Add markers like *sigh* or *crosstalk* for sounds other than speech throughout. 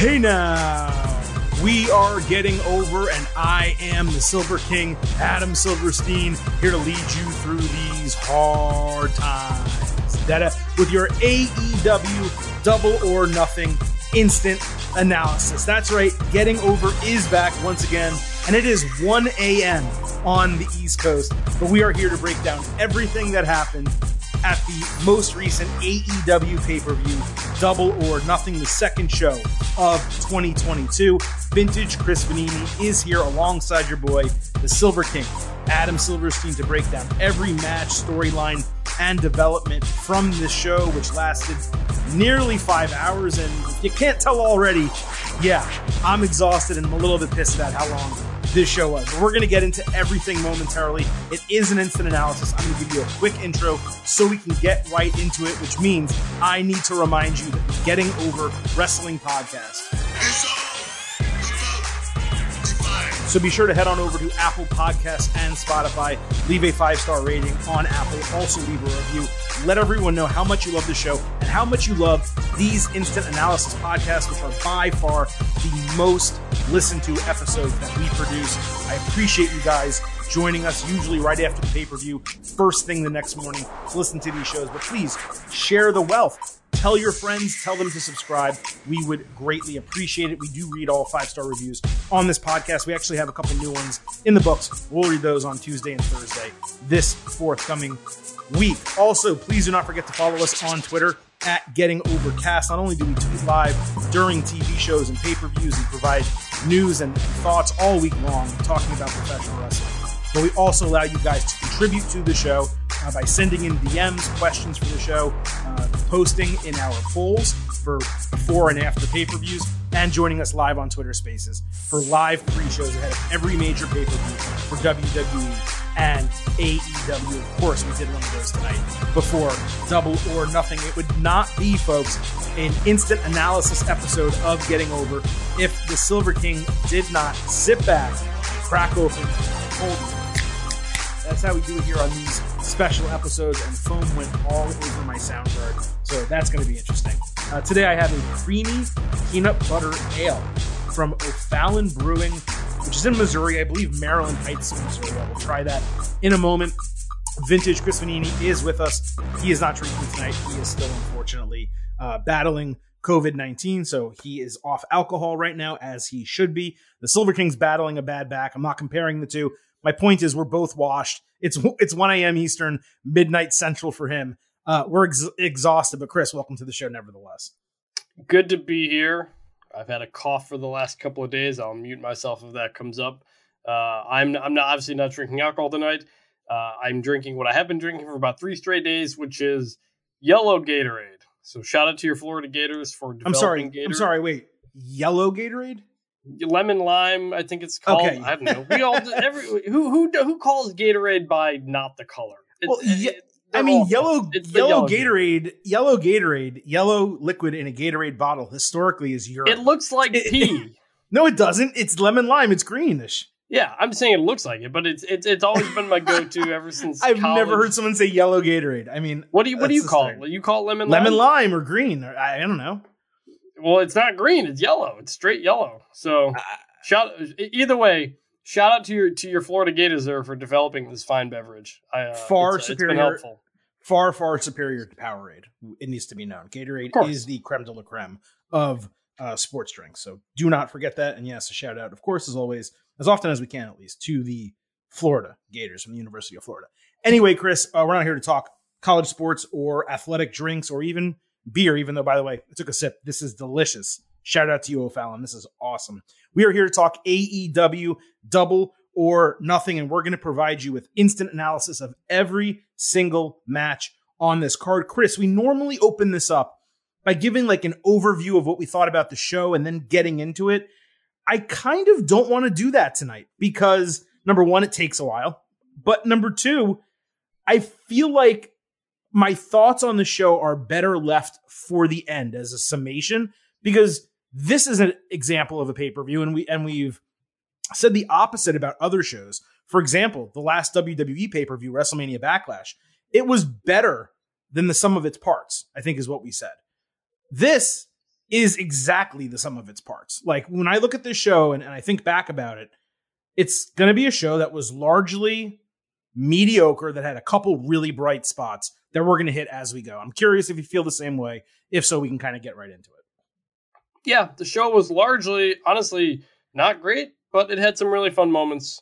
Hey now, we are getting over, and I am the Silver King, Adam Silverstein, here to lead you through these hard times. With your AEW Double or Nothing instant analysis. That's right, getting over is back once again, and it is 1 a.m. on the East Coast. But we are here to break down everything that happened at the most recent AEW pay per view, Double or Nothing, the second show of 2022. Vintage Chris Vannini is here alongside your boy, the Silver King, Adam Silverstein, to break down every match, storyline, and development from this show, which lasted nearly five hours. And you can't tell already, yeah, I'm exhausted and I'm a little bit pissed about how long this show was. We're going to get into everything momentarily. It is an instant analysis. I'm going to give you a quick intro so we can get right into it, which means I need to remind you that the Getting Over Wrestling podcast. So be sure to head on over to Apple Podcasts and Spotify. Leave a five star rating on Apple. Also leave a review. Let everyone know how much you love the show and how much you love these instant analysis podcasts, which are by far the most listened to episodes that we produce. I appreciate you guys joining us usually right after the pay per view, first thing the next morning to listen to these shows. But please share the wealth. Tell your friends, tell them to subscribe. We would greatly appreciate it. We do read all five star reviews on this podcast. We actually have a couple new ones in the books. We'll read those on Tuesday and Thursday this forthcoming week. Also, please do not forget to follow us on Twitter at Getting Overcast. Not only do we tweet live during TV shows and pay per views and provide news and thoughts all week long talking about professional wrestling, but we also allow you guys to contribute to the show uh, by sending in DMs, questions for the show, uh, posting in our polls for before and after pay per views, and joining us live on Twitter Spaces for live pre shows ahead of every major pay per view for WWE and AEW. Of course, we did one of those tonight before Double or Nothing. It would not be, folks, an instant analysis episode of Getting Over if the Silver King did not sit back, crack open, hold that's how we do it here on these special episodes, and foam went all over my sound card. So that's going to be interesting. Uh, today I have a creamy peanut butter ale from O'Fallon Brewing, which is in Missouri. I believe Maryland Heights, Missouri. I will try that in a moment. Vintage Chris Vannini is with us. He is not drinking tonight. He is still, unfortunately, uh, battling COVID 19. So he is off alcohol right now, as he should be. The Silver King's battling a bad back. I'm not comparing the two. My point is, we're both washed. It's *laughs* it's 1 a.m. Eastern, midnight Central for him. Uh, we're ex- exhausted, but Chris, welcome to the show, nevertheless. Good to be here. I've had a cough for the last couple of days. I'll mute myself if that comes up. Uh, I'm I'm not obviously not drinking alcohol tonight. Uh, I'm drinking what I have been drinking for about three straight days, which is yellow Gatorade. So shout out to your Florida Gators for I'm sorry. Gatorade. I'm sorry. Wait, yellow Gatorade? Lemon lime. I think it's called. Okay. I don't know. We all every who who who calls Gatorade by not the color. It, well, it, I mean, yellow yellow, yellow Gatorade, Gatorade, yellow Gatorade, yellow liquid in a Gatorade bottle historically is urine. It looks like it, pee. *laughs* no, it doesn't. It's lemon lime. It's greenish. Yeah, I'm saying it looks like it, but it's it's it's always been my *laughs* go-to ever since. I've college. never heard someone say yellow Gatorade. I mean, what do you what do you call it? You call it lemon lemon lime, lime or green? Or, I, I don't know. Well, it's not green; it's yellow. It's straight yellow. So. Uh, shout either way. Shout out to your to your Florida Gators there for developing this fine beverage. I, uh, far it's, superior, it's far far superior to Powerade. It needs to be known. Gatorade is the creme de la creme of uh, sports drinks. So do not forget that. And yes, a shout out, of course, as always, as often as we can, at least, to the Florida Gators from the University of Florida. Anyway, Chris, uh, we're not here to talk college sports or athletic drinks or even beer. Even though, by the way, I took a sip. This is delicious. Shout out to you, O'Fallon. This is awesome. We are here to talk AEW double or nothing, and we're going to provide you with instant analysis of every single match on this card. Chris, we normally open this up by giving like an overview of what we thought about the show and then getting into it. I kind of don't want to do that tonight because number one, it takes a while. But number two, I feel like my thoughts on the show are better left for the end as a summation because this is an example of a pay per view, and we and we've said the opposite about other shows. For example, the last WWE pay per view, WrestleMania Backlash, it was better than the sum of its parts. I think is what we said. This is exactly the sum of its parts. Like when I look at this show and, and I think back about it, it's going to be a show that was largely mediocre, that had a couple really bright spots that we're going to hit as we go. I'm curious if you feel the same way. If so, we can kind of get right into it. Yeah, the show was largely, honestly, not great, but it had some really fun moments,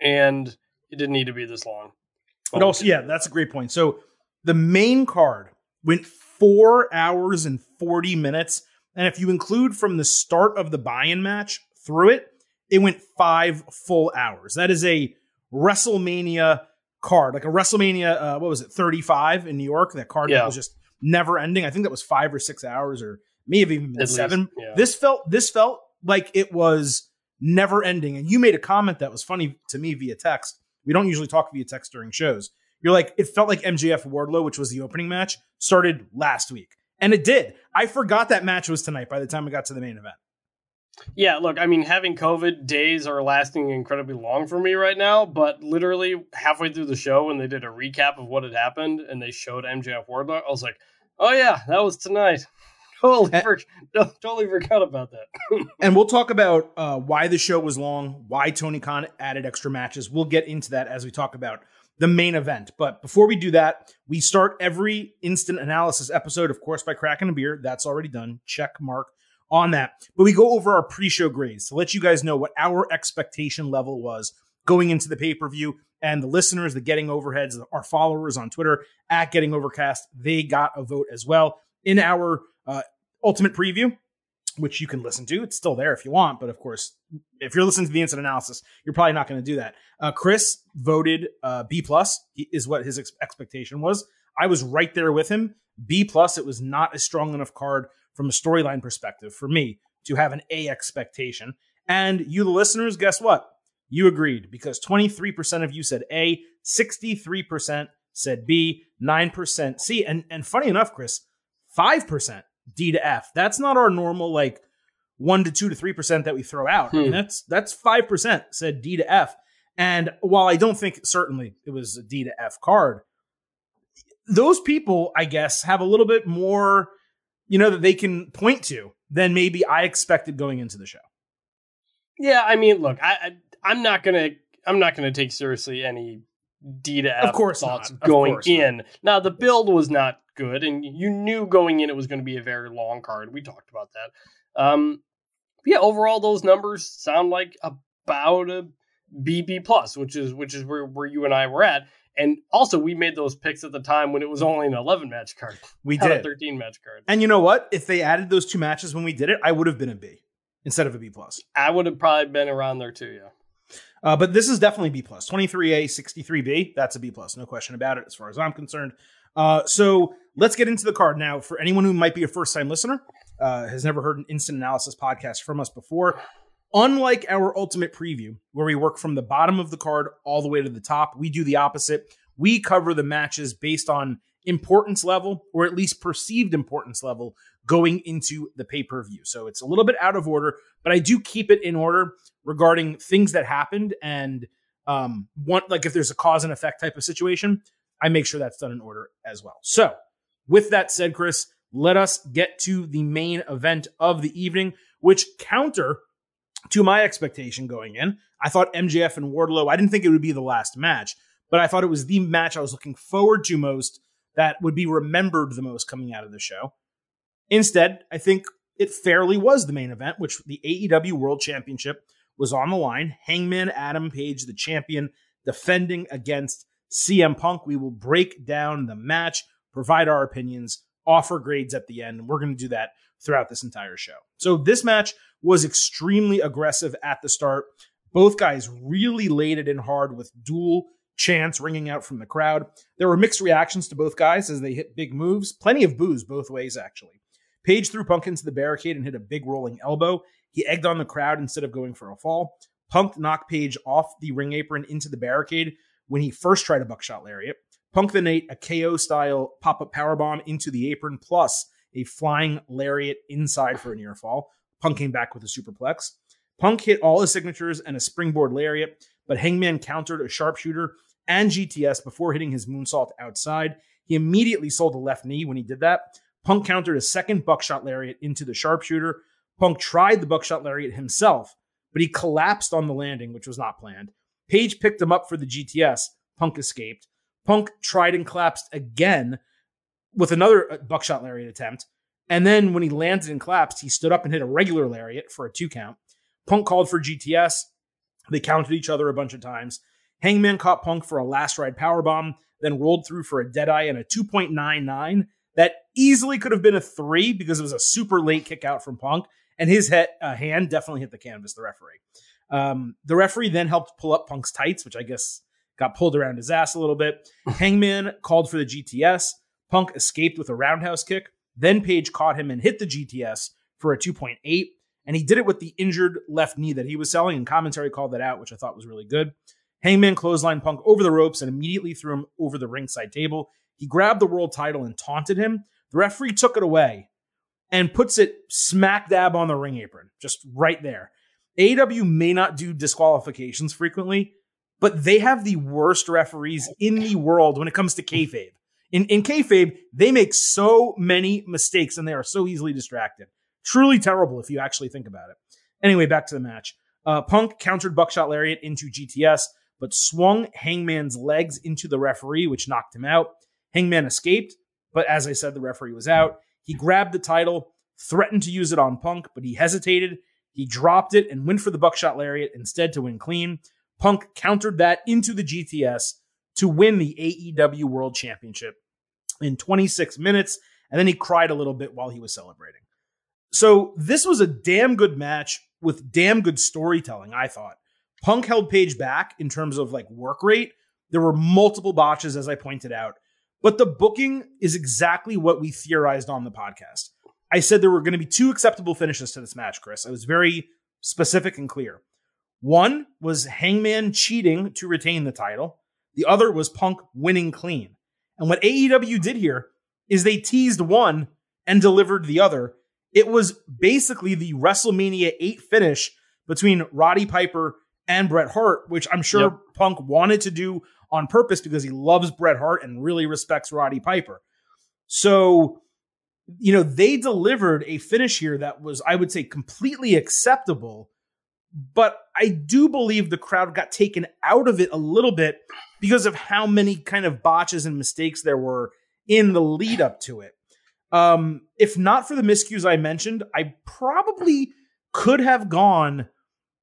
and it didn't need to be this long. But also, yeah, that's a great point. So the main card went four hours and 40 minutes. And if you include from the start of the buy in match through it, it went five full hours. That is a WrestleMania card, like a WrestleMania, uh, what was it, 35 in New York? That card Yeah. that was just never ending. I think that was five or six hours, or may have even been At least, seven. yeah. This felt this felt like it was never ending. And you made a comment that was funny to me via text. We don't usually talk via text during shows. You're like, it felt like MJF Wardlow, which was the opening match, started last week. And it did. I forgot that match was tonight by the time we got to the main event. Yeah, look, I mean, having COVID days are lasting incredibly long for me right now, but literally halfway through the show, when they did a recap of what had happened and they showed MJF Wardlow, I was like, oh, yeah, that was tonight. *laughs* Totally, Eh. for- *laughs* no, totally forgot about that. *laughs* And we'll talk about uh, why the show was long, why Tony Khan added extra matches. We'll get into that as we talk about the main event. But before we do that, we start every instant analysis episode, of course, by cracking a beer. That's already done. Check mark on that. But we go over our pre show grades to let you guys know what our expectation level was going into the pay per view. And the listeners, the Getting Overheads, our followers on Twitter at Getting Overcast, they got a vote as well in our uh, ultimate preview which you can listen to. It's still there if you want, but of course, if you're listening to the instant analysis, you're probably not going to do that. Uh, Chris voted uh, B plus is what his ex- expectation was. I was right there with him. B plus. It was not a strong enough card from a storyline perspective for me to have an A expectation. And you, the listeners, guess what? You agreed because 23% of you said A, 63% said B, 9% C, and and funny enough, Chris, 5% D to F. That's not our normal like one to two to three percent that we throw out. I mean, Hmm. that's that's five percent said D to F. And while I don't think certainly it was a D to F card, those people, I guess, have a little bit more, you know, that they can point to than maybe I expected going into the show. Yeah, I mean, look, I, I I'm not gonna I'm not gonna take seriously any D to F Of course thoughts not. Going course not. in. Now the build was not good, and you knew going in it was going to be a very long card. We talked about that. Um, yeah, overall those numbers sound like about a BB plus, which is which is where where you and I were at. And also, we made those picks at the time when it was only an 11 match card, We *laughs* did. 13 match card. And you know what? If they added those two matches when we did it, I would have been a B instead of a B plus. I would have probably been around there too. Yeah. Uh, but this is definitely B plus. 23A, 63B. That's a B plus. No question about it as far as I'm concerned. Uh, so let's get into the card now. For anyone who might be a first time listener, uh, has never heard an instant analysis podcast from us before, unlike our ultimate preview, where we work from the bottom of the card all the way to the top, we do the opposite. We cover the matches based on importance level, or at least perceived importance level, going into the pay per view. So it's a little bit out of order, but I do keep it in order regarding things that happened and um one like if there's a cause and effect type of situation i make sure that's done in order as well so with that said chris let us get to the main event of the evening which counter to my expectation going in i thought mjf and wardlow i didn't think it would be the last match but i thought it was the match i was looking forward to most that would be remembered the most coming out of the show instead i think it fairly was the main event which the aew world championship was on the line. Hangman Adam Page, the champion, defending against CM Punk. We will break down the match, provide our opinions, offer grades at the end. We're going to do that throughout this entire show. So this match was extremely aggressive at the start. Both guys really laid it in hard with dual chants ringing out from the crowd. There were mixed reactions to both guys as they hit big moves. Plenty of boos both ways, actually. Page threw Punk into the barricade and hit a big rolling elbow. He egged on the crowd instead of going for a fall. Punk knocked Page off the ring apron into the barricade when he first tried a buckshot lariat. Punk then ate a KO style pop up powerbomb into the apron, plus a flying lariat inside for a near fall. Punk came back with a superplex. Punk hit all his signatures and a springboard lariat, but Hangman countered a sharpshooter and GTS before hitting his moonsault outside. He immediately sold the left knee when he did that. Punk countered a second buckshot lariat into the sharpshooter. Punk tried the buckshot lariat himself, but he collapsed on the landing, which was not planned. Page picked him up for the GTS. Punk escaped. Punk tried and collapsed again with another uh, buckshot lariat attempt. And then when he landed and collapsed, he stood up and hit a regular lariat for a two count. Punk called for GTS. They counted each other a bunch of times. Hangman caught Punk for a last ride power bomb, then rolled through for a deadeye and a 2.99 that easily could have been a three because it was a super late kick out from Punk, and his head, uh, hand definitely hit the canvas. The referee. Um, the referee then helped pull up Punk's tights, which I guess got pulled around his ass a little bit. *laughs* Hangman called for the GTS. Punk escaped with a roundhouse kick. Then Page caught him and hit the GTS for a 2.8. And he did it with the injured left knee that he was selling, and commentary called that out, which I thought was really good. Hangman clotheslined Punk over the ropes and immediately threw him over the ringside table. He grabbed the world title and taunted him. The referee took it away and puts it smack dab on the ring apron, just right there. AW may not do disqualifications frequently, but they have the worst referees in the world when it comes to kayfabe. In, in kayfabe, they make so many mistakes and they are so easily distracted. Truly terrible if you actually think about it. Anyway, back to the match. Uh, Punk countered Buckshot Lariat into GTS, but swung Hangman's legs into the referee, which knocked him out. Hangman escaped, but as I said, the referee was out. He grabbed the title, threatened to use it on Punk, but he hesitated. He dropped it and went for the Buckshot Lariat instead to win clean. Punk countered that into the GTS to win the AEW World Championship in 26 minutes, and then he cried a little bit while he was celebrating. So this was a damn good match with damn good storytelling, I thought. Punk held Page back in terms of like work rate. There were multiple botches, as I pointed out, but the booking is exactly what we theorized on the podcast. I said there were going to be two acceptable finishes to this match, Chris. I was very specific and clear. One was Hangman cheating to retain the title. The other was Punk winning clean. And what AEW did here is they teased one and delivered the other it was basically the WrestleMania 8 finish between Roddy Piper and Bret Hart, which I'm sure yep. Punk wanted to do on purpose because he loves Bret Hart and really respects Roddy Piper. So, you know, they delivered a finish here that was, I would say, completely acceptable. But I do believe the crowd got taken out of it a little bit because of how many kind of botches and mistakes there were in the lead up to it. Um, if not for the miscues I mentioned, I probably could have gone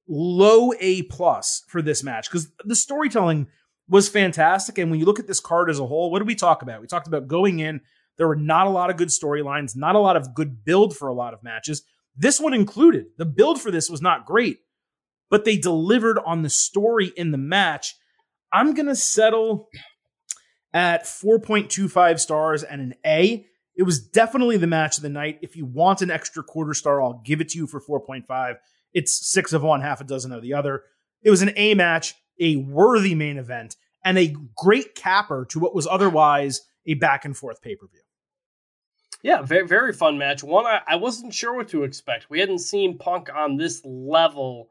low A plus for this match because the storytelling was fantastic. And when you look at this card as a whole, what did we talk about? We talked about going in. There were not a lot of good storylines, not a lot of good build for a lot of matches. This one included. The build for this was not great, but they delivered on the story in the match. I'm going to settle at 4.25 stars and an A. It was definitely the match of the night. If you want an extra quarter star, I'll give it to you for 4.5. It's six of one, half a dozen of the other. It was an A match, a worthy main event, and a great capper to what was otherwise a back and forth pay per view. Yeah, very, very fun match. One, I, I wasn't sure what to expect. We hadn't seen Punk on this level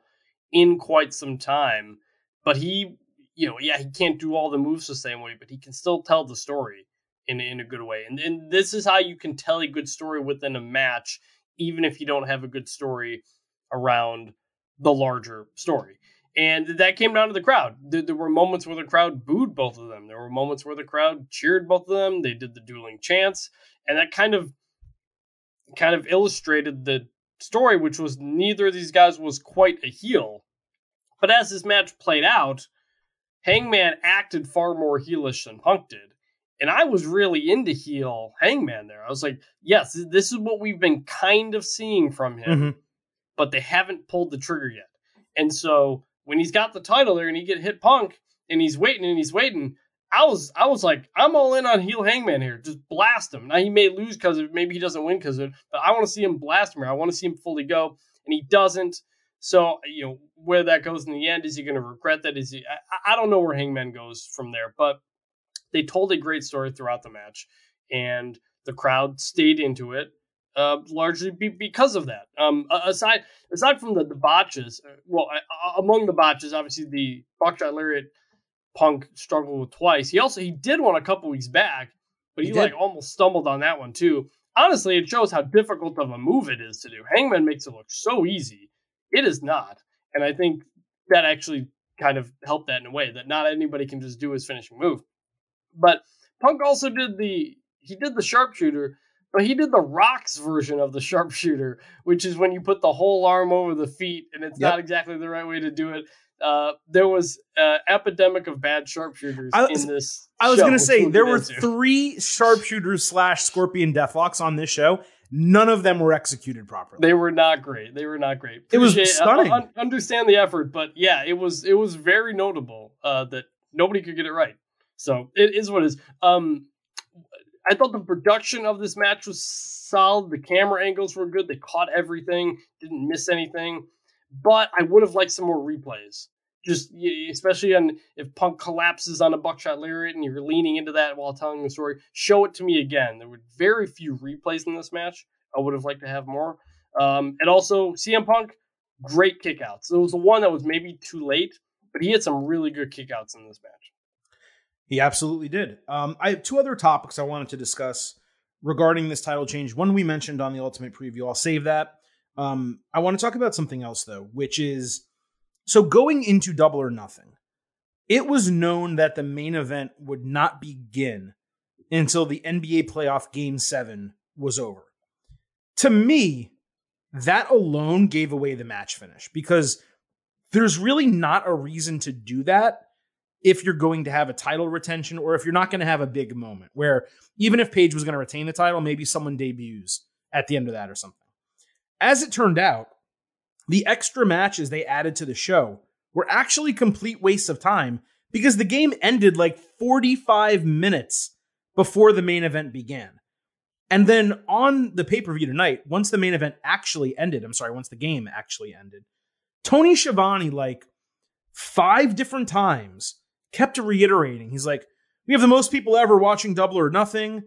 in quite some time, but he, you know, yeah, he can't do all the moves the same way, but he can still tell the story in in a good way. And and this is how you can tell a good story within a match, even if you don't have a good story around the larger story. And that came down to the crowd. There, there, were moments where the crowd booed both of them. There were moments where the crowd cheered both of them. They did the dueling chants, and that kind of kind of illustrated the story, which was neither of these guys was quite a heel. But as this match played out, Hangman acted far more heelish than Punk did. And I was really into heel Hangman there. I was like, yes, this is what we've been kind of seeing from him, mm-hmm. but they haven't pulled the trigger yet. And so when he's got the title there and he get hit Punk and he's waiting and he's waiting, I was I was like, I'm all in on heel Hangman here. Just blast him. Now he may lose because maybe he doesn't win because of it, but I want to see him blast him here. I want to see him fully go, and he doesn't. So you know where that goes in the end. Is he going to regret that? Is he? I, I don't know where Hangman goes from there, but they told a great story throughout the match, and the crowd stayed into it. Uh, largely be, because of that. Um, aside aside from the, the botches, uh, well, uh, among the botches, obviously the buckshot lariat Punk struggled with twice. He also he did one a couple weeks back, but he, he like almost stumbled on that one too. honestly, it shows how difficult of a move it is to do. Hangman makes it look so easy. It is not. And I think that actually kind of helped that in a way that not anybody can just do his finishing move. But Punk also did the he did the sharpshooter, but he did the Rock's version of the *laughs* sharpshooter, which is when you put the whole arm over the feet, and it's yep. not exactly the right way to do it. Uh, there was an epidemic of bad sharpshooters I, in this. I was going to say there were into. three sharpshooters slash scorpion deathlocks on this show. None of them were executed properly. They were not great. They were not great. Appreciate, it was stunning. I, I understand the effort, but yeah, it was it was very notable uh, that nobody could get it right. So it is what it is. Um, I thought the production of this match was solid. The camera angles were good. They caught everything, didn't miss anything. But I would have liked some more replays. Just especially on if Punk collapses on a buckshot lariat and you're leaning into that while telling the story, show it to me again. There were very few replays in this match. I would have liked to have more. Um, and also CM Punk, great kickouts. There was the one that was maybe too late, but he had some really good kickouts in this match. He absolutely did. Um, I have two other topics I wanted to discuss regarding this title change. One we mentioned on the Ultimate Preview. I'll save that. Um, I want to talk about something else though, which is so going into Double or Nothing. It was known that the main event would not begin until the NBA playoff game seven was over. To me, that alone gave away the match finish because there's really not a reason to do that if you're going to have a title retention or if you're not going to have a big moment where even if Page was going to retain the title, maybe someone debuts at the end of that or something. As it turned out, the extra matches they added to the show were actually complete wastes of time because the game ended like 45 minutes before the main event began. And then on the pay per view tonight, once the main event actually ended, I'm sorry, once the game actually ended, Tony Schiavone, like five different times, kept reiterating. He's like, we have the most people ever watching Double or Nothing.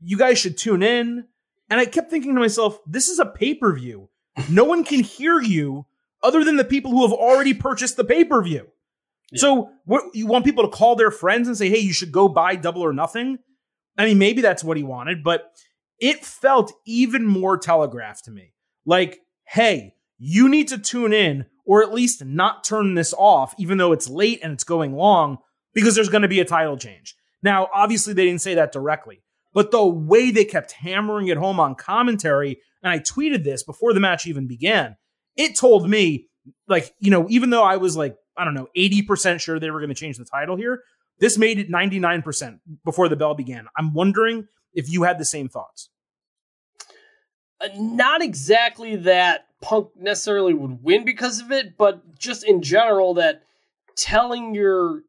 You guys should tune in. And I kept thinking to myself, this is a pay per view. No one can hear you other than the people who have already purchased the pay per view. Yeah. So, what you want people to call their friends and say, hey, you should go buy Double or Nothing? I mean, maybe that's what he wanted, but it felt even more telegraphed to me. Like, hey, you need to tune in or at least not turn this off, even though it's late and it's going long, because there's going to be a title change. Now, obviously, they didn't say that directly, but the way they kept hammering it home on commentary, and I tweeted this before the match even began, it told me, like, you know, even though I was like, I don't know, 80% sure they were going to change the title here, this made it 99% before the bell began. I'm wondering if you had the same thoughts. Uh, not exactly that Punk necessarily would win because of it, but just in general that telling your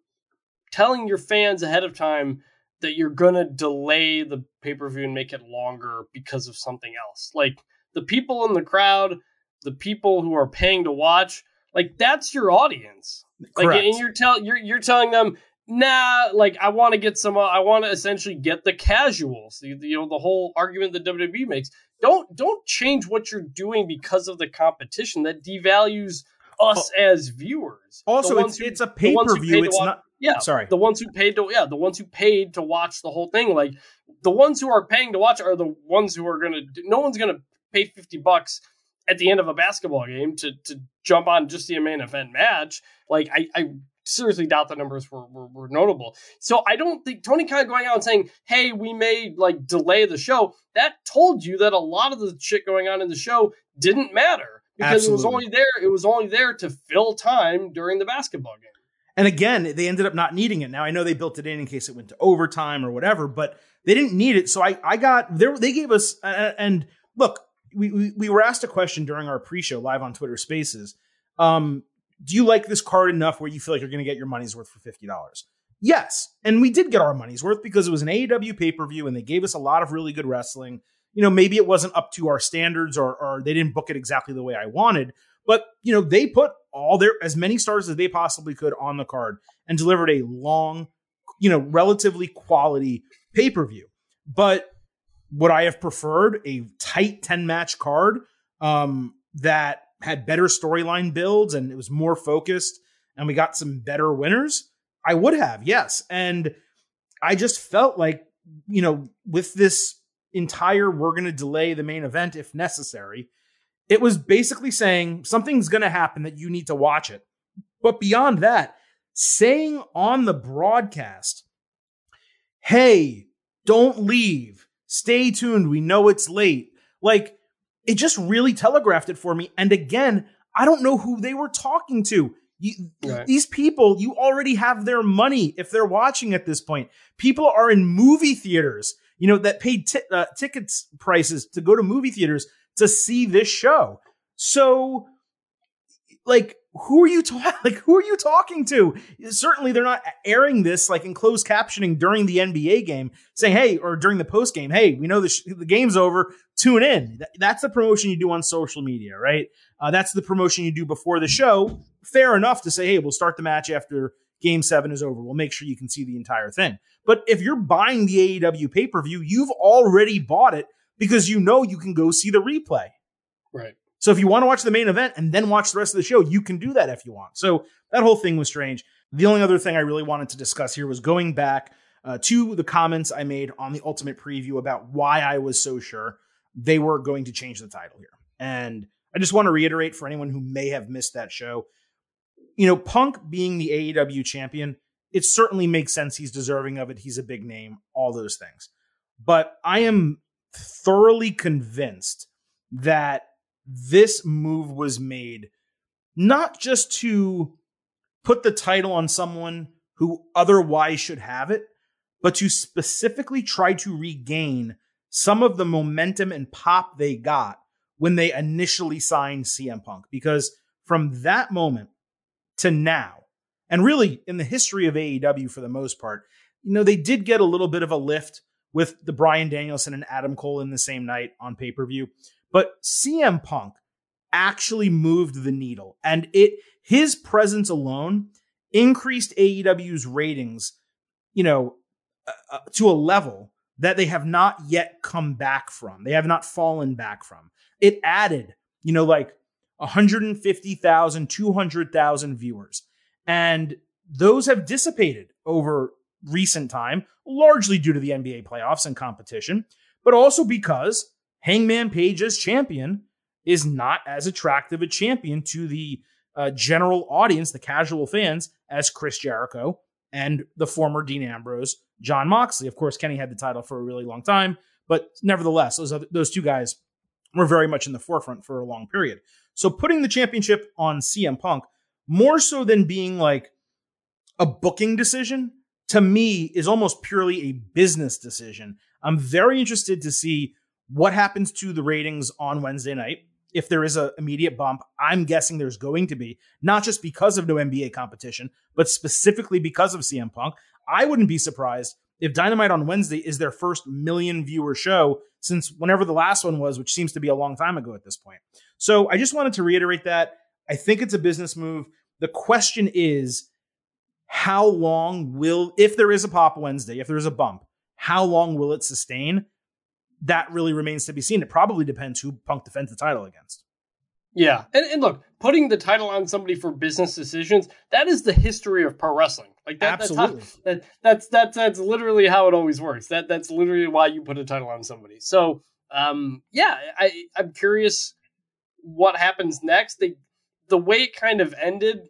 telling your fans ahead of time that you're gonna delay the pay per view and make it longer because of something else. Like the people in the crowd, the people who are paying to watch, like that's your audience. Correct. Like and you're tell you're you're telling them, nah, like I want to get some, I want to essentially get the casuals. You, you know, the whole argument that WWE makes don't don't change what you're doing because of the competition that devalues us oh, as viewers. Also, it's, who, it's a pay per view. It's not. Yeah, sorry. The ones who paid to yeah, the ones who paid to watch the whole thing. Like the ones who are paying to watch are the ones who are gonna. No one's gonna pay fifty bucks at the end of a basketball game to to jump on just the main event match. Like I, I seriously doubt the numbers were, were, were, notable. So I don't think Tony Khan going out and saying, hey, we may like delay the show, that told you that a lot of the shit going on in the show didn't matter because Absolutely. it was only there, it was only there to fill time during the basketball game. And again, they ended up not needing it. Now I know they built it in in case it went to overtime or whatever, but they didn't need it. So I, I got there. They gave us uh, and look, we, we, we were asked a question during our pre-show live on Twitter Spaces. Um, do you like this card enough where you feel like you're going to get your money's worth for $50? Yes. And we did get our money's worth because it was an AEW pay per view and they gave us a lot of really good wrestling. You know, maybe it wasn't up to our standards or, or they didn't book it exactly the way I wanted, but, you know, they put all their, as many stars as they possibly could on the card and delivered a long, you know, relatively quality pay per view. But would I have preferred a tight 10 match card um, that had better storyline builds and it was more focused and we got some better winners, I would have, yes. And I just felt like, you know, with this entire we're going to delay the main event if necessary. It was basically saying something's going to happen that you need to watch it. But beyond that, saying on the broadcast, hey, don't leave, stay tuned, we know it's late. Like, it just really telegraphed it for me. And again, I don't know who they were talking to. You, right. These people, you already have their money if they're watching at this point. People are in movie theaters, you know, that paid t- uh, tickets prices to go to movie theaters to see this show. So, like, who are you talking? *laughs* Like, who are you talking to? Certainly, they're not airing this like in closed captioning during the NBA game, saying, "Hey," or during the post game, "Hey, we know the sh- the game's over. Tune in." That's the promotion you do on social media, right? Uh, that's the promotion you do before the show. Fair enough to say, "Hey, we'll start the match after Game Seven is over. We'll make sure you can see the entire thing." But if you're buying the AEW pay per view, you've already bought it because you know you can go see the replay. Right. So if you want to watch the main event and then watch the rest of the show, you can do that if you want. So that whole thing was strange. The only other thing I really wanted to discuss here was going back uh, to the comments I made on the Ultimate Preview about why I was so sure they were going to change the title here. And I just want to reiterate for anyone who may have missed that show, you know, Punk being the AEW champion, it certainly makes sense. He's deserving of it. He's a big name, all those things. But I am thoroughly convinced that this move was made not just to put the title on someone who otherwise should have it, but to specifically try to regain some of the momentum and pop they got when they initially signed CM Punk. Because from that moment to now, and really in the history of AEW for the most part, you know, they did get a little bit of a lift with the Bryan Danielson and Adam Cole in the same night on pay per view. But CM Punk actually moved the needle, and it his presence alone increased AEW's ratings, you know, uh, uh, to a level that they have not yet come back from. They have not fallen back from. It added, you know, like 150,000, 200,000 viewers. And those have dissipated over recent time, largely due to the NBA playoffs and competition, but also because Hangman Page as champion is not as attractive a champion to the uh, general audience, the casual fans, as Chris Jericho and the former Dean Ambrose, Jon Moxley. Of course, Kenny had the title for a really long time, but nevertheless, those other, those two guys were very much in the forefront for a long period. So putting the championship on CM Punk, more so than being like a booking decision, to me is almost purely a business decision. I'm very interested to see what happens to the ratings on Wednesday night. If there is an immediate bump, I'm guessing there's going to be, not just because of no NBA competition, but specifically because of CM Punk. I wouldn't be surprised if Dynamite on Wednesday is their first million viewer show since whenever the last one was, which seems to be a long time ago at this point. So I just wanted to reiterate that. I think it's a business move. The question is, how long will, if there is a pop Wednesday, if there is a bump, how long will it sustain? that really remains to be seen. It probably depends who Punk defends the title against. Yeah. And, and look, putting the title on somebody for business decisions, that is the history of pro wrestling. Like that, Absolutely. That's, how, that, that's, that's, that's literally how it always works. That, that's literally why you put a title on somebody. So, um, yeah, I, I'm curious what happens next. They, the way it kind of ended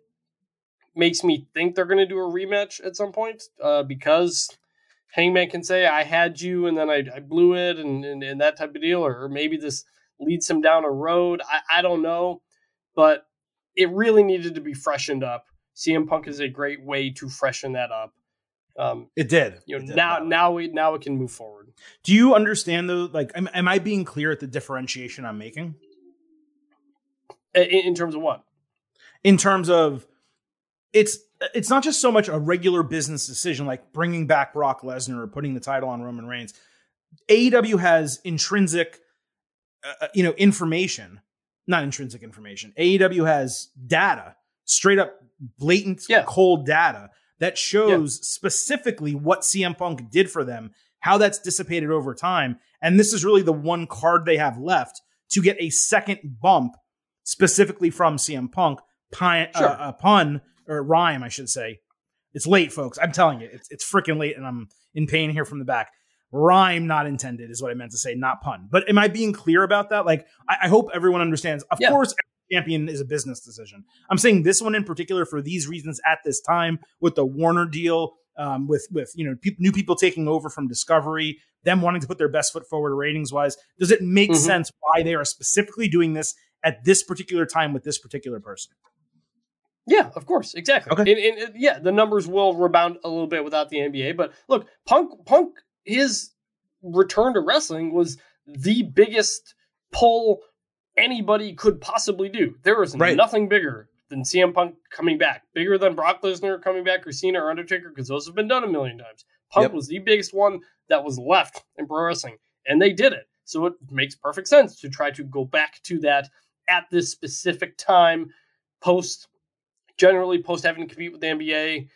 makes me think they're going to do a rematch at some point, uh, because Hangman can say, I had you and then I, I blew it and, and, and, that type of deal, or, or, maybe this leads him down a road. I, I don't know, but it really needed to be freshened up. CM Punk is a great way to freshen that up. Um, it did. You know, did now now we now we can move forward. Do you understand though? Like, am, am I being clear at the differentiation I'm making? In, in terms of what? In terms of it's it's not just so much a regular business decision like bringing back Brock Lesnar or putting the title on Roman Reigns. AEW has intrinsic, uh, uh, you know, information, not intrinsic information. AEW has data, straight up blatant, yeah. cold data that shows yeah. specifically what CM Punk did for them, how that's dissipated over time, and this is really the one card they have left to get a second bump specifically from CM Punk. Pun, uh, sure. uh, pun or rhyme, I should say. It's late, folks. I'm telling you, it's it's freaking late, and I'm in pain here from the back. Rhyme not intended is what I meant to say, not pun. But am I being clear about that? Like, I, I hope everyone understands. Of Yeah. course, every champion is a business decision. I'm saying this one in particular for these reasons at this time with the Warner deal, um, with with you know peop new people taking over from Discovery, them wanting to put their best foot forward ratings wise. Does it make Mhm. sense why they are specifically doing this at this particular time with this particular person? Yeah, of course, exactly. Okay. And, and, uh, yeah, the numbers will rebound a little bit without the NBA, but look, Punk, Punk, his return to wrestling was the biggest pull anybody could possibly do. There was Right. nothing bigger than CM Punk coming back, bigger than Brock Lesnar coming back, or Cena or Undertaker, because those have been done a million times. Punk Yep. was the biggest one that was left in pro wrestling, and they did it. So it makes perfect sense to try to go back to that at this specific time, post generally post having to compete with the NBA,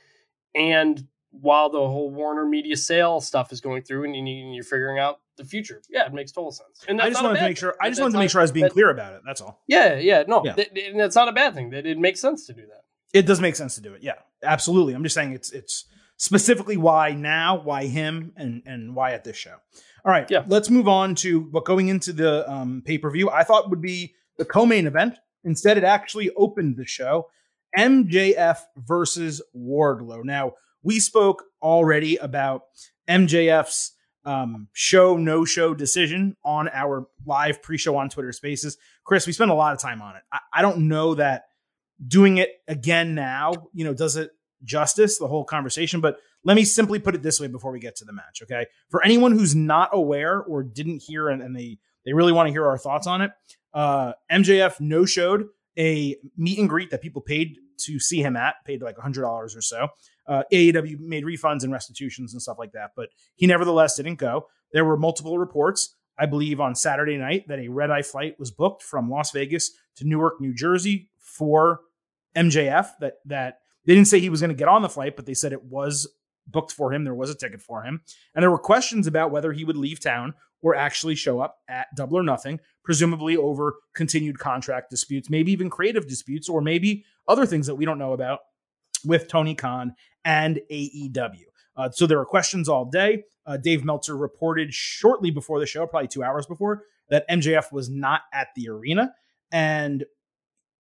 and while the whole Warner Media sale stuff is going through, and you- and you're figuring out the future. Yeah, it makes total sense. And I just wanted to make sure. thing. I just That's wanted to make sure I was being that- clear about it. That's all. Yeah, yeah, no, Yeah. that- and that's not a bad thing. That it makes sense to do that. It does make sense to do it. Yeah, absolutely. I'm just saying it's it's specifically why now, why him, and and why at this show. All right, Yeah. Let's move on to what going into the um, pay per view. I thought would be the co-main event. Instead, it actually opened the show. MJF versus Wardlow. Now we spoke already about MJF's um, show no show decision on our live pre show on Twitter Spaces. Chris, we spent a lot of time on it. I, I don't know that doing it again now, you know, does it justice, the whole conversation. But let me simply put it this way before we get to the match, okay? For anyone who's not aware or didn't hear and, and they they really want to hear our thoughts on it, uh, MJF no showed a meet and greet that people paid to see him at, paid like hundred dollars or so. Uh, AEW made refunds and restitutions and stuff like that, but he nevertheless didn't go. There were multiple reports, I believe, on Saturday night that a red eye flight was booked from Las Vegas to Newark, New Jersey for MJF. That that they didn't say he was going to get on the flight, but they said it was booked for him. There was a ticket for him, and there were questions about whether he would leave town or actually show up at Double or Nothing, presumably over continued contract disputes, maybe even creative disputes, or maybe other things that we don't know about with Tony Khan and AEW. Uh, so there were questions all day. Uh, Dave Meltzer reported shortly before the show, probably two hours before, that MJF was not at the arena. And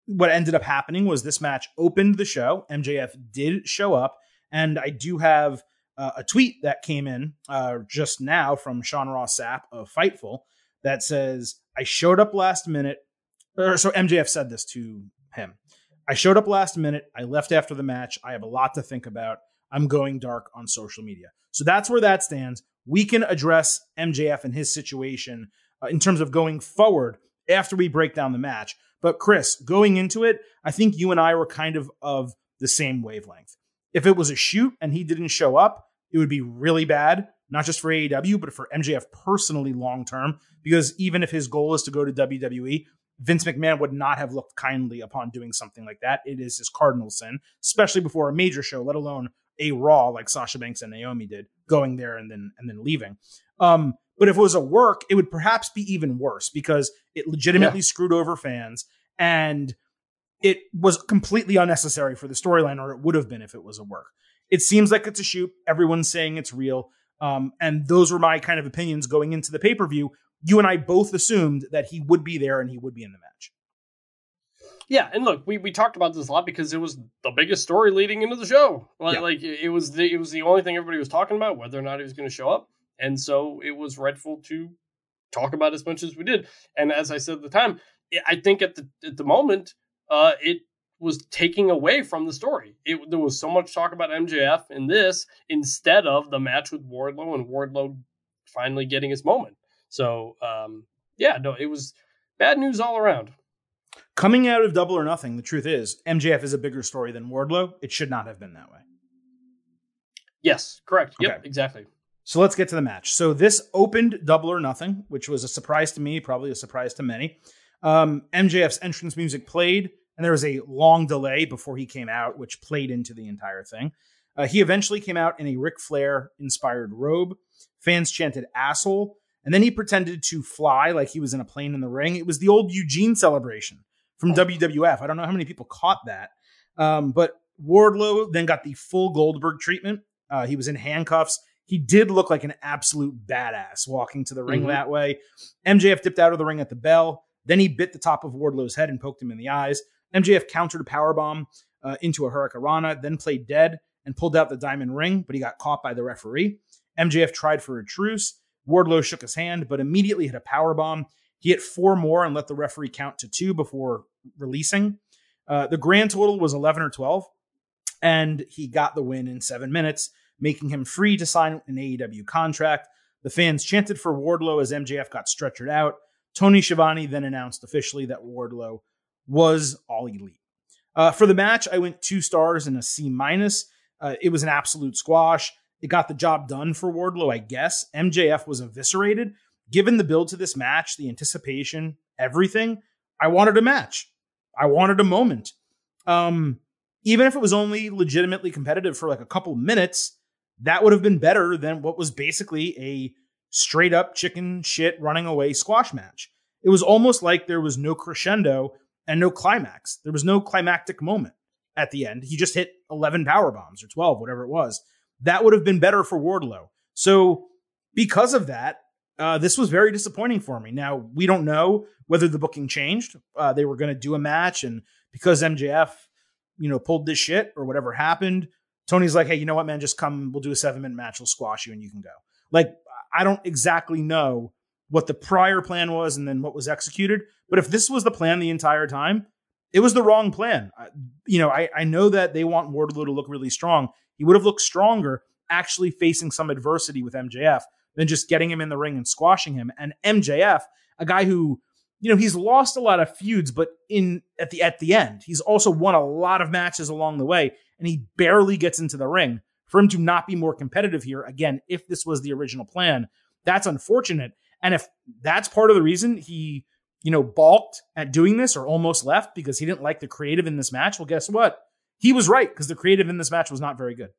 what ended up happening was this match opened the show. MJF did show up. And I do have uh, a tweet that came in uh, just now from Sean Ross Sapp of Fightful that says, I showed up last minute. Or, so MJF said this to him. I showed up last minute. I left after the match. I have a lot to think about. I'm going dark on social media. So that's where that stands. We can address MJF and his situation uh, in terms of going forward after we break down the match. But Chris, going into it, I think you and I were kind of of the same wavelength. If it was a shoot and he didn't show up, it would be really bad, not just for AEW, but for MJF personally long term. Because even if his goal is to go to WWE, Vince McMahon would not have looked kindly upon doing something like that. It is his cardinal sin, especially before a major show, let alone a Raw like Sasha Banks and Naomi did, going there and then and then leaving. Um, but if it was a work, it would perhaps be even worse because it legitimately screwed over fans and it was completely unnecessary for the storyline, or it would have been if it was a work. It seems like it's a shoot. Everyone's saying it's real. Um, and those were my kind of opinions going into the pay per view. You and I both assumed that he would be there and he would be in the match. Yeah, and look, we, we talked about this a lot because it was the biggest story leading into the show. Like, Yeah. like it was the it was the only thing everybody was talking about, whether or not he was going to show up, and so it was rightful to talk about as much as we did. And as I said at the time, I- I think at the at the moment, uh, it was taking away from the story. It there was so much talk about MJF in this instead of the match with Wardlow and Wardlow finally getting his moment. So um, yeah, no, it was bad news all around. Coming out of Double or Nothing, the truth is MJF is a bigger story than Wardlow. It should not have been that way. Yes, correct. Yep, Okay. exactly. So let's get to the match. So this opened Double or Nothing, which was a surprise to me, probably a surprise to many. Um, MJF's entrance music played, and there was a long delay before he came out, which played into the entire thing. Uh, he eventually came out in a Ric Flair inspired robe. Fans chanted asshole, and then he pretended to fly like he was in a plane in the ring. It was the old Eugene celebration from WWF. I don't know how many people caught that. Um, but Wardlow then got the full Goldberg treatment. Uh, he was in handcuffs. he did look like an absolute badass walking to the ring Mhm. that way. MJF dipped out of the ring at the bell. Then he bit the top of Wardlow's head and poked him in the eyes. MJF countered a powerbomb uh, into a Hurricanrana, then played dead and pulled out the diamond ring, but he got caught by the referee. MJF tried for a truce. Wardlow shook his hand, but immediately hit a powerbomb. He hit four more and let the referee count to two before releasing. Uh, the grand total was 11 or 12, and he got the win in seven minutes, making him free to sign an AEW contract. The fans chanted for Wardlow as MJF got stretchered out. Tony Schiavone then announced officially that Wardlow was all elite. Uh, for the match, I went two stars and a C minus. Uh, it was an absolute squash. It got the job done for Wardlow, I guess. MJF was eviscerated. Given the build to this match, the anticipation, everything, I wanted a match. I wanted a moment. Um, even if it was only legitimately competitive for like a couple minutes, that would have been better than what was basically a straight up chicken shit running away squash match. It was almost like there was no crescendo and no climax. There was no climactic moment at the end. He just hit 11 power bombs or 12, whatever it was. That would have been better for Wardlow. So, because of that, uh, this was very disappointing for me. Now, we don't know whether the booking changed. Uh, they were going to do a match, and because MJF, you know, pulled this shit or whatever happened, Tony's like, hey, you know what, man, just come. We'll do a seven minute match. We'll squash you, and you can go. Like, I don't exactly know what the prior plan was and then what was executed. But if this was the plan the entire time, it was the wrong plan. I, you know, I, I know that they want Wardlow to look really strong. He would have looked stronger actually facing some adversity with MJF than just getting him in the ring and squashing him. And MJF, a guy who, you know, he's lost a lot of feuds, but in at the at the end, he's also won a lot of matches along the way, and he barely gets into the ring. For him to not be more competitive here, again, if this was the original plan, that's unfortunate. And if that's part of the reason he, you know, balked at doing this or almost left because he didn't like the creative in this match, well, guess what? He was right because the creative in this match was not very good.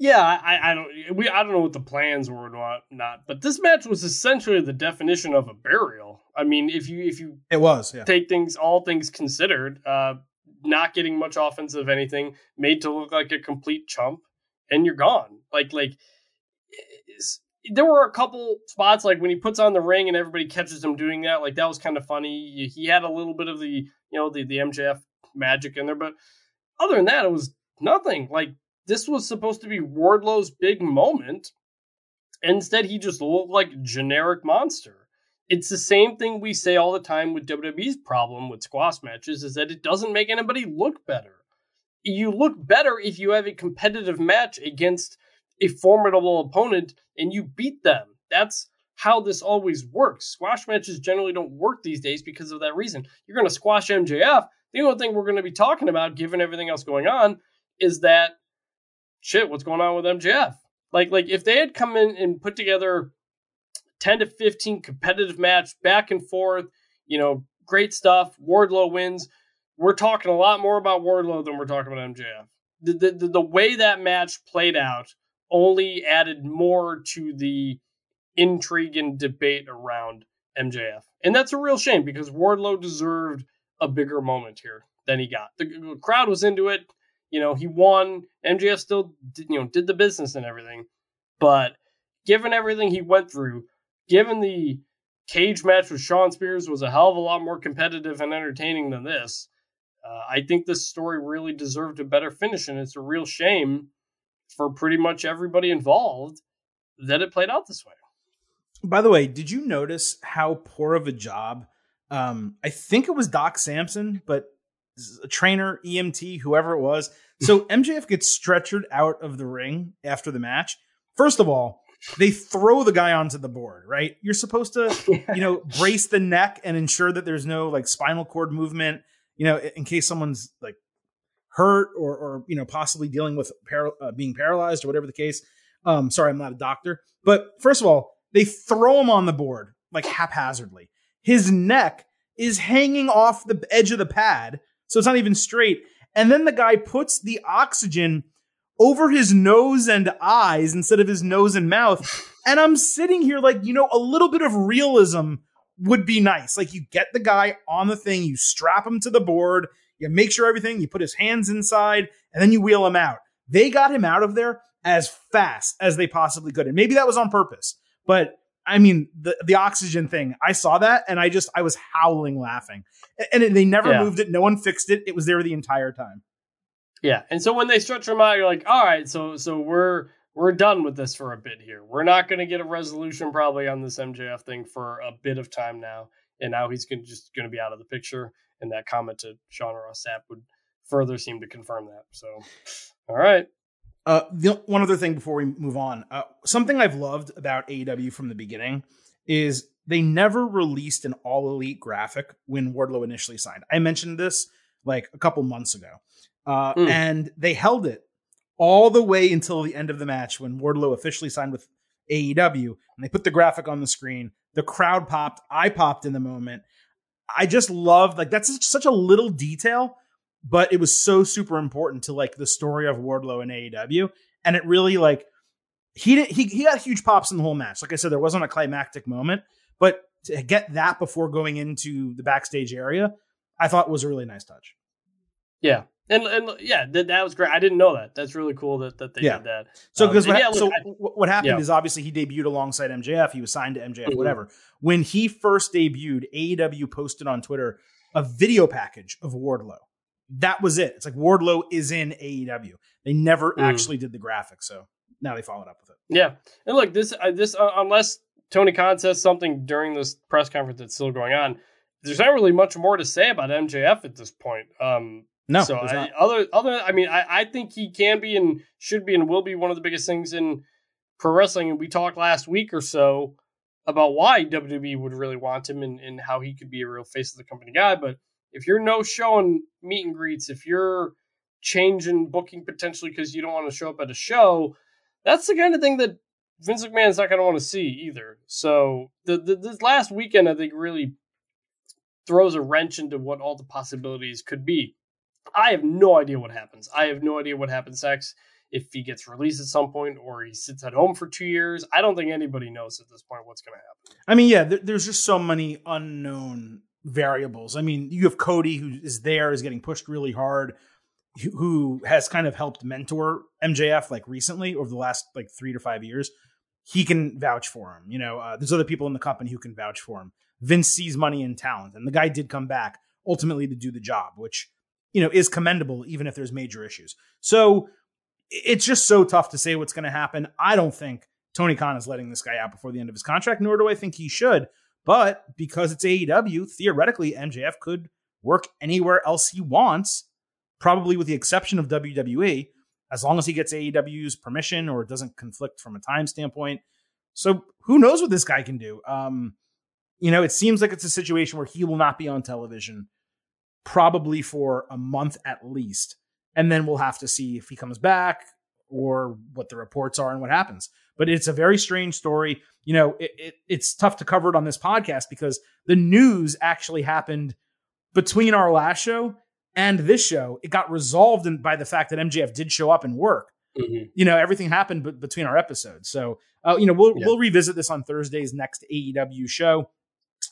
Yeah, I, I don't we I don't know what the plans were or not, not, but this match was essentially the definition of a burial. I mean, if you if you It was, yeah. take things all things considered, uh, not getting much offensive anything, made to look like a complete chump, and you're gone. Like like there were a couple spots like when he puts on the ring and everybody catches him doing that. Like that was kind of funny. He had a little bit of the you know the the MJF magic in there, but other than that, it was nothing. Like this was supposed to be Wardlow's big moment. Instead, he just looked like generic monster. It's the same thing we say all the time with WWE's problem with squash matches is that it doesn't make anybody look better. You look better if you have a competitive match against a formidable opponent and you beat them. That's how this always works. Squash matches generally don't work these days because of that reason. You're going to squash MJF. The only thing we're going to be talking about, given everything else going on, is that shit. What's going on with MJF? Like, like if they had come in and put together 10 to 15 competitive match back and forth, you know, great stuff. Wardlow wins. We're talking a lot more about Wardlow than we're talking about MJF. The, the, the, way that match played out only added more to the intrigue and debate around MJF. And that's a real shame because Wardlow deserved a bigger moment here than he got. The crowd was into it. You know, he won. MJF still, did, you know, did the business and everything. But given everything he went through, given the cage match with Shawn Spears was a hell of a lot more competitive and entertaining than this, uh, I think this story really deserved a better finish, and it's a real shame for pretty much everybody involved that it played out this way. By the way, did you notice how poor of a job? Um, I think it was Doc Sampson, but a trainer, EMT, whoever it was. So MJF gets stretchered out of the ring after the match. First of all, they throw the guy onto the board, right? You're supposed to, *laughs* you know, brace the neck and ensure that there's no like spinal cord movement, you know, in case someone's like hurt or, or you know, possibly dealing with par- uh, being paralyzed or whatever the case. Um, sorry, I'm not a doctor. But first of all, they throw him on the board like haphazardly. His neck is hanging off the edge of the pad, so it's not even straight. And then the guy puts the oxygen over his nose and eyes instead of his nose and mouth. And I'm sitting here like, you know, a little bit of realism would be nice. Like you get the guy on the thing, you strap him to the board, you make sure everything, you put his hands inside, and then you wheel him out. They got him out of there as fast as they possibly could. And maybe that was on purpose. But I mean, the the oxygen thing, I saw that and I just I was howling laughing. And they never yeah. moved it. No one fixed it. It was there the entire time. Yeah. And so when they stretch them out, you're like, all right, so so we're we're done with this for a bit here. We're not going to get a resolution probably on this MJF thing for a bit of time now. And now he's gonna, just going to be out of the picture. And that comment to Sean Ross Sapp would further seem to confirm that. So, all right. Uh, the, one other thing before we move on, uh, something I've loved about AEW from the beginning is they never released an all elite graphic when Wardlow initially signed. I mentioned this like a couple months ago, uh, mm. and they held it all the way until the end of the match when Wardlow officially signed with AEW and they put the graphic on the screen. The crowd popped. I popped in the moment. I just loved like that's such a little detail, but it was so super important to like the story of Wardlow and AEW, and it really like he did he he got huge pops in the whole match. Like I said, there wasn't a climactic moment, but to get that before going into the backstage area, I thought was a really nice touch. Yeah, and and yeah, that, that was great. I didn't know that. That's really cool that, that they yeah. did that. So because um, what, yeah, so I, what happened yeah. is obviously he debuted alongside MJF. He was signed to MJF, mm-hmm. whatever. When he first debuted, AEW posted on Twitter a video package of Wardlow. That was it. It's like Wardlow is in AEW. They never mm. actually did the graphic, so now they followed up with it. Yeah, and look, this uh, this uh, unless Tony Khan says something during this press conference that's still going on, there's not really much more to say about MJF at this point. Um, no. So I, other other I mean I, I think he can be and should be and will be one of the biggest things in pro wrestling. And we talked last week or so about why WWE would really want him and, and how he could be a real face of the company guy. But if you're no showing meet and greets, if you're changing booking potentially because you don't want to show up at a show, that's the kind of thing that Vince McMahon's not going to want to see either. So the, the this last weekend I think really throws a wrench into what all the possibilities could be. I have no idea what happens. I have no idea what happens next. If he gets released at some point or he sits at home for two years, I don't think anybody knows at this point what's going to happen. I mean, yeah, there's just so many unknown variables. I mean, you have Cody who is there, is getting pushed really hard, who has kind of helped mentor MJF like recently over the last like three to five years. He can vouch for him. You know, uh, there's other people in the company who can vouch for him. Vince sees money and talent, and the guy did come back ultimately to do the job, which you know, is commendable even if there's major issues. So it's just so tough to say what's going to happen. I don't think Tony Khan is letting this guy out before the end of his contract, nor do I think he should. But because it's AEW, theoretically, MJF could work anywhere else he wants, probably with the exception of WWE, as long as he gets AEW's permission or it doesn't conflict from a time standpoint. So who knows what this guy can do? Um, you know, it seems like it's a situation where he will not be on television probably for a month at least. And then we'll have to see if he comes back or what the reports are and what happens. But it's a very strange story. You know, it, it, it's tough to cover it on this podcast because the news actually happened between our last show and this show. It got resolved in, by the fact that MJF did show up and work. Mm-hmm. You know, everything happened b- between our episodes. So, uh, you know, we'll yeah. we'll revisit this on Thursday's next AEW show,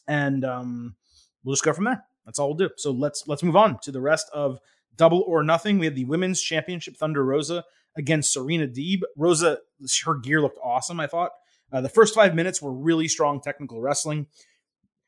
and um, we'll just go from there. That's all we'll do. So let's let's move on to the rest of Double or Nothing. We had the Women's Championship Thunder Rosa against Serena Deeb. Rosa, her gear looked awesome. I thought uh, the first five minutes were really strong technical wrestling.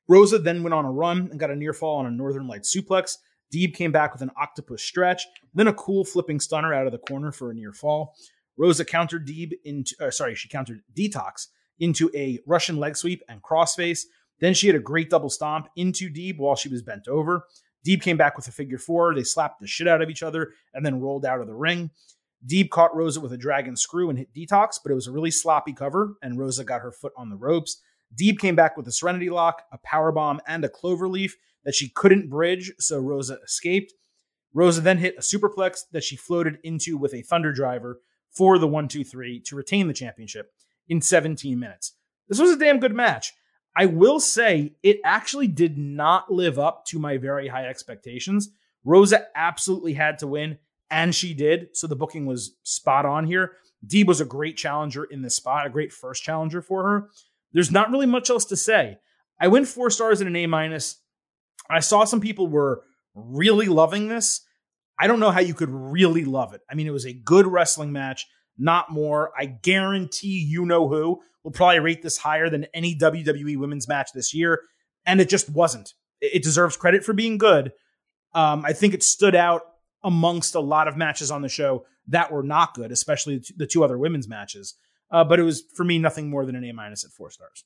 Rosa then went on a run and got a near fall on a Northern Light suplex. Deeb came back with an octopus stretch, then a cool flipping stunner out of the corner for a near fall. Rosa countered Deeb into, uh, sorry, she countered Detox into a Russian leg sweep and crossface. Then she had a great double stomp into Deeb while she was bent over. Deeb came back with a figure four. They slapped the shit out of each other and then rolled out of the ring. Deeb caught Rosa with a dragon screw and hit Detox, but it was a really sloppy cover, and Rosa got her foot on the ropes. Deeb came back with a Serenity Lock, a power bomb, and a Clover Leaf that she couldn't bridge, so Rosa escaped. Rosa then hit a superplex that she floated into with a Thunder Driver for the 1 2 3 to retain the championship in 17 minutes. This was a damn good match. I will say it actually did not live up to my very high expectations. Rosa absolutely had to win, and she did. So the booking was spot on here. Deeb was a great challenger in this spot, a great first challenger for her. There's not really much else to say. I went four stars and an A minus. I saw some people were really loving this. I don't know how you could really love it. I mean, it was a good wrestling match, not more. I guarantee you know who will probably rate this higher than any WWE women's match this year. And it just wasn't. It deserves credit for being good. Um, I think it stood out amongst a lot of matches on the show that were not good, especially the two other women's matches. Uh, but it was for me nothing more than an A minus at four stars.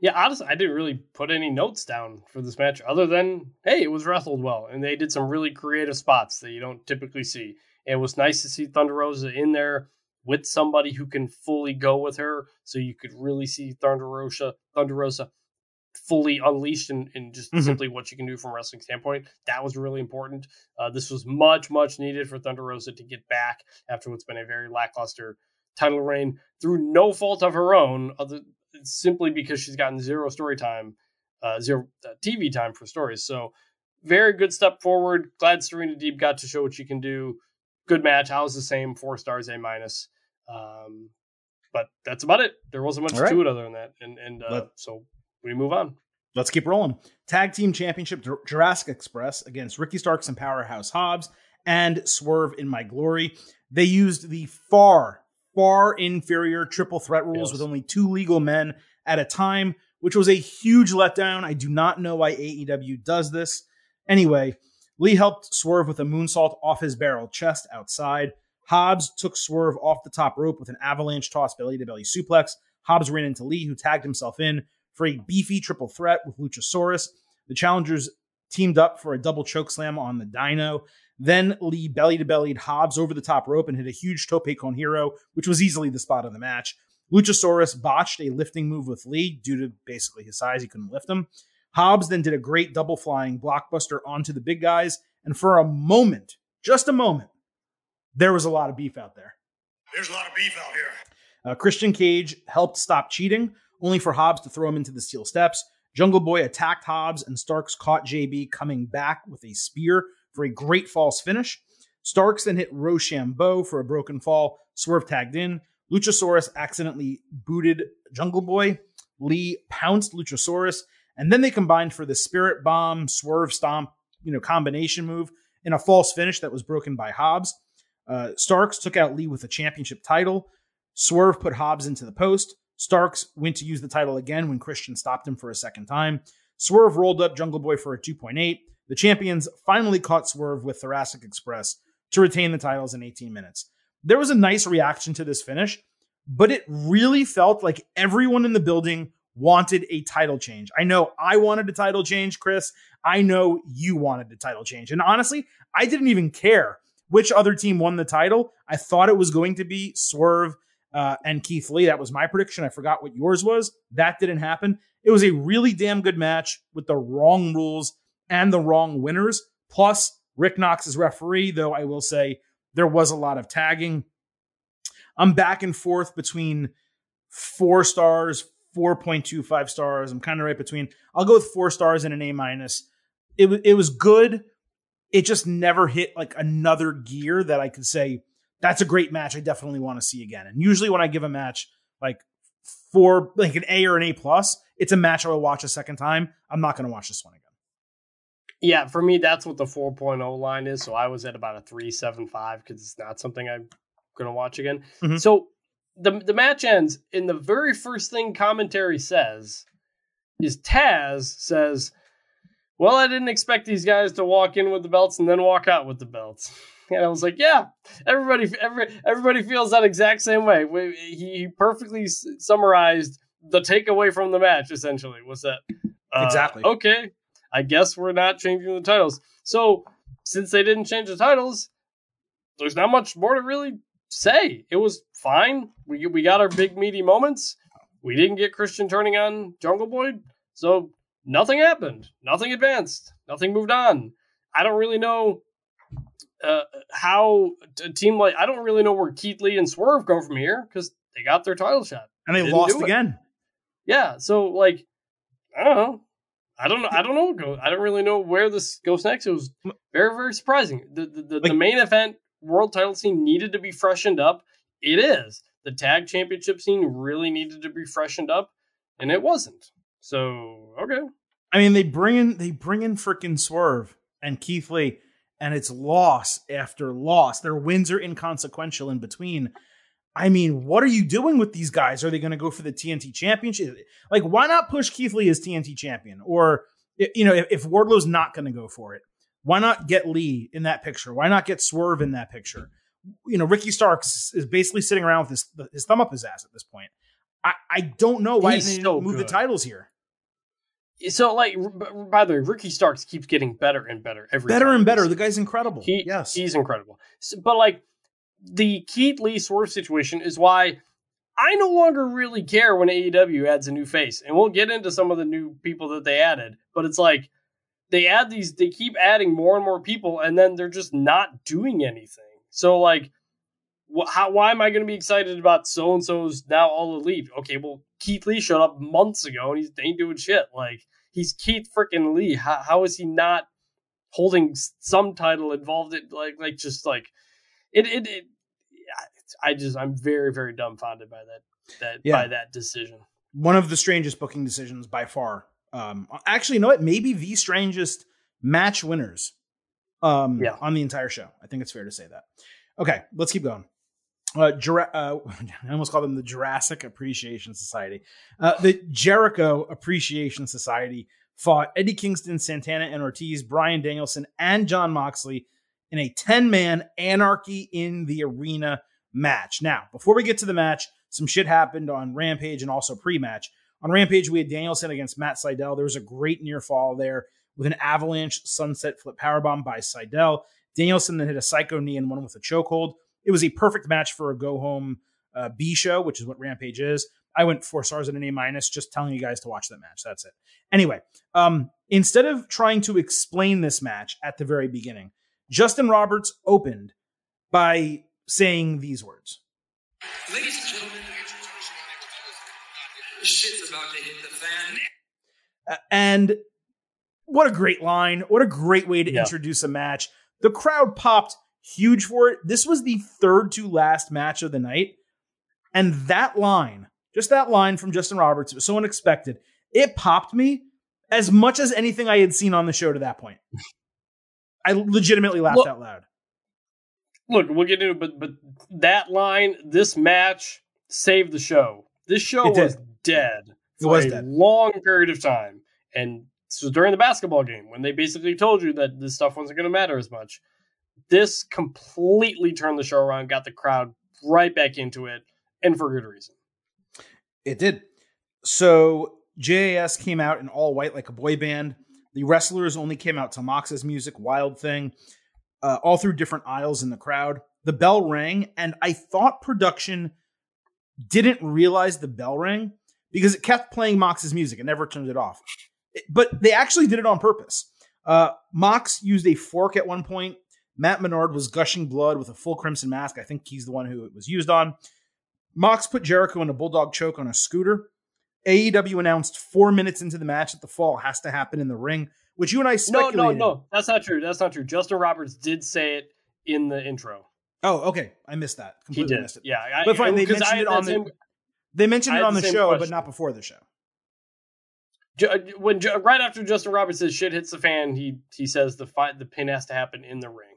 Yeah, honestly, I didn't really put any notes down for this match other than hey, it was wrestled well, and they did some really creative spots that you don't typically see. It was nice to see Thunder Rosa in there with somebody who can fully go with her, so you could really see Thunder Rosa, Thunder Rosa fully unleashed and, and just mm-hmm. simply what you can do from a wrestling standpoint. That was really important. Uh, this was much, much needed for Thunder Rosa to get back after what's been a very lackluster title reign through no fault of her own, other simply because she's gotten zero story time, uh, zero uh, TV time for stories. So very good step forward. Glad Serena Deeb got to show what she can do. Good match. I was the same, four stars, A minus. Um, but that's about it. There wasn't much right. to it other than that. And and uh, so we move on. Let's keep rolling. Tag Team Championship Jurassic Express against Ricky Starks and Powerhouse Hobbs and Swerve in My Glory. They used the far, far inferior triple threat rules yes. with only two legal men at a time, which was a huge letdown. I do not know why AEW does this. Anyway, Lee helped Swerve with a moonsault off his barrel chest outside. Hobbs took Swerve off the top rope with an avalanche toss belly to belly suplex. Hobbs ran into Lee, who tagged himself in for a beefy triple threat with Luchasaurus. The challengers teamed up for a double choke slam on the Dino. Then Lee belly to bellied Hobbs over the top rope and hit a huge tope con hilo, which was easily the spot of the match. Luchasaurus botched a lifting move with Lee due to basically his size, he couldn't lift him. Hobbs then did a great double flying blockbuster onto the big guys, and for a moment, just a moment, there was a lot of beef out there. There's a lot of beef out here. Uh, Christian Cage helped stop cheating, only for Hobbs to throw him into the steel steps. Jungle Boy attacked Hobbs, and Starks caught JB coming back with a spear for a great false finish. Starks then hit Roshambo for a broken fall. Swerve tagged in. Luchasaurus accidentally booted Jungle Boy. Lee pounced Luchasaurus, and then they combined for the Spirit Bomb Swerve Stomp, you know, combination move in a false finish that was broken by Hobbs. Uh, Starks took out Lee with a championship title. Swerve put Hobbs into the post. Starks went to use the title again when Christian stopped him for a second time. Swerve rolled up Jungle Boy for a 2.8. The champions finally caught Swerve with Thoracic Express to retain the titles in 18 minutes. There was a nice reaction to this finish, but it really felt like everyone in the building wanted a title change. I know I wanted a title change, Chris. I know you wanted a title change. And honestly, I didn't even care which other team won the title. I thought it was going to be Swerve uh, and Keith Lee. That was my prediction. I forgot what yours was. That didn't happen. It was a really damn good match with the wrong rules and the wrong winners. Plus, Rick Knox is referee, though I will say there was a lot of tagging. I'm back and forth between four stars, 4.25 stars. I'm kind of right between. I'll go with four stars and an A minus. It, was it was good. It just never hit like another gear that I could say that's a great match. I definitely want to see again. And usually when I give a match like for like an A or an A plus, it's a match I will watch a second time. I'm not going to watch this one again. Yeah, for me, that's what the 4.0 line is. So I was at about a 3.75 because it's not something I'm going to watch again. Mm-hmm. So the the match ends, and the very first thing commentary says is Taz says, "Well, I didn't expect these guys to walk in with the belts and then walk out with the belts." *laughs* And I was like, "Yeah, everybody, every, everybody feels that exact same way." He perfectly summarized the takeaway from the match. Essentially, was that uh, exactly okay? I guess we're not changing the titles. So since they didn't change the titles, there's not much more to really say. It was fine. We we got our big meaty moments. We didn't get Christian turning on Jungle Boy, so nothing happened. Nothing advanced. Nothing moved on. I don't really know uh, how a team like I don't really know where Keith Lee and Swerve go from here because they got their title shot and they, they lost again. Yeah, so like I don't know. I don't know. I don't know. I don't really know where this goes next. It was very, very surprising. The the, the, like, the main event world title scene needed to be freshened up. It is. The tag championship scene really needed to be freshened up, and it wasn't. So okay. I mean, they bring in they bring in freaking Swerve and Keith Lee, and it's loss after loss. Their wins are inconsequential in between. I mean, what are you doing with these guys? Are they going to go for the TNT championship? Like, why not push Keith Lee as TNT champion? Or, you know, if, if Wardlow's not going to go for it, why not get Lee in that picture? Why not get Swerve in that picture? You know, Ricky Starks is basically sitting around with his, his thumb up his ass at this point. I, I don't know why He's they so move good. the titles here. So, like, by the way, Ricky Starks keeps getting better and better every Better time and better. The guy's incredible. He, yes. he's incredible. S but like the Keith Lee Swerve situation is why I no longer really care when AEW adds a new face, and we'll get into some of the new people that they added. But it's like they add these, they keep adding more and more people, and then they're just not doing anything. So like, wh- how? Why am I going to be excited about so and so's now all elite? Okay, well Keith Lee showed up months ago and he's ain't doing shit. Like he's Keith freaking Lee. How, how is he not holding some title involved in like like just like it it, it I just I'm very very dumbfounded by that that Yeah. by that decision. one of the strangest booking decisions by far. Um, actually, you know what? Maybe the strangest match winners um, Yeah. on the entire show. I think it's fair to say that. Okay, let's keep going. Uh, Jura- uh, *laughs* I almost call them the Jurassic Appreciation Society. Uh, the Jericho Appreciation Society fought Eddie Kingston, Santana and Ortiz, Bryan Danielson, and Jon Moxley in a 10 man Anarchy in the Arena match. Now, before we get to the match, some shit happened on Rampage and also pre match. On Rampage, we had Danielson against Matt Sydal. There was a great near fall there with an avalanche sunset flip powerbomb by Sydal. Danielson then hit a psycho knee and one with a chokehold. It was a perfect match for a go home uh, B show, which is what Rampage is. I went four stars and an A minus, just telling you guys to watch that match. That's it. Anyway, um, instead of trying to explain this match at the very beginning, Justin Roberts opened by saying these words. Ladies and gentlemen, shit's about to hit the fan. Uh, and what a great line. What a great way to Yeah. introduce a match. The crowd popped huge for it. This was the third to last match of the night. And that line, just that line from Justin Roberts, it was so unexpected. It popped me as much as anything I had seen on the show to that point. I legitimately laughed out loud. Look, we'll get into it, but but that line, this match saved the show. This show was dead It was a long period of time, and so during the basketball game when they basically told you that this stuff wasn't going to matter as much. This completely turned the show around, got the crowd right back into it, and for good reason. It did. So JAS came out in all white like a boy band. The wrestlers only came out to Mox's music, Wild Thing, uh, all through different aisles in the crowd. The bell rang, and I thought production didn't realize the bell rang because it kept playing Mox's music and never turned it off. It- but they actually did it on purpose. Uh, Mox used a fork at one point. Matt Menard was gushing blood with a full crimson mask. I think he's the one who it was used on. Mox put Jericho in a bulldog choke on a scooter. AEW announced four minutes into the match that the fall has to happen in the ring, which you and I No, speculated. no, no, that's not true. That's not true. Justin Roberts did say it in the intro. Oh, okay. I missed that. He did. missed it. Yeah, I, But fine, they mentioned I it on the- same- They mentioned it on the, the show, but not before the show. When right after Justin Roberts says shit hits the fan, he he says the fight the pin has to happen in the ring,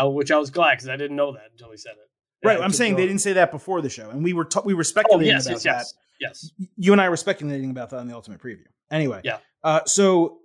uh, which I was glad because I didn't know that until he said it. Right. I'm saying they didn't say that before the show, and we were t- we were Oh speculating yes, about yes, that. yes, yes. you and I were speculating about that in the ultimate preview. Anyway, Yeah. Uh, so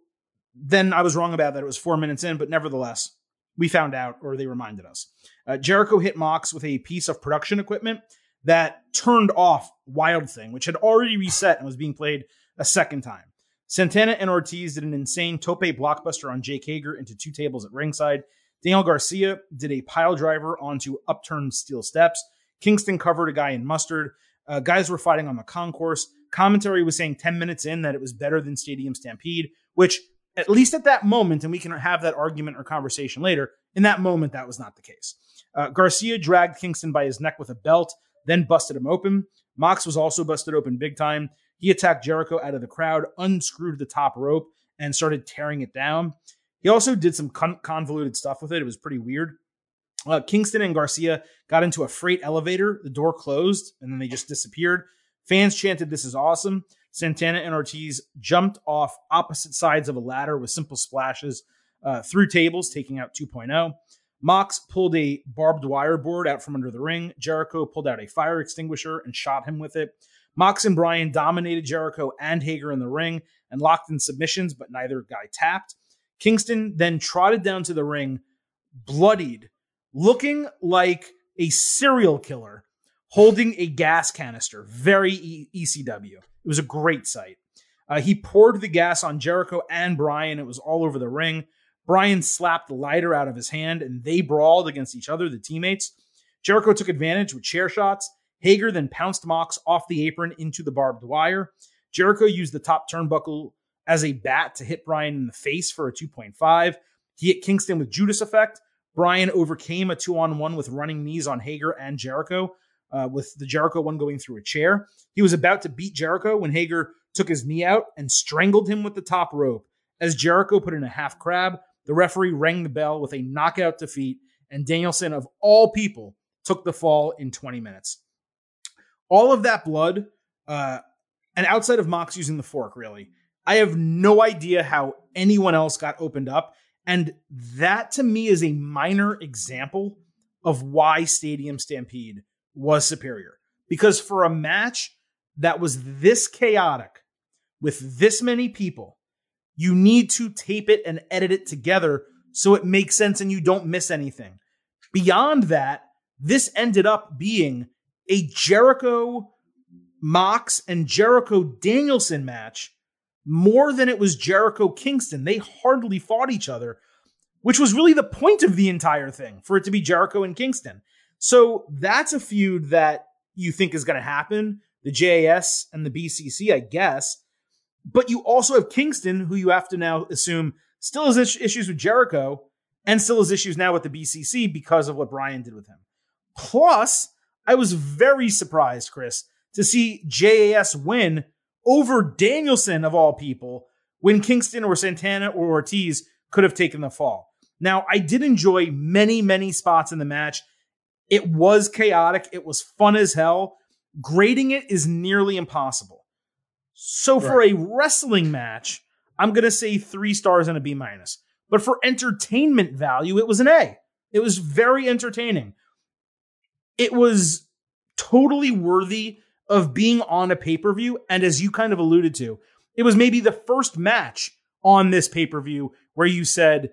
then I was wrong about that. It was four minutes in, but nevertheless, we found out, or they reminded us. Uh, Jericho hit Mox with a piece of production equipment that turned off Wild Thing, which had already reset and was being played a second time. Santana and Ortiz did an insane tope blockbuster on Jake Hager into two tables at ringside. Daniel Garcia did a pile driver onto upturned steel steps. Kingston covered a guy in mustard. Uh, guys were fighting on the concourse. Commentary was saying 10 minutes in that it was better than Stadium Stampede, which, at least at that moment, and we can have that argument or conversation later, in that moment, that was not the case. Uh, Garcia dragged Kingston by his neck with a belt, then busted him open. Mox was also busted open big time. He attacked Jericho out of the crowd, unscrewed the top rope, and started tearing it down. He also did some con- convoluted stuff with it. It was pretty weird. Uh, Kingston and Garcia got into a freight elevator. The door closed, and then they just disappeared. Fans chanted, This is awesome. Santana and Ortiz jumped off opposite sides of a ladder with simple splashes. uh, through tables, taking out 2.0. Mox pulled a barbed wire board out from under the ring. Jericho pulled out a fire extinguisher and shot him with it. Mox and Bryan dominated Jericho and Hager in the ring and locked in submissions, but neither guy tapped. Kingston then trotted down to the ring, bloodied, looking like a serial killer, holding a gas canister. Very e- ECW. It was a great sight. Uh, he poured the gas on Jericho and Bryan. It was all over the ring. Bryan slapped the lighter out of his hand and they brawled against each other, the teammates. Jericho took advantage with chair shots. Hager then pounced Mox off the apron into the barbed wire. Jericho used the top turnbuckle as a bat to hit Bryan in the face for a 2.5. He hit Kingston with Judas effect. Bryan overcame a two on one with running knees on Hager and Jericho, uh, with the Jericho one going through a chair. He was about to beat Jericho when Hager took his knee out and strangled him with the top rope. As Jericho put in a half crab, the referee rang the bell with a knockout defeat, and Danielson, of all people, took the fall in 20 minutes. All of that blood, uh, and outside of Mox using the fork, really, I have no idea how anyone else got opened up. And that to me is a minor example of why Stadium Stampede was superior. Because for a match that was this chaotic with this many people, you need to tape it and edit it together so it makes sense and you don't miss anything. Beyond that, this ended up being a Jericho Mox and Jericho Danielson match more than it was Jericho Kingston. They hardly fought each other, which was really the point of the entire thing for it to be Jericho and Kingston. So that's a feud that you think is going to happen. The JAS and the BCC, I guess. But you also have Kingston, who you have to now assume still has issues with Jericho and still has issues now with the BCC because of what Bryan did with him. Plus, I was very surprised, Chris, to see JAS win over Danielson of all people when Kingston or Santana or Ortiz could have taken the fall. Now, I did enjoy many, many spots in the match. It was chaotic. It was fun as hell. Grading it is nearly impossible. So for a wrestling match, I'm going to say three stars and a B minus. But for entertainment value, it was an A. It was very entertaining. It was totally worthy of being on a pay per view. And as you kind of alluded to, it was maybe the first match on this pay per view where you said,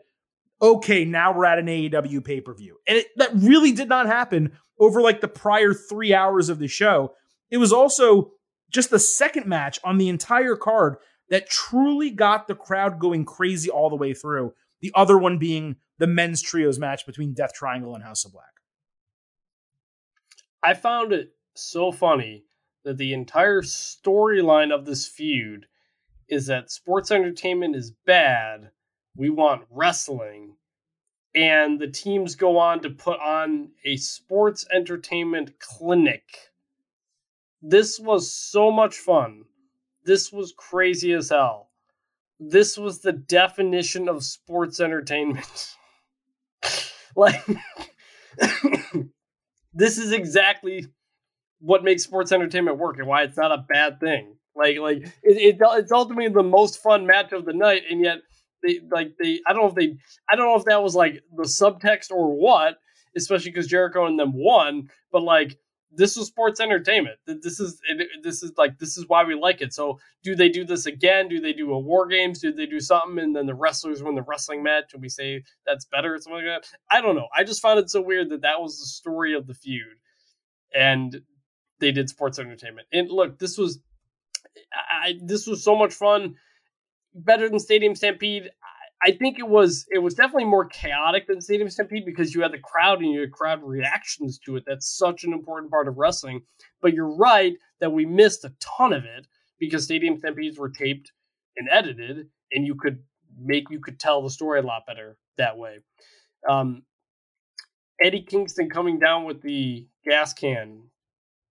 okay, now we're at an AEW pay per view. And it, that really did not happen over like the prior three hours of the show. It was also just the second match on the entire card that truly got the crowd going crazy all the way through. The other one being the men's trios match between Death Triangle and House of Black. I found it so funny that the entire storyline of this feud is that sports entertainment is bad. We want wrestling. And the teams go on to put on a sports entertainment clinic. This was so much fun. This was crazy as hell. This was the definition of sports entertainment. *laughs* like, *coughs* this is exactly what makes sports entertainment work and why it's not a bad thing. Like like it, it it's ultimately the most fun match of the night, and yet they like they I don't know if they I don't know if that was like the subtext or what, especially because Jericho and them won, but like this was sports entertainment. This is this is like this is why we like it. So do they do this again? Do they do a war games? Do they do something and then the wrestlers win the wrestling match and we say that's better or something like that? I don't know. I just found it so weird that that was the story of the feud, and they did sports entertainment. And look, this was I, this was so much fun, better than Stadium Stampede. I think it was it was definitely more chaotic than Stadium Stampede because you had the crowd and you had crowd reactions to it. That's such an important part of wrestling. But you're right that we missed a ton of it because Stadium Stampedes were taped and edited, and you could make you could tell the story a lot better that way. Um, Eddie Kingston coming down with the gas can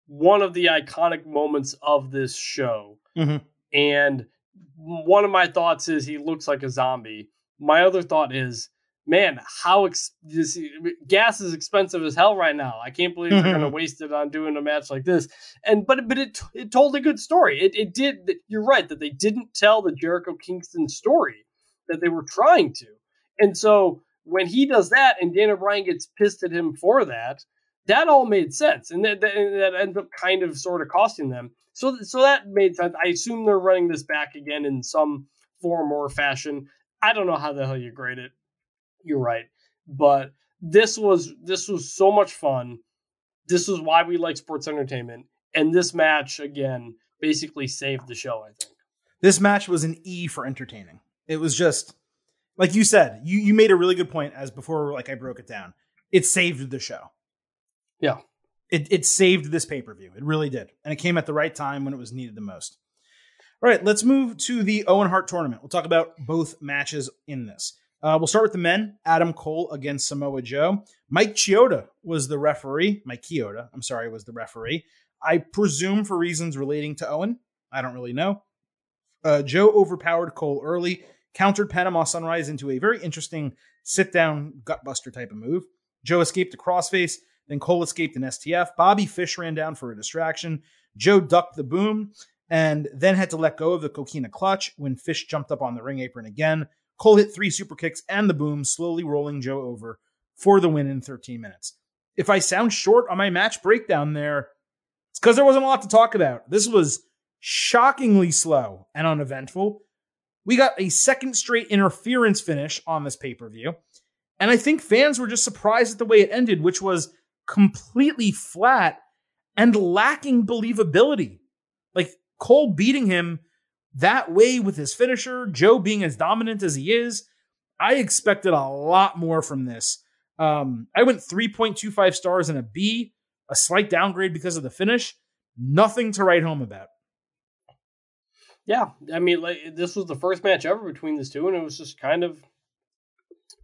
one of the iconic moments of this show. Mm-hmm. And one of my thoughts is he looks like a zombie. My other thought is, man, how ex- this, gas is expensive as hell right now. I can't believe mm-hmm. they're going *laughs* to waste it on doing a match like this. And but but it it told a good story. It it did. You're right that they didn't tell the Jericho Kingston story that they were trying to. And so when he does that and Daniel Bryan gets pissed at him for that, that all made sense. And that, that, that ends up kind of sort of costing them. So, so that made sense. I assume they're running this back again in some form or fashion. I don't know how the hell you grade it. You're right. But this was this was so much fun. This is why we like sports entertainment. And this match again basically saved the show, I think. This match was an E for entertaining. It was just like you said, you you made a really good point as before like I broke it down. It saved the show. Yeah. It it saved this pay-per-view. It really did. And it came at the right time when it was needed the most. All right, let's move to the Owen Hart tournament. We'll talk about both matches in this. Uh, we'll start with the men. Adam Cole against Samoa Joe. Mike Chioda was the referee. Mike Chioda, I'm sorry, was the referee. I presume for reasons relating to Owen. I don't really know. Uh, Joe overpowered Cole early, countered Panama Sunrise into a very interesting sit down gutbuster type of move. Joe escaped a crossface, then Cole escaped an STF. Bobby Fish ran down for a distraction. Joe ducked the boom and then had to let go of the coquina clutch when Fish jumped up on the ring apron again. Cole hit three super kicks and the boom, slowly rolling Joe over for the win in 13 minutes. If I sound short on my match breakdown there, it's because there wasn't a lot to talk about. This was shockingly slow and uneventful. We got a second straight interference finish on this pay per view. And I think fans were just surprised at the way it ended, which was completely flat and lacking believability. Like Cole beating him that way with his finisher, Joe being as dominant as he is. I expected a lot more from this. Um, I went 3.25 stars and a B, a slight downgrade because of the finish. Nothing to write home about. Yeah, I mean, like this was the first match ever between these two, and it was just kind of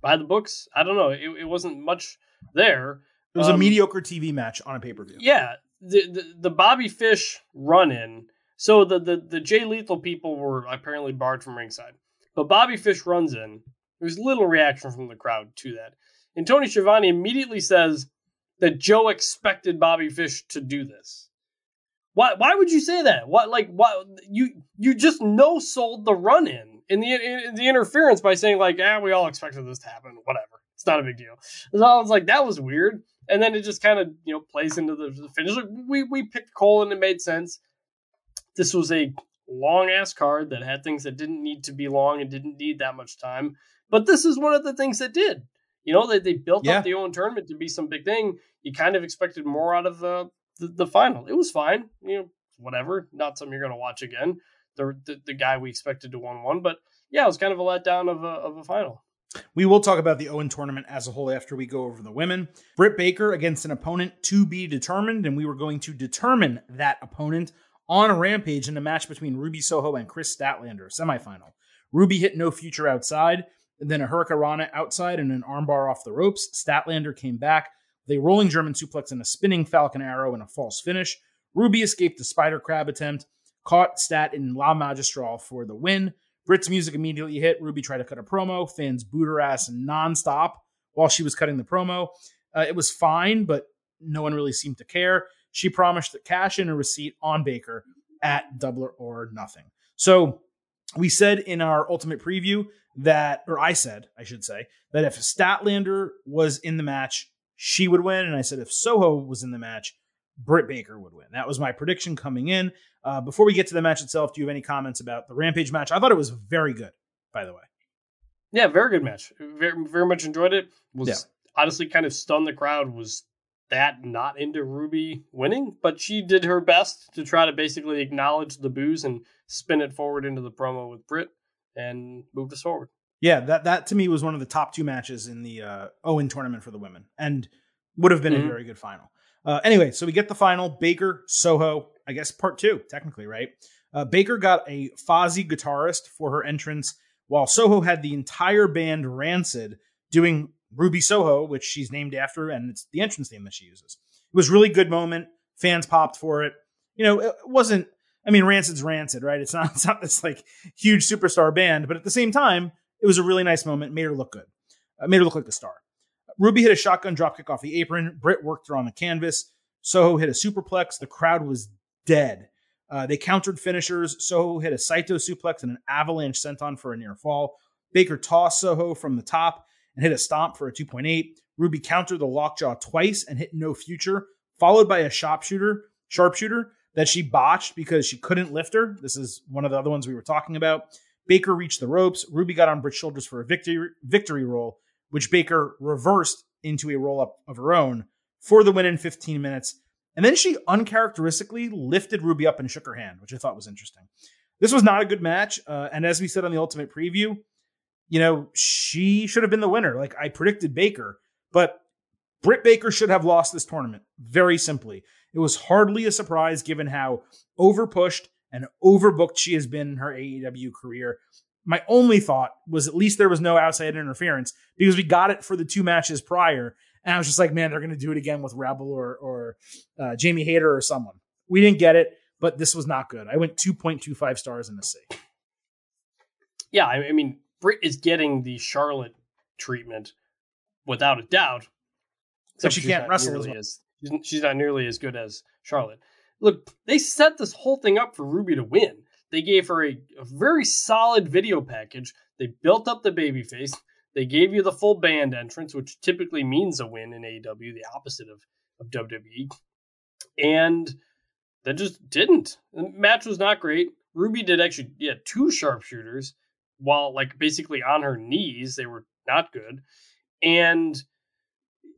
by the books. I don't know. It, it wasn't much there. It was um, a mediocre TV match on a pay per view. Yeah, the, the, the Bobby Fish run in. So the, the the Jay Lethal people were apparently barred from ringside, but Bobby Fish runs in. There's little reaction from the crowd to that, and Tony Schiavone immediately says that Joe expected Bobby Fish to do this. Why why would you say that? What like what you you just no sold the run in in the in the interference by saying like ah we all expected this to happen whatever it's not a big deal. So I was like that was weird, and then it just kind of you know plays into the, the finish. We we picked Cole and it made sense. This was a long ass card that had things that didn't need to be long and didn't need that much time, but this is one of the things that did. You know, they, they built yeah. up the Owen tournament to be some big thing. You kind of expected more out of the the, the final. It was fine. You know, whatever. Not something you're going to watch again. The, the, the guy we expected to win one, but yeah, it was kind of a letdown of a of a final. We will talk about the Owen tournament as a whole after we go over the women. Britt Baker against an opponent to be determined, and we were going to determine that opponent on a rampage in a match between Ruby Soho and Kris Statlander, semifinal. Ruby hit no future outside, then a Hurricanrana outside and an armbar off the ropes. Statlander came back, with a rolling German suplex and a spinning Falcon Arrow and a false finish. Ruby escaped the spider crab attempt, caught Stat in La Magistral for the win. Britt's music immediately hit. Ruby tried to cut a promo. Fans booed her ass nonstop while she was cutting the promo. Uh, it was fine, but no one really seemed to care. She promised to cash in a receipt on Baker at Double or Nothing. So we said in our ultimate preview that, or I said, I should say, that if Statlander was in the match, she would win. And I said if Soho was in the match, Britt Baker would win. That was my prediction coming in. Uh, before we get to the match itself, do you have any comments about the Rampage match? I thought it was very good, by the way. Yeah, very good match. Very, very much enjoyed it. Was yeah. honestly kind of stunned the crowd. Was that not into Ruby winning? But she did her best to try to basically acknowledge the booze and spin it forward into the promo with Britt and moved us forward. Yeah, that that to me was one of the top two matches in the uh, Owen tournament for the women, and would have been mm-hmm. a very good final. Uh, anyway, so we get the final: Baker, Soho. I guess part two, technically, right? Uh, Baker got a Fozzy guitarist for her entrance, while Soho had the entire band Rancid doing Ruby Soho, which she's named after, and it's the entrance theme that she uses. It was really good moment. Fans popped for it. You know, it wasn't. I mean, Rancid's Rancid, right? It's not. *laughs* It's not this like huge superstar band, but at the same time, it was a really nice moment. Made her look good. Uh, made her look like a star. Ruby hit a shotgun dropkick off the apron. Britt worked her on the canvas. Soho hit a superplex. The crowd was dead. Uh, they countered finishers. Soho hit a Saito suplex and an avalanche senton for a near fall. Baker tossed Soho from the top and hit a stomp for a 2.8. Ruby countered the lockjaw twice and hit no future, followed by a sharpshooter, sharpshooter that she botched because she couldn't lift her. This is one of the other ones we were talking about. Baker reached the ropes. Ruby got on Britt's shoulders for a victory victory roll, which Baker reversed into a roll up of her own for the win in 15 minutes. And then she uncharacteristically lifted Ruby up and shook her hand, which I thought was interesting. This was not a good match. Uh, and as we said on the Ultimate Preview, you know, she should have been the winner. Like I predicted Baker, but Britt Baker should have lost this tournament. Very simply. It was hardly a surprise given how overpushed and overbooked she has been in her AEW career. My only thought was at least there was no outside interference because we got it for the two matches prior. And I was just like, man, they're going to do it again with Rebel or, or uh, Jamie Hayter or someone. We didn't get it, but this was not good. I went 2.25 stars in the C. Yeah, I mean, Britt is getting the Charlotte treatment without a doubt. But she can't wrestle as, well. as she's, she's not nearly as good as Charlotte. Look, they set this whole thing up for Ruby to win. They gave her a, a very solid video package. They built up the babyface. They gave you the full band entrance, which typically means a win in AEW, the opposite of, of WWE. And that just didn't. The match was not great. Ruby did actually, yeah, two sharpshooters while like basically on her knees. They were not good. And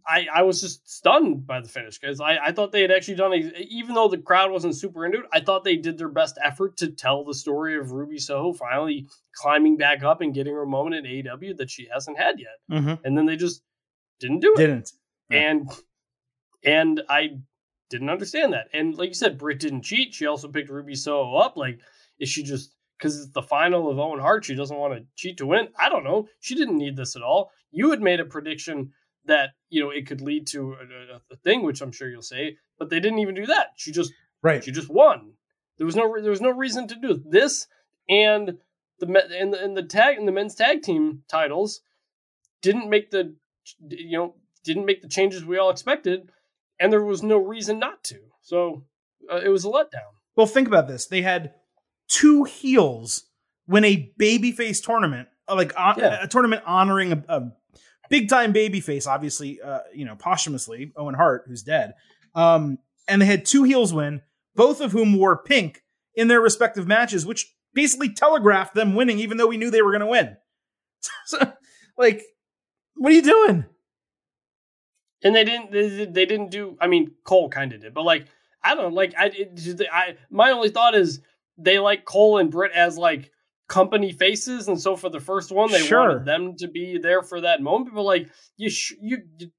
I, I was just stunned by the finish because I, I thought they had actually done a, even though the crowd wasn't super into it, I thought they did their best effort to tell the story of Ruby Soho finally climbing back up and getting her moment in AEW that she hasn't had yet. Mm-hmm. And then they just didn't do it. Didn't. Yeah. And and I didn't understand that. And like you said, Britt didn't cheat. She also picked Ruby Soho up. Like, is she just because it's the final of Owen Hart, she doesn't want to cheat to win? I don't know. She didn't need this at all. You had made a prediction that you know it could lead to a, a, thing, which I'm sure you'll say, but they didn't even do that. She just right. She just won. There was no there was no reason to do this, and the and the, and the tag and the men's tag team titles didn't make the you know didn't make the changes we all expected, and there was no reason not to. So uh, it was a letdown. Well, think about this: they had two heels win a babyface tournament, uh, like yeah. a tournament honoring a, a big time babyface, obviously, uh, you know, posthumously, Owen Hart, who's dead. Um, and they had two heels win, both of whom wore pink in their respective matches, which basically telegraphed them winning, even though we knew they were going to win. *laughs* so, like, what are you doing? And they didn't. They, they didn't do. I mean, Cole kind of did, but like, I don't know. Like, I, it, I, my only thought is they like Cole and Britt as like company faces, and so for the first one, they sure. wanted them to be there for that moment. But like you, sh- you, you,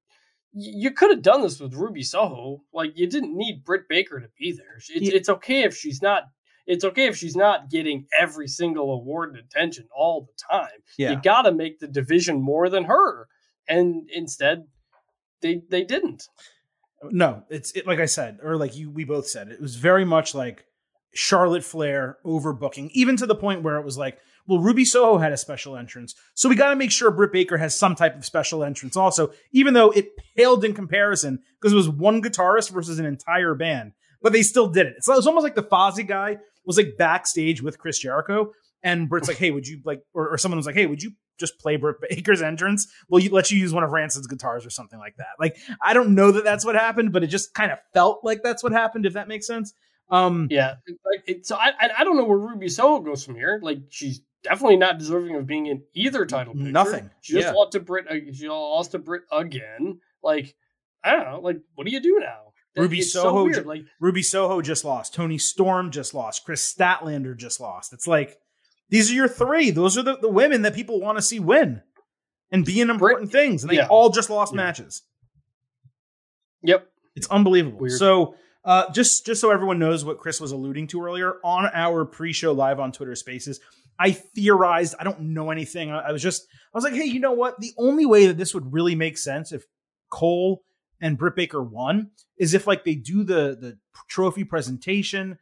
you could have done this with Ruby Soho. Like you didn't need Britt Baker to be there. It's, yeah. it's okay if she's not. It's okay if she's not getting every single award and attention all the time. Yeah. You got to make the division more than her, and instead, they they didn't. No, it's it, like I said, or like you we both said, it was very much like Charlotte Flair overbooking, even to the point where it was like, well, Ruby Soho had a special entrance. So we got to make sure Britt Baker has some type of special entrance also, even though it paled in comparison because it was one guitarist versus an entire band. But they still did it. It's, it's almost like the Fozzy guy was like backstage with Chris Jericho. And Britt's like, hey, would you like, or, or someone was like, hey, would you just play Britt Baker's entrance? Well, you let you use one of Rancid's guitars or something like that. Like, I don't know that that's what happened, but it just kind of felt like that's what happened, if that makes sense. Um, yeah, so I I don't know where Ruby Soho goes from here. Like she's definitely not deserving of being in either title picture. Nothing. She just yeah. lost to Britt. Uh, she lost to Britt again. Like I don't know. Like what do you do now? Ruby Soho, so like Ruby Soho just lost. Toni Storm just lost. Kris Statlander just lost. It's like these are your three. Those are the, the women that people want to see win and be in important Britt, things, and they yeah. all just lost yeah. matches. Yep, it's unbelievable. Weird. So uh, just just so everyone knows what Chris was alluding to earlier on our pre-show live on Twitter Spaces, I theorized. I don't know anything. I, I was just I was like, hey, you know what? The only way that this would really make sense if Cole and Britt Baker won is if like they do the the trophy presentation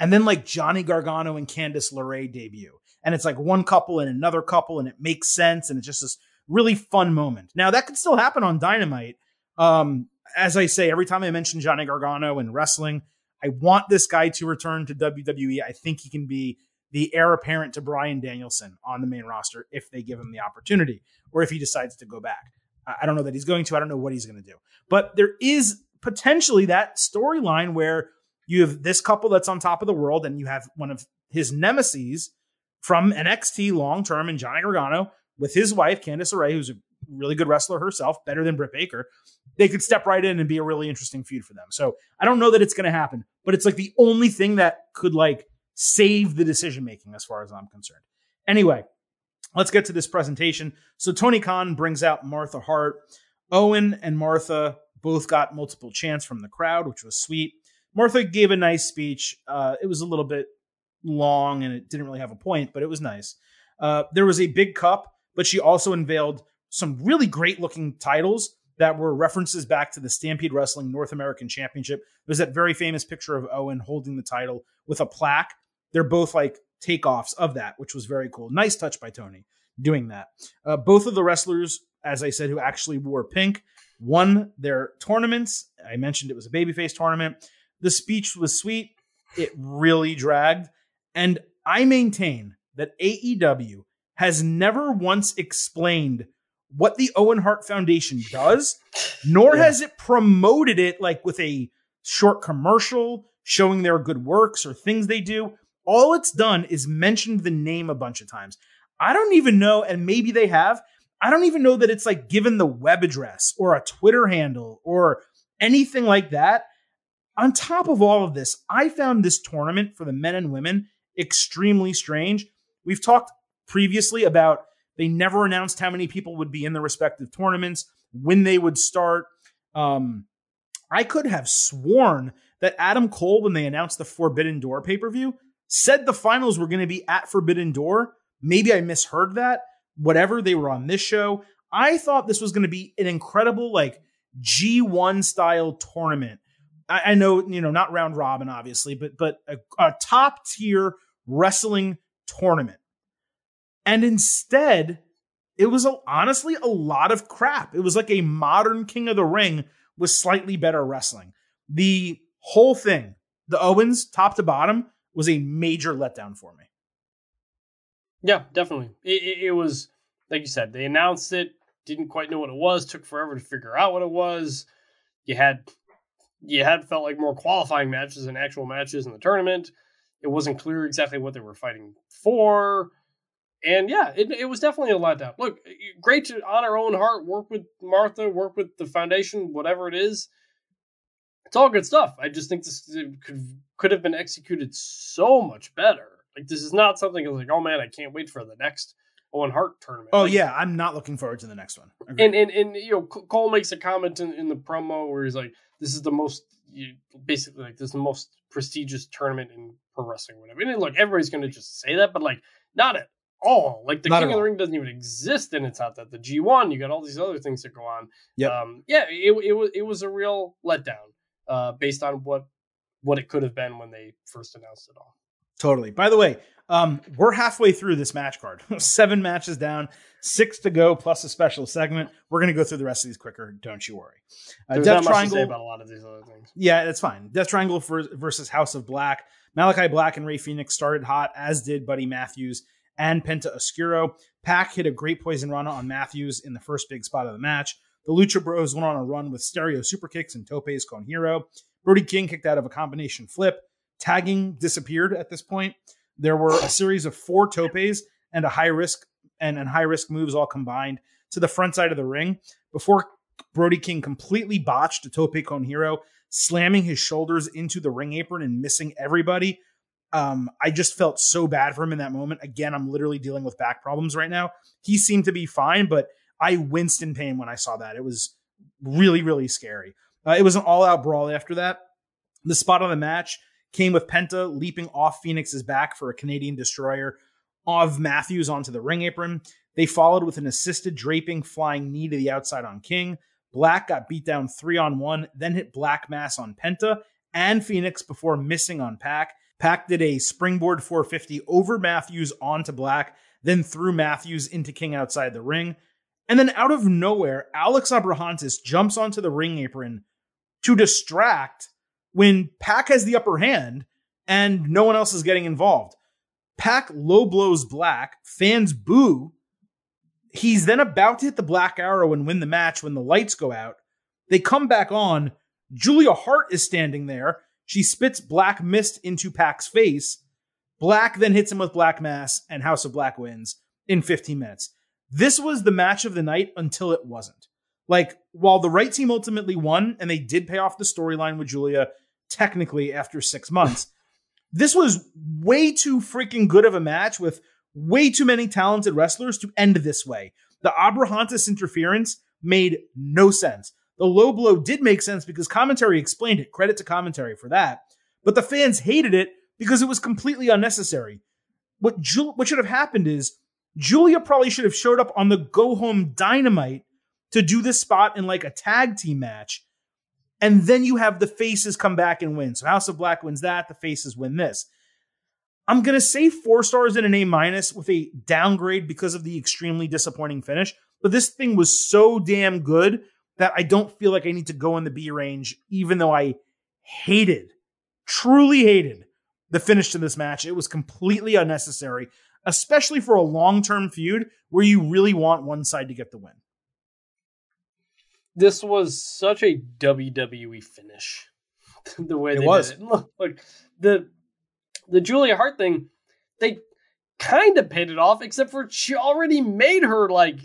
and then like Johnny Gargano and Candice LeRae debut. And it's like one couple and another couple, and it makes sense, and it's just this really fun moment. Now that could still happen on Dynamite. Um, as I say, every time I mention Johnny Gargano and wrestling, I want this guy to return to WWE. I think he can be the heir apparent to Bryan Danielson on the main roster if they give him the opportunity or if he decides to go back. I don't know that he's going to. I don't know what he's going to do. But there is potentially that storyline where you have this couple that's on top of the world and you have one of his nemesis from NXT long term and Johnny Gargano with his wife, Candice LeRae, who's a really good wrestler herself, better than Britt Baker. They could step right in and be a really interesting feud for them. So I don't know that it's going to happen, but it's like the only thing that could like save the decision making as far as I'm concerned. Anyway, let's get to this presentation. So Tony Khan brings out Martha Hart. Owen and Martha both got multiple chants from the crowd, which was sweet. Martha gave a nice speech. Uh, it was a little bit long and it didn't really have a point, but it was nice. Uh, there was a big cup, but she also unveiled some really great looking titles that were references back to the Stampede Wrestling North American Championship. There's that very famous picture of Owen holding the title with a plaque. They're both like takeoffs of that, which was very cool. Nice touch by Tony doing that. Uh, both of the wrestlers, as I said, who actually wore pink, won their tournaments. I mentioned it was a babyface tournament. The speech was sweet. It really dragged. And I maintain that AEW has never once explained what the Owen Hart Foundation *laughs* does, nor yeah. has it promoted it like with a short commercial showing their good works or things they do. All it's done is mentioned the name a bunch of times. I don't even know, and maybe they have. I don't even know that it's like given the web address or a Twitter handle or anything like that. On top of all of this, I found this tournament for the men and women extremely strange. We've talked previously about they never announced how many people would be in the respective tournaments, when they would start. Um, I could have sworn that Adam Cole, when they announced the Forbidden Door pay per view, said the finals were going to be at Forbidden Door. Maybe I misheard that. Whatever, they were on this show. I thought this was going to be an incredible, like, G1 style tournament. I, I, know, you know, not round robin, obviously, but but a, a top tier wrestling tournament. And instead, it was a, honestly a lot of crap. It was like a modern King of the Ring with slightly better wrestling. The whole thing, the Owens, top to bottom, was a major letdown for me. Yeah, definitely. It, it, it, was like you said. They announced it, didn't quite know what it was. Took forever to figure out what it was. You had you had felt like more qualifying matches than actual matches in the tournament. It wasn't clear exactly what they were fighting for. And yeah, it, it was definitely a letdown. Look, great to honor Owen Hart work with Martha, work with the foundation, whatever it is. It's all good stuff. I just think this could could have been executed so much better. Like this is not something like, oh man, I can't wait for the next Owen Hart tournament. Oh like, yeah, I'm not looking forward to the next one. And and and you know, Cole makes a comment in, in the promo where he's like, "This is the most, you, basically like this is the most prestigious tournament in pro wrestling, whatever." And look, everybody's going to just say that, but like not at all. Like the not King of the Ring doesn't even exist, and it's not that the G1. You got all these other things that go on. Yeah, um, yeah. It, it was it was a real letdown uh, based on what what it could have been when they first announced it all. Totally. By the way, um, we're halfway through this match card. *laughs* Seven matches down, six to go, plus a special segment. We're going to go through the rest of these quicker. Don't you worry. Uh, There's Death Triangle about a lot of these other things. Yeah, that's fine. Death Triangle for, versus House of Black. Malachi Black and Rey Fenix started hot, as did Buddy Matthews and Penta Oscuro. Pac hit a great poison rana on Matthews in the first big spot of the match. The Lucha Bros went on a run with stereo super kicks and topes con hilo. Brody King kicked out of a combination flip. Tagging disappeared at this point. There were a series of four topes and a high risk and, and high risk moves all combined to the front side of the ring before Brody King completely botched a tope con hilo, slamming his shoulders into the ring apron and missing everybody. Um, I just felt so bad for him in that moment. Again, I'm literally dealing with back problems right now. He seemed to be fine, but I winced in pain when I saw that. It was really, really scary. Uh, it was an all out brawl after that. The spot on the match came with Penta leaping off Fenix's back for a Canadian destroyer of Matthews onto the ring apron. They followed with an assisted draping flying knee to the outside on King. Black got beat down three on one, then hit Black Mass on Penta and Fenix before missing on Pac. Pac did a springboard 450 over Matthews onto Black, then threw Matthews into King outside the ring. And then out of nowhere, Alex Abrahantes jumps onto the ring apron to distract when Pac has the upper hand and no one else is getting involved. Pac low blows Black, fans boo. He's then about to hit the Black Arrow and win the match when the lights go out. They come back on. Julia Hart is standing there. She spits black mist into Pac's face. Black then hits him with Black Mass, and House of Black wins in 15 minutes. This was the match of the night until it wasn't. Like, while the right team ultimately won, and they did pay off the storyline with Julia technically after six months, *laughs* this was way too freaking good of a match with way too many talented wrestlers to end this way. The Abrahantes interference made no sense. The low blow did make sense because commentary explained it. Credit to commentary for that. But the fans hated it because it was completely unnecessary. What, Ju- what should have happened is Julia probably should have showed up on the go home dynamite to do this spot in like a tag team match. And then you have the faces come back and win. So House of Black wins that, the faces win this. I'm going to say four stars and an A minus with a downgrade because of the extremely disappointing finish. But this thing was so damn good that I don't feel like I need to go in the B range, even though I hated, truly hated the finish to this match. It was completely unnecessary, especially for a long term feud where you really want one side to get the win. This was such a WWE finish. *laughs* the way It they was. did it. *laughs* Look, like the the Julia Hart thing, they kind of paid it off, except for she already made her like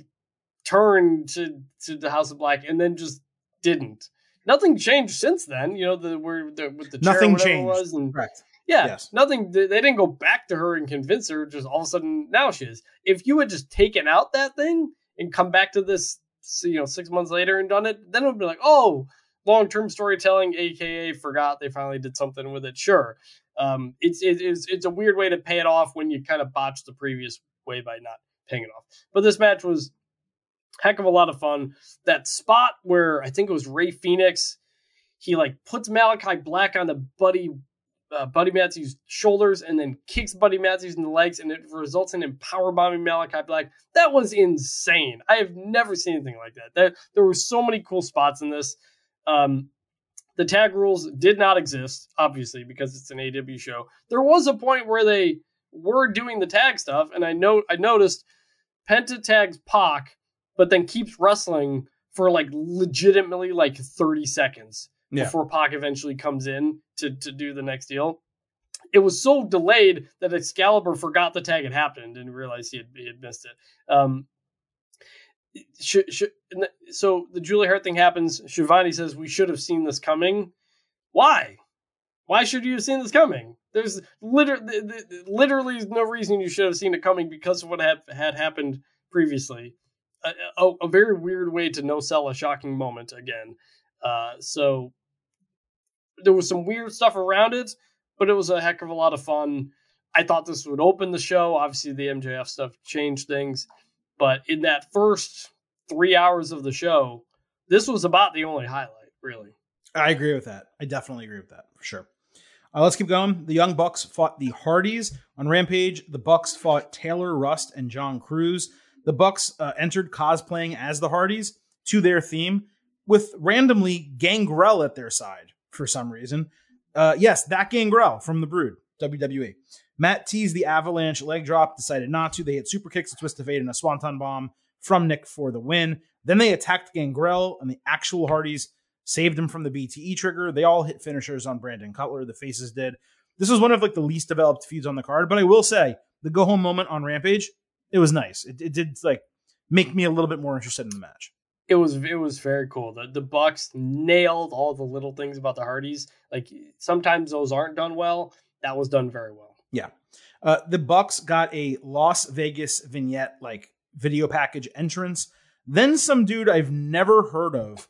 turn to to the House of Black and then just didn't. Nothing changed since then. You know the where the with the chair, Nothing whatever it changed. was, and Correct. yeah, Yes. nothing. They they didn't go back to her and convince her. Just all of a sudden now she is. If you had just taken out that thing and come back to this, you know, six months later and done it, then it would be like, oh, long term storytelling, aka forgot they finally did something with it. Sure, um, it's it, it's it's a weird way to pay it off when you kind of botched the previous way by not paying it off. But this match was heck of a lot of fun. That spot where I think it was Rey Fenix, he like puts Malachi Black on the Buddy uh, Buddy Matthews' shoulders and then kicks Buddy Matthews in the legs, and it results in him power bombing Malachi Black. That was insane. I have never seen anything like that. There, there were so many cool spots in this. Um, the tag rules did not exist, obviously, because it's an AW show. There was a point where they were doing the tag stuff, and I know I noticed Penta tags Pac, but then keeps wrestling for like legitimately like 30 seconds Yeah. before Pac eventually comes in to, to do the next deal. It was so delayed that Excalibur forgot the tag had happened and realized he had, he had missed it. Um, and the- so the Julia Hart thing happens. Schiavone says we should have seen this coming. Why? Why should you have seen this coming? There's literally, literally no reason you should have seen it coming because of what had, had happened previously. A, a, very weird way to no sell a shocking moment again. Uh, so there was some weird stuff around it, but it was a heck of a lot of fun. I thought this would open the show. Obviously, the MJF stuff changed things, but in that first three hours of the show, this was about the only highlight, really. I agree with that. I definitely agree with that for sure. Uh, let's keep going. The Young Bucks fought the Hardys on Rampage. The Bucks fought Taylor Rust and John Cruz. The Bucks uh, entered cosplaying as the Hardys to their theme with randomly Gangrel at their side for some reason. Uh, yes, that Gangrel from the Brood, WWE. Matt teased the Avalanche leg drop, decided not to. They hit super kicks, a twist of fate, and a swanton bomb from Nick for the win. Then they attacked Gangrel, and the actual Hardys saved him from the BTE trigger. They all hit finishers on Brandon Cutler. The faces did. This was one of like the least developed feuds on the card, but I will say the go home moment on Rampage, it was nice. It, it did like make me a little bit more interested in the match. It was it was very cool. The the Bucks nailed all the little things about the Hardys. Like sometimes those aren't done well. That was done very well. Yeah. Uh, the Bucks got a Las Vegas vignette like video package entrance. Then some dude I've never heard of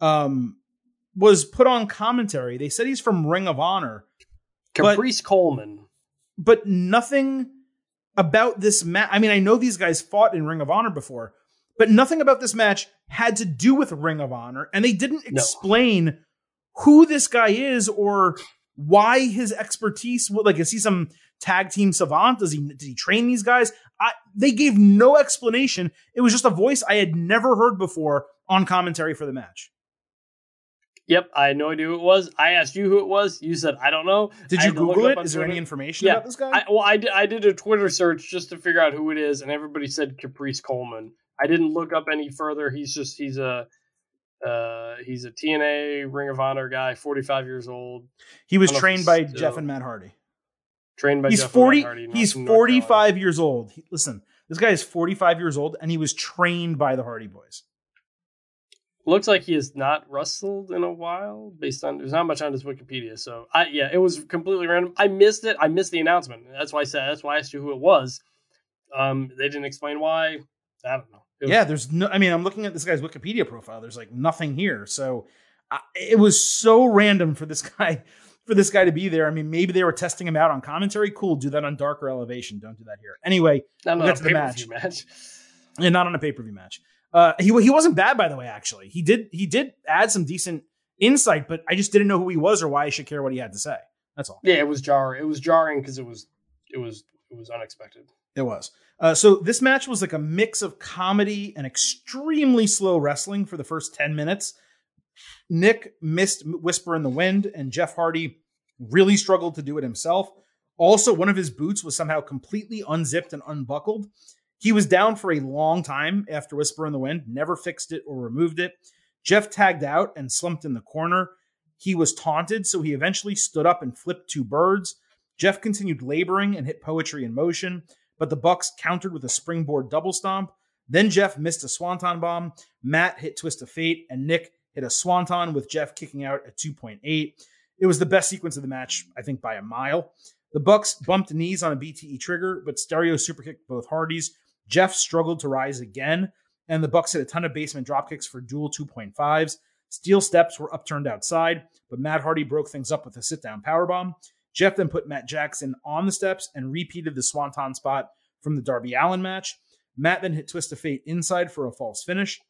um, was put on commentary. They said he's from Ring of Honor, But- Caprice Coleman. but nothing about this match. I mean, I know these guys fought in Ring of Honor before, but nothing about this match had to do with Ring of Honor, and they didn't No. explain who this guy is or why his expertise. Like, is he some tag team savant? Does he did he train these guys? I, they gave no explanation. It was just a voice I had never heard before on commentary for the match. Yep, I had no idea who it was. I asked you who it was. You said I don't know. Did you had to look Google it? on Is there any information Yeah, about this guy? I, well, I did, I did a Twitter search just to figure out who it is, and everybody said Caprice Coleman. I didn't look up any further. He's just he's a uh, he's a TNA Ring of Honor guy, 45 years old, he was I don't know if trained by still- Jeff and Matt Hardy. trained by he's Jeff and Matt 40 Hardy he's 45 years old He- listen this guy is 45 years old and he was trained by the hardy boys Looks like he has not wrestled in a while, based on there's not much on his Wikipedia. So I yeah, it was completely random. I missed it. I missed the announcement. That's why I said that's why I asked you who it was. Um, they didn't explain why. I don't know. Was- yeah there's no i mean i'm looking at this guy's wikipedia profile there's like nothing here so I, it was so random for this *laughs* guy for this guy to be there i mean maybe they were testing him out on commentary cool do that on darker elevation don't do that here anyway not we'll on get a to the pay-per-view match. and not on a pay-per-view match uh he, he wasn't bad by the way actually he did he did add some decent insight but i just didn't know who he was or why i should care what he had to say that's all Yeah, it was jarring. It was jarring because it was it was it was unexpected. It was. Uh, so this match was like a mix of comedy and extremely slow wrestling for the first 10 minutes. Nick missed Whisper in the Wind, and Jeff Hardy really struggled to do it himself. Also, one of his boots was somehow completely unzipped and unbuckled. He was down for a long time after Whisper in the Wind, never fixed it or removed it. Jeff tagged out and slumped in the corner. He was taunted, so he eventually stood up and flipped two birds. Jeff continued laboring and hit poetry in motion, but the Bucks countered with a springboard double stomp. Then Jeff missed a swanton bomb. Matt hit twist of fate, and Nick hit a swanton with Jeff kicking out at 2.8. It was the best sequence of the match, I think, by a mile. The Bucks bumped knees on a BTE trigger, but stereo superkicked both Hardys. Jeff struggled to rise again, and the Bucks hit a ton of basement dropkicks for dual 2.5s. Steel steps were upturned outside, but Matt Hardy broke things up with a sit down powerbomb. Jeff then put Matt Jackson on the steps and repeated the swanton spot from the Darby Allin match. Matt then hit Twist of Fate inside for a false finish.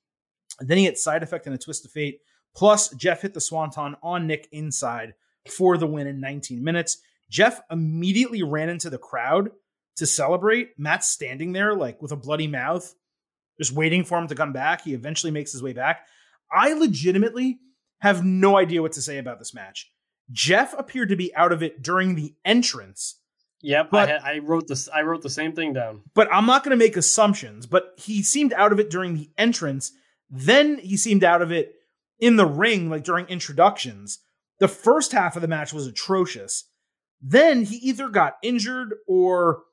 And then he hit side effect and a Twist of Fate. Plus, Jeff hit the swanton on Nick inside for the win in 19 minutes. Jeff immediately ran into the crowd to celebrate. Matt's standing there like with a bloody mouth, just waiting for him to come back. He eventually makes his way back. I legitimately have no idea what to say about this match. Jeff appeared to be out of it during the entrance, Yep, But- I, had, I wrote this. I wrote the same thing down. but I'm not going to make assumptions. But he seemed out of it during the entrance. Then he seemed out of it in the ring, like during introductions. The first half of the match was atrocious. Then he either got injured or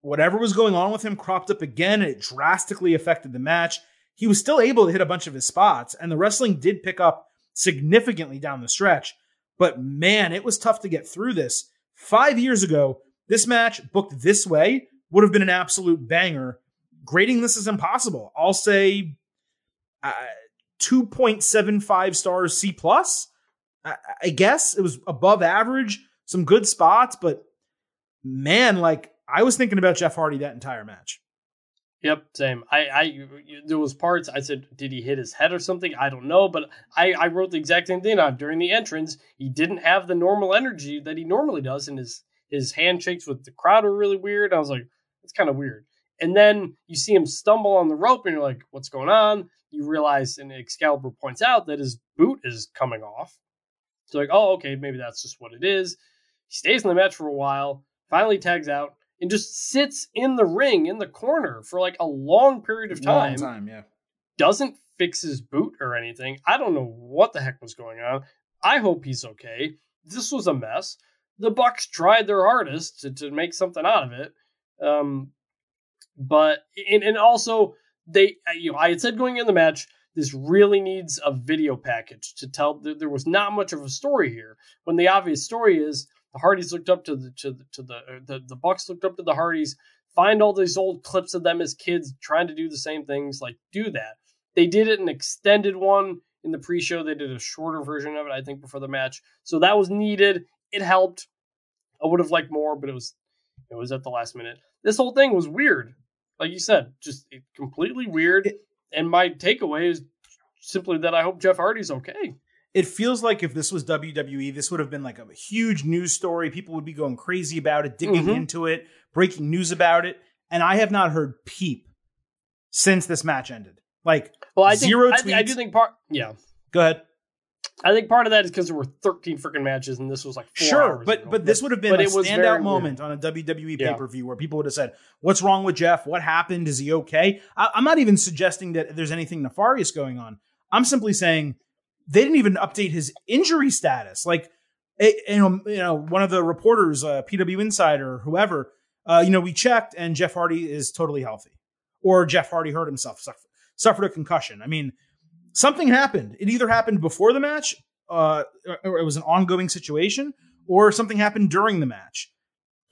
whatever was going on with him cropped up again and it drastically affected the match. He was still able to hit a bunch of his spots, and the wrestling did pick up significantly down the stretch. But man, it was tough to get through this. Five years ago, this match booked this way would have been an absolute banger. Grading this is impossible. I'll say uh, 2.75 stars C plus. I, I guess it was above average, some good spots, but man, like I was thinking about Jeff Hardy that entire match. Yep, same. I, I, there was parts. I said, did he hit his head or something? I don't know, but I, I wrote the exact same thing down. During the entrance, he didn't have the normal energy that he normally does, and his his handshakes with the crowd are really weird. I was like, it's kind of weird. And then you see him stumble on the rope, and you're like, what's going on? You realize, and Excalibur points out that his boot is coming off. So like, oh, okay, maybe that's just what it is. He stays in the match for a while, finally tags out, and just sits in the ring in the corner for like a long period of time. Long time, yeah. Doesn't fix his boot or anything. I don't know what the heck was going on. I hope he's okay. This was a mess. The Bucks tried their hardest to, to make something out of it. Um, but and, and also they you know I had said going in the match this really needs a video package to tell that there was not much of a story here when the obvious story is the Hardys looked up to the to the to the the, the Bucks looked up to the Hardys find all these old clips of them as kids trying to do the same things like do that. They did it an extended one. In the pre-show they did a shorter version of it I think before the match. So that was needed. It helped. I would have liked more but it was it was at the last minute. This whole thing was weird. Like you said just completely weird. And my takeaway is simply that I hope Jeff Hardy's okay It feels like if this was WWE, this would have been like a huge news story. People would be going crazy about it, digging Mhm. into it, breaking news about it. And I have not heard peep since this match ended. Like, well I think Zero I, I do think part yeah go ahead. I think part of that is because there were 13 freaking matches and this was like four Sure, but ago. but this would have been but a it was very standout weird. moment on a WWE Yeah. pay per view where people would have said, "What's wrong with Jeff? What happened? Is he okay?" I, I'm not even suggesting that there's anything nefarious going on. I'm simply saying they didn't even update his injury status. Like, it, you know, you know, one of the reporters, uh, PW Insider, whoever, uh, you know, we checked and Jeff Hardy is totally healthy, or Jeff Hardy hurt himself, suffered, suffered a concussion. I mean, something happened. It either happened before the match, uh, or it was an ongoing situation, or something happened during the match.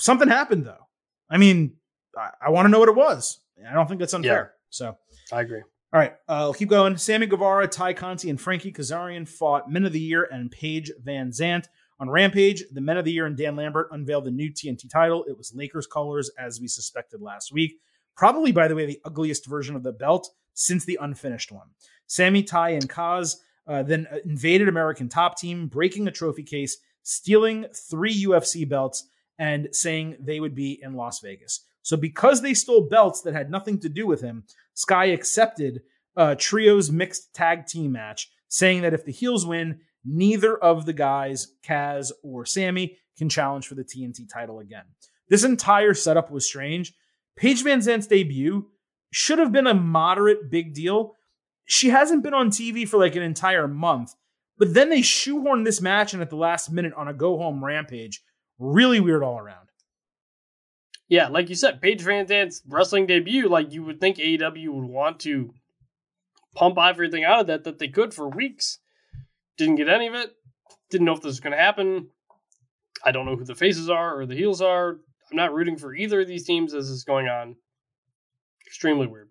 Something happened though. I mean, I, I want to know what it was. I don't think that's unfair. So. I agree. All right, uh, I'll keep going. Sammy Guevara, Tay Conti, and Frankie Kazarian fought Men of the Year and Paige Van Zant. On Rampage, the Men of the Year and Dan Lambert unveiled the new TNT title. It was Lakers colors, as we suspected last week. Probably, by the way, the ugliest version of the belt since the unfinished one. Sammy, Ty, and Kaz uh, then invaded American Top Team, breaking a trophy case, stealing three UFC belts, and saying they would be in Las Vegas. So, because they stole belts that had nothing to do with him, Sky accepted uh, Trio's mixed tag team match, saying that if the heels win, neither of the guys, Kaz or Sammy, can challenge for the TNT title again. This entire setup was strange. Paige Van Zant's debut should have been a moderate big deal. She hasn't been on TV for like an entire month, but then they shoehorned this match in at the last minute on a go home rampage. Really weird all around. Yeah, like you said, Paige Van Zant's wrestling debut, like you would think AEW would want to pump everything out of that that they could for weeks. Didn't get any of it. Didn't know if this was going to happen. I don't know who the faces are or the heels are. I'm not rooting for either of these teams as is going on. Extremely weird.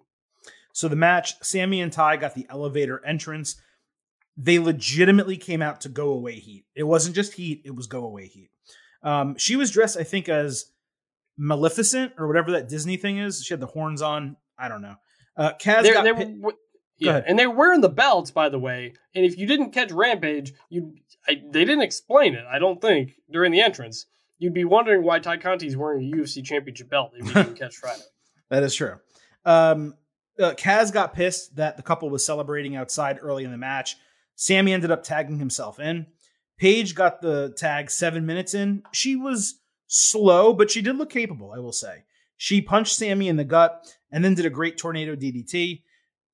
So the match, Sammy and Ty got the elevator entrance. They legitimately came out to go away heat. It wasn't just heat, it was go away heat. Um, she was dressed, I think, as Maleficent or whatever that Disney thing is. She had the horns on. I don't know. Uh, Kaz They're, got they're, w- yeah, and they're wearing the belts, by the way. And if you didn't catch Rampage, you I, they didn't explain it. I don't think during the entrance. You'd be wondering why Tay Conti's wearing a UFC championship belt if you didn't catch Friday. *laughs* That is true. Um, uh, Kaz got pissed that the couple was celebrating outside early in the match. Sammy ended up tagging himself in. Paige got the tag seven minutes in. She was slow, but she did look capable, I will say. She punched Sammy in the gut and then did a great tornado DDT.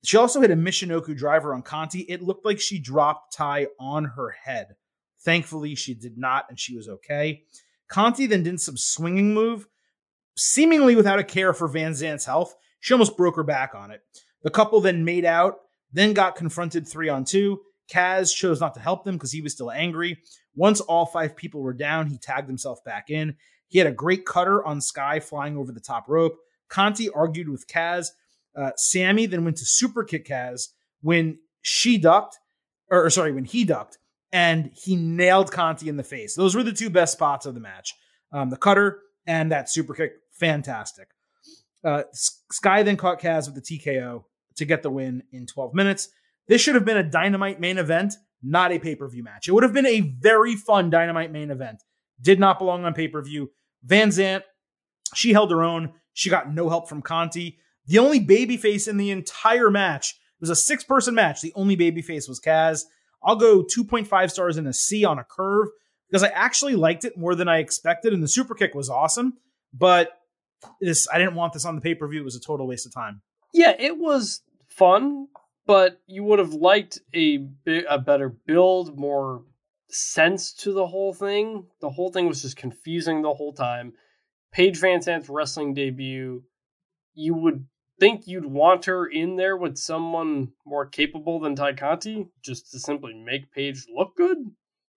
She also hit a Michinoku driver on Conti. It looked like she dropped Ty on her head. Thankfully, she did not, and she was okay. Conti then did some swinging move, seemingly without a care for Van Zant's health. She almost broke her back on it. The couple then made out, then got confronted three on two. Kaz chose not to help them because he was still angry. Once all five people were down, he tagged himself back in. He had a great cutter on Sky flying over the top rope. Conti argued with Kaz. Uh, Sammy then went to super kick Kaz when she ducked, or, or sorry, when he ducked, and he nailed Conti in the face. Those were the two best spots of the match. Um, the cutter and that super kick, fantastic. Uh, Sky then caught Kaz with the TKO to get the win in 12 minutes. This should have been a dynamite main event, not a pay per view match. It would have been a very fun dynamite main event. Did not belong on pay per view. Van Zant, she held her own. She got no help from Conti. The only babyface in the entire match it was a six person match. The only babyface was Kaz. I'll go 2.5 stars in a C on a curve because I actually liked it more than I expected, and the super kick was awesome. But this, I didn't want this on the pay per view. It was a total waste of time. Yeah, it was fun, but you would have liked a a better build, more sense to the whole thing. The whole thing was just confusing the whole time. Paige Van wrestling debut, you would think you'd want her in there with someone more capable than Tay Conti, just to simply make Paige look good.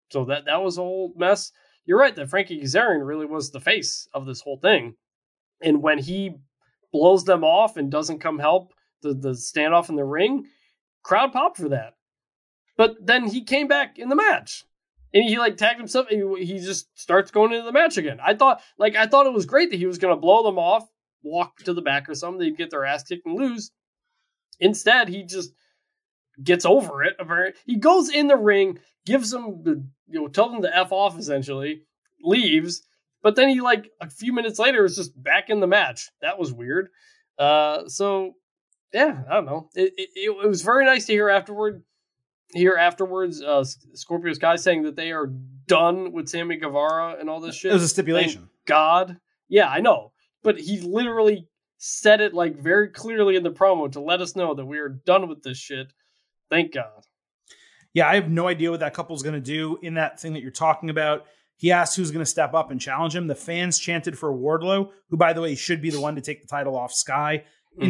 So that that was a whole mess. You're right that Frankie Kazarian really was the face of this whole thing, and when he blows them off and doesn't come help the the standoff in the ring, crowd popped for that. But then he came back in the match. And he like tagged himself and he just starts going into the match again. I thought like I thought it was great that he was gonna blow them off, walk to the back or something, they'd get their ass kicked and lose. Instead, he just gets over it. He goes in the ring, gives them the you know, tells them to F off essentially, leaves, but then he like a few minutes later is just back in the match. That was weird. Uh so yeah, I don't know. It, it, it was very nice to hear afterward here afterwards, uh, Scorpio Sky saying that they are done with Sammy Guevara and all this shit. It was a stipulation. Thank God. Yeah, I know. But he literally said it like very clearly in the promo to let us know that we are done with this shit. Thank God. Yeah, I have no idea what that couple's going to do in that thing that you're talking about. He asked who's going to step up and challenge him. The fans chanted for Wardlow, who, by the way, should be the one to take the title off Sky. Mm-hmm.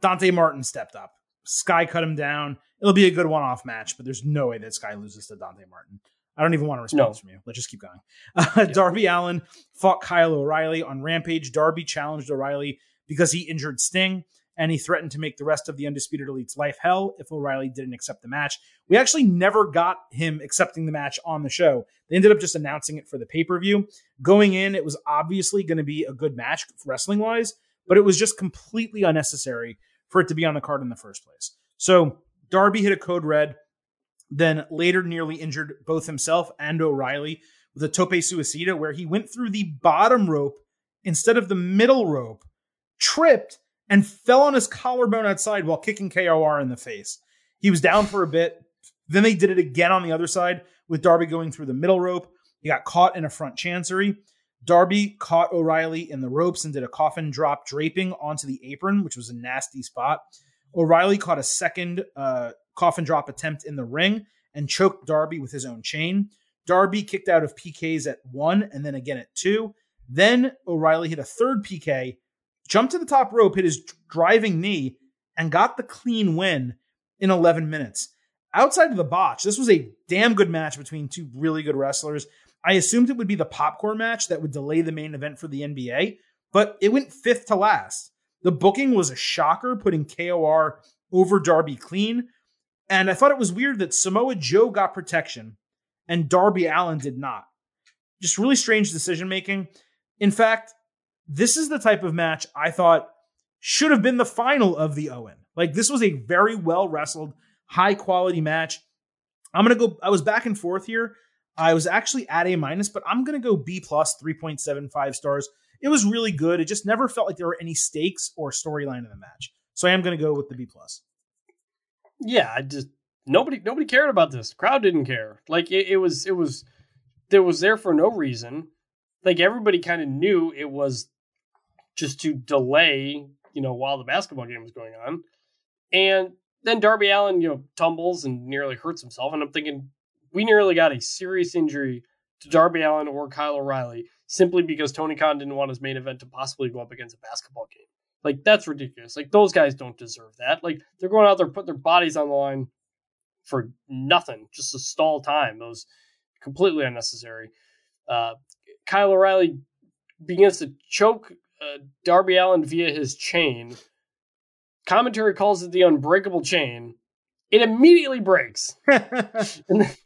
Dante Martin stepped up. Sky cut him down. It'll be a good one off match, but there's no way that Sky loses to Dante Martin. I don't even want a response No. from you. Let's just keep going. Uh, Darby Allin fought Kyle O'Reilly on Rampage. Darby challenged O'Reilly because he injured Sting, and he threatened to make the rest of the Undisputed Elite's life hell if O'Reilly didn't accept the match. We actually never got him accepting the match on the show. They ended up just announcing it for the pay per view. Going in, it was obviously going to be a good match wrestling wise, but it was just completely unnecessary for it to be on the card in the first place. So Darby hit a code red, then later nearly injured both himself and O'Reilly with a tope suicida where he went through the bottom rope instead of the middle rope, tripped, and fell on his collarbone outside while kicking KOR in the face. He was down for a bit. Then they did it again on the other side with Darby going through the middle rope. He got caught in a front chancery. Darby caught O'Reilly in the ropes and did a coffin drop draping onto the apron, which was a nasty spot. O'Reilly caught a second uh, coffin drop attempt in the ring and choked Darby with his own chain. Darby kicked out of PKs at one and then again at two. Then O'Reilly hit a third PK, jumped to the top rope, hit his driving knee, and got the clean win in 11 minutes. Outside of the botch, this was a damn good match between two really good wrestlers. I assumed it would be the popcorn match that would delay the main event for the NBA, but it went fifth to last. The booking was a shocker, putting KOR over Darby clean. And I thought it was weird that Samoa Joe got protection and Darby Allin did not. Just really strange decision making. In fact, this is the type of match I thought should have been the final of the Owen. Like this was a very well wrestled, high quality match. I'm gonna go. I was back and forth here. I was actually at A minus, but I'm gonna go B plus, 3.75 stars. It was really good. It just never felt like there were any stakes or storyline in the match. So I am gonna go with the B plus. Yeah, I just nobody nobody cared about this. Crowd didn't care. Like it, it was it was there was there for no reason. Like everybody kind of knew it was just to delay, you know, while the basketball game was going on. And then Darby Allin, you know, tumbles and nearly hurts himself. And I'm thinking, we nearly got a serious injury to Darby Allin or Kyle O'Reilly simply because Tony Khan didn't want his main event to possibly go up against a basketball game. Like that's ridiculous. Like those guys don't deserve that. Like they're going out there putting their bodies on the line for nothing, just to stall time. Those completely unnecessary. Uh, Kyle O'Reilly begins to choke uh, Darby Allin via his chain. Commentary calls it the unbreakable chain. It immediately breaks, *laughs* and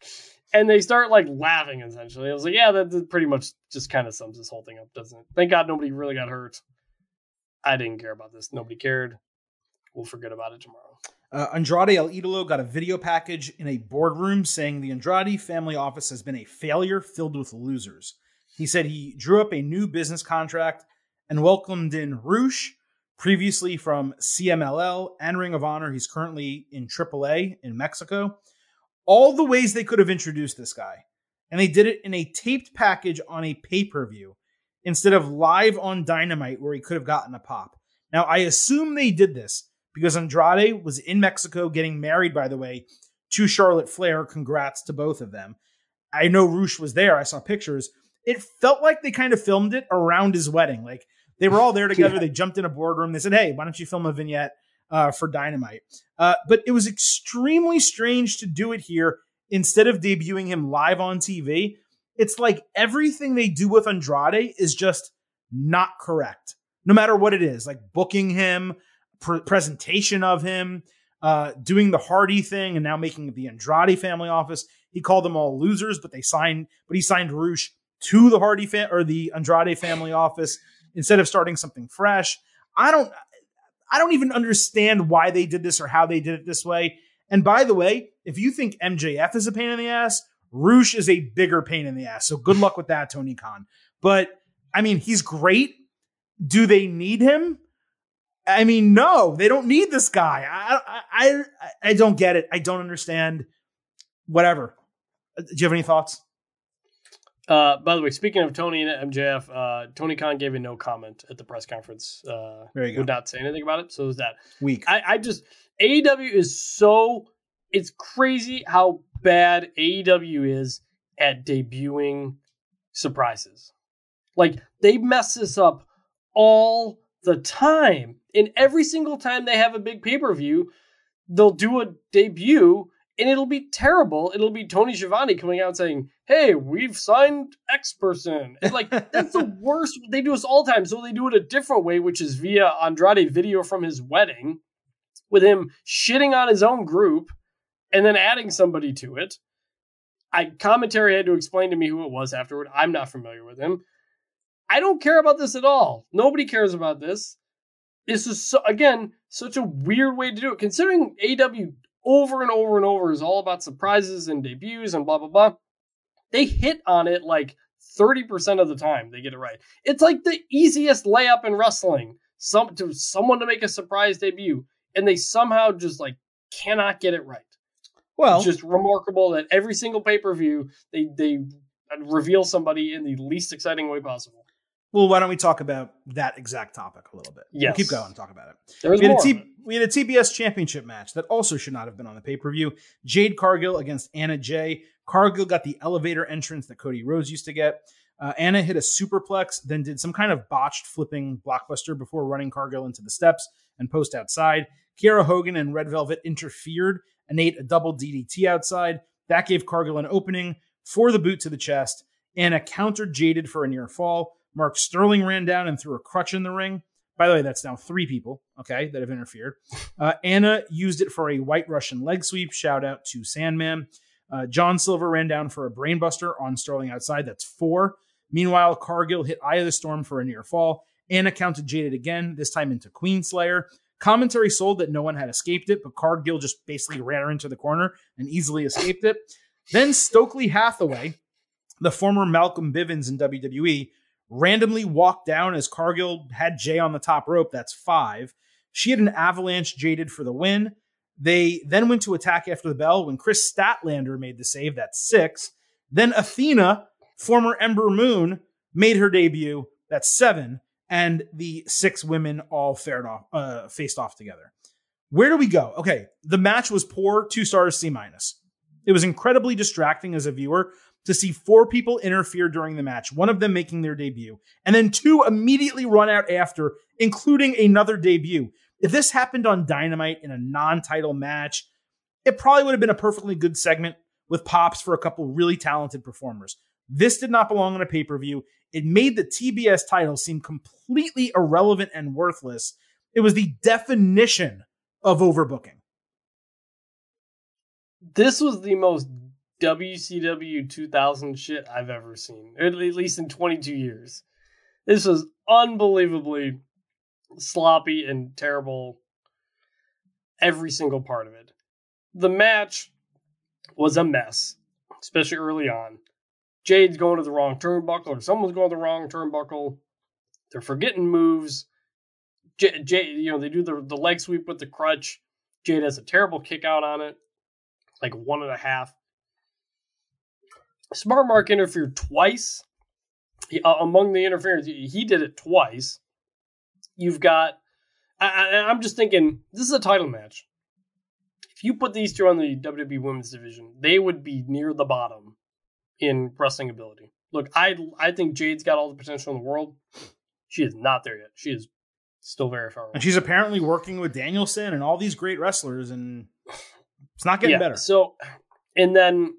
and they start like laughing. Essentially, I was like, "Yeah, that, that pretty much just kind of sums this whole thing up, doesn't it?" Thank God nobody really got hurt. I didn't care about this. Nobody cared. We'll forget about it tomorrow. Uh, Andrade El Idolo got a video package in a boardroom saying the Andrade family office has been a failure filled with losers. He said he drew up a new business contract and welcomed in Rush, previously from CMLL and Ring of Honor. He's currently in AAA in Mexico. All the ways they could have introduced this guy. And they did it in a taped package on a pay per view instead of live on Dynamite where he could have gotten a pop. Now, I assume they did this because Andrade was in Mexico getting married, by the way, to Charlotte Flair. Congrats to both of them. I know Rush was there. I saw pictures. It felt like they kind of filmed it around his wedding. Like they were all there together. Yeah. They jumped in a boardroom. They said, "Hey, why don't you film a vignette uh, for Dynamite?" Uh, but it was extremely strange to do it here instead of debuting him live on TV. It's like everything they do with Andrade is just not correct, no matter what it is. Like booking him, pr- presentation of him, uh, doing the Hardy thing, and now making the Andrade family office. He called them all losers, but they signed, but he signed Rush to the Hardy fa- or the Andrade family office instead of starting something fresh. I don't, I don't even understand why they did this or how they did it this way. And by the way, if you think MJF is a pain in the ass, Rush is a bigger pain in the ass. So good luck with that, Tony Khan. But I mean, he's great. Do they need him? I mean, no, they don't need this guy. I, I, I, I don't get it. I don't understand. Whatever. Uh, Do you have any thoughts? Uh, by the way, speaking of Tony and MJF, uh, Tony Khan gave a no comment at the press conference. Uh, There you go. Would not say anything about it. So is that. Weak. I, I just AEW is so it's crazy how bad AEW is at debuting surprises. Like they mess this up all the time. And every single time they have a big pay-per-view, they'll do a debut and it'll be terrible. It'll be Tony Schiavone coming out saying, Hey, we've signed X person. And like *laughs* that's the worst. They do this all the time. So they do it a different way, which is via Andrade video from his wedding with him shitting on his own group and then adding somebody to it. I commentary had to explain to me who it was afterward. I'm not familiar with him. I don't care about this at all. Nobody cares about this. This is so, again such a weird way to do it, considering AW over and over and over is all about surprises and debuts and blah blah blah. They hit on it like 30% of the time. They get it right. It's like the easiest layup in wrestling. Some to someone to make a surprise debut, and they somehow just like cannot get it right. well, It's just remarkable that every single pay per view they they uh, reveal somebody in the least exciting way possible. well, why don't we talk about that exact topic a little bit? We'll Yes. keep going and talk about it. We had, more. T- it. we had a TBS championship match that also should not have been on the pay per view. Jade Cargill against Anna Jay. Cargill got the elevator entrance that Cody Rhodes used to get. Uh, Anna hit a superplex, then did some kind of botched flipping blockbuster before running Cargill into the steps and post outside. Kiera Hogan and Red Velvet interfered and ate a double DDT outside. That gave Cargill an opening for the boot to the chest. Anna countered Jaded for a near fall. Mark Sterling ran down and threw a crutch in the ring. By the way, that's now three people, okay, that have interfered. Uh, Anna used it for a white Russian leg sweep. Shout out to Sandman. Uh, John Silver ran down for a brainbuster on Sterling outside. That's four. Meanwhile, Cargill hit Eye of the Storm for a near fall. Anna counted Jaded again, this time into Queen Slayer. Commentary sold that no one had escaped it, but Cargill just basically ran her into the corner and easily escaped it. Then Stokely Hathaway, the former Malcolm Bivens in WWE, randomly walked down as Cargill had Jay on the top rope. That's five. She had an avalanche jaded for the win. They then went to attack after the bell when Kris Statlander made the save. That's six. Then Athena, former Ember Moon, made her debut. That's seven. And the six women all fared off, uh, faced off together. Where do we go? Okay, the match was poor, two stars, C minus. It was incredibly distracting as a viewer to see four people interfere during the match, one of them making their debut, and then two immediately run out after, including another debut. If this happened on Dynamite in a non title match, it probably would have been a perfectly good segment with pops for a couple really talented performers. This did not belong on a pay per view. It made the TBS title seem completely irrelevant and worthless. It was the definition of overbooking. This was the most WCW 2000 shit I've ever seen, at least in 22 years. This was unbelievably sloppy and terrible. Every single part of it. The match was a mess, especially early on. Jade's going to the wrong turnbuckle, or someone's going to the wrong turnbuckle. They're forgetting moves. J- Jade, you know, they do the, the leg sweep with the crutch. Jade has a terrible kick out on it, like one and a half. Smart Mark interfered twice. He, uh, among the interference, he did it twice. You've got, I, I'm just thinking, this is a title match. If you put these two on the WWE Women's Division, they would be near the bottom in wrestling ability. Look, I I think Jade's got all the potential in the world. She is not there yet. She is still very far away. And she's apparently working with Danielson and all these great wrestlers, and it's not getting yeah, better. So, and then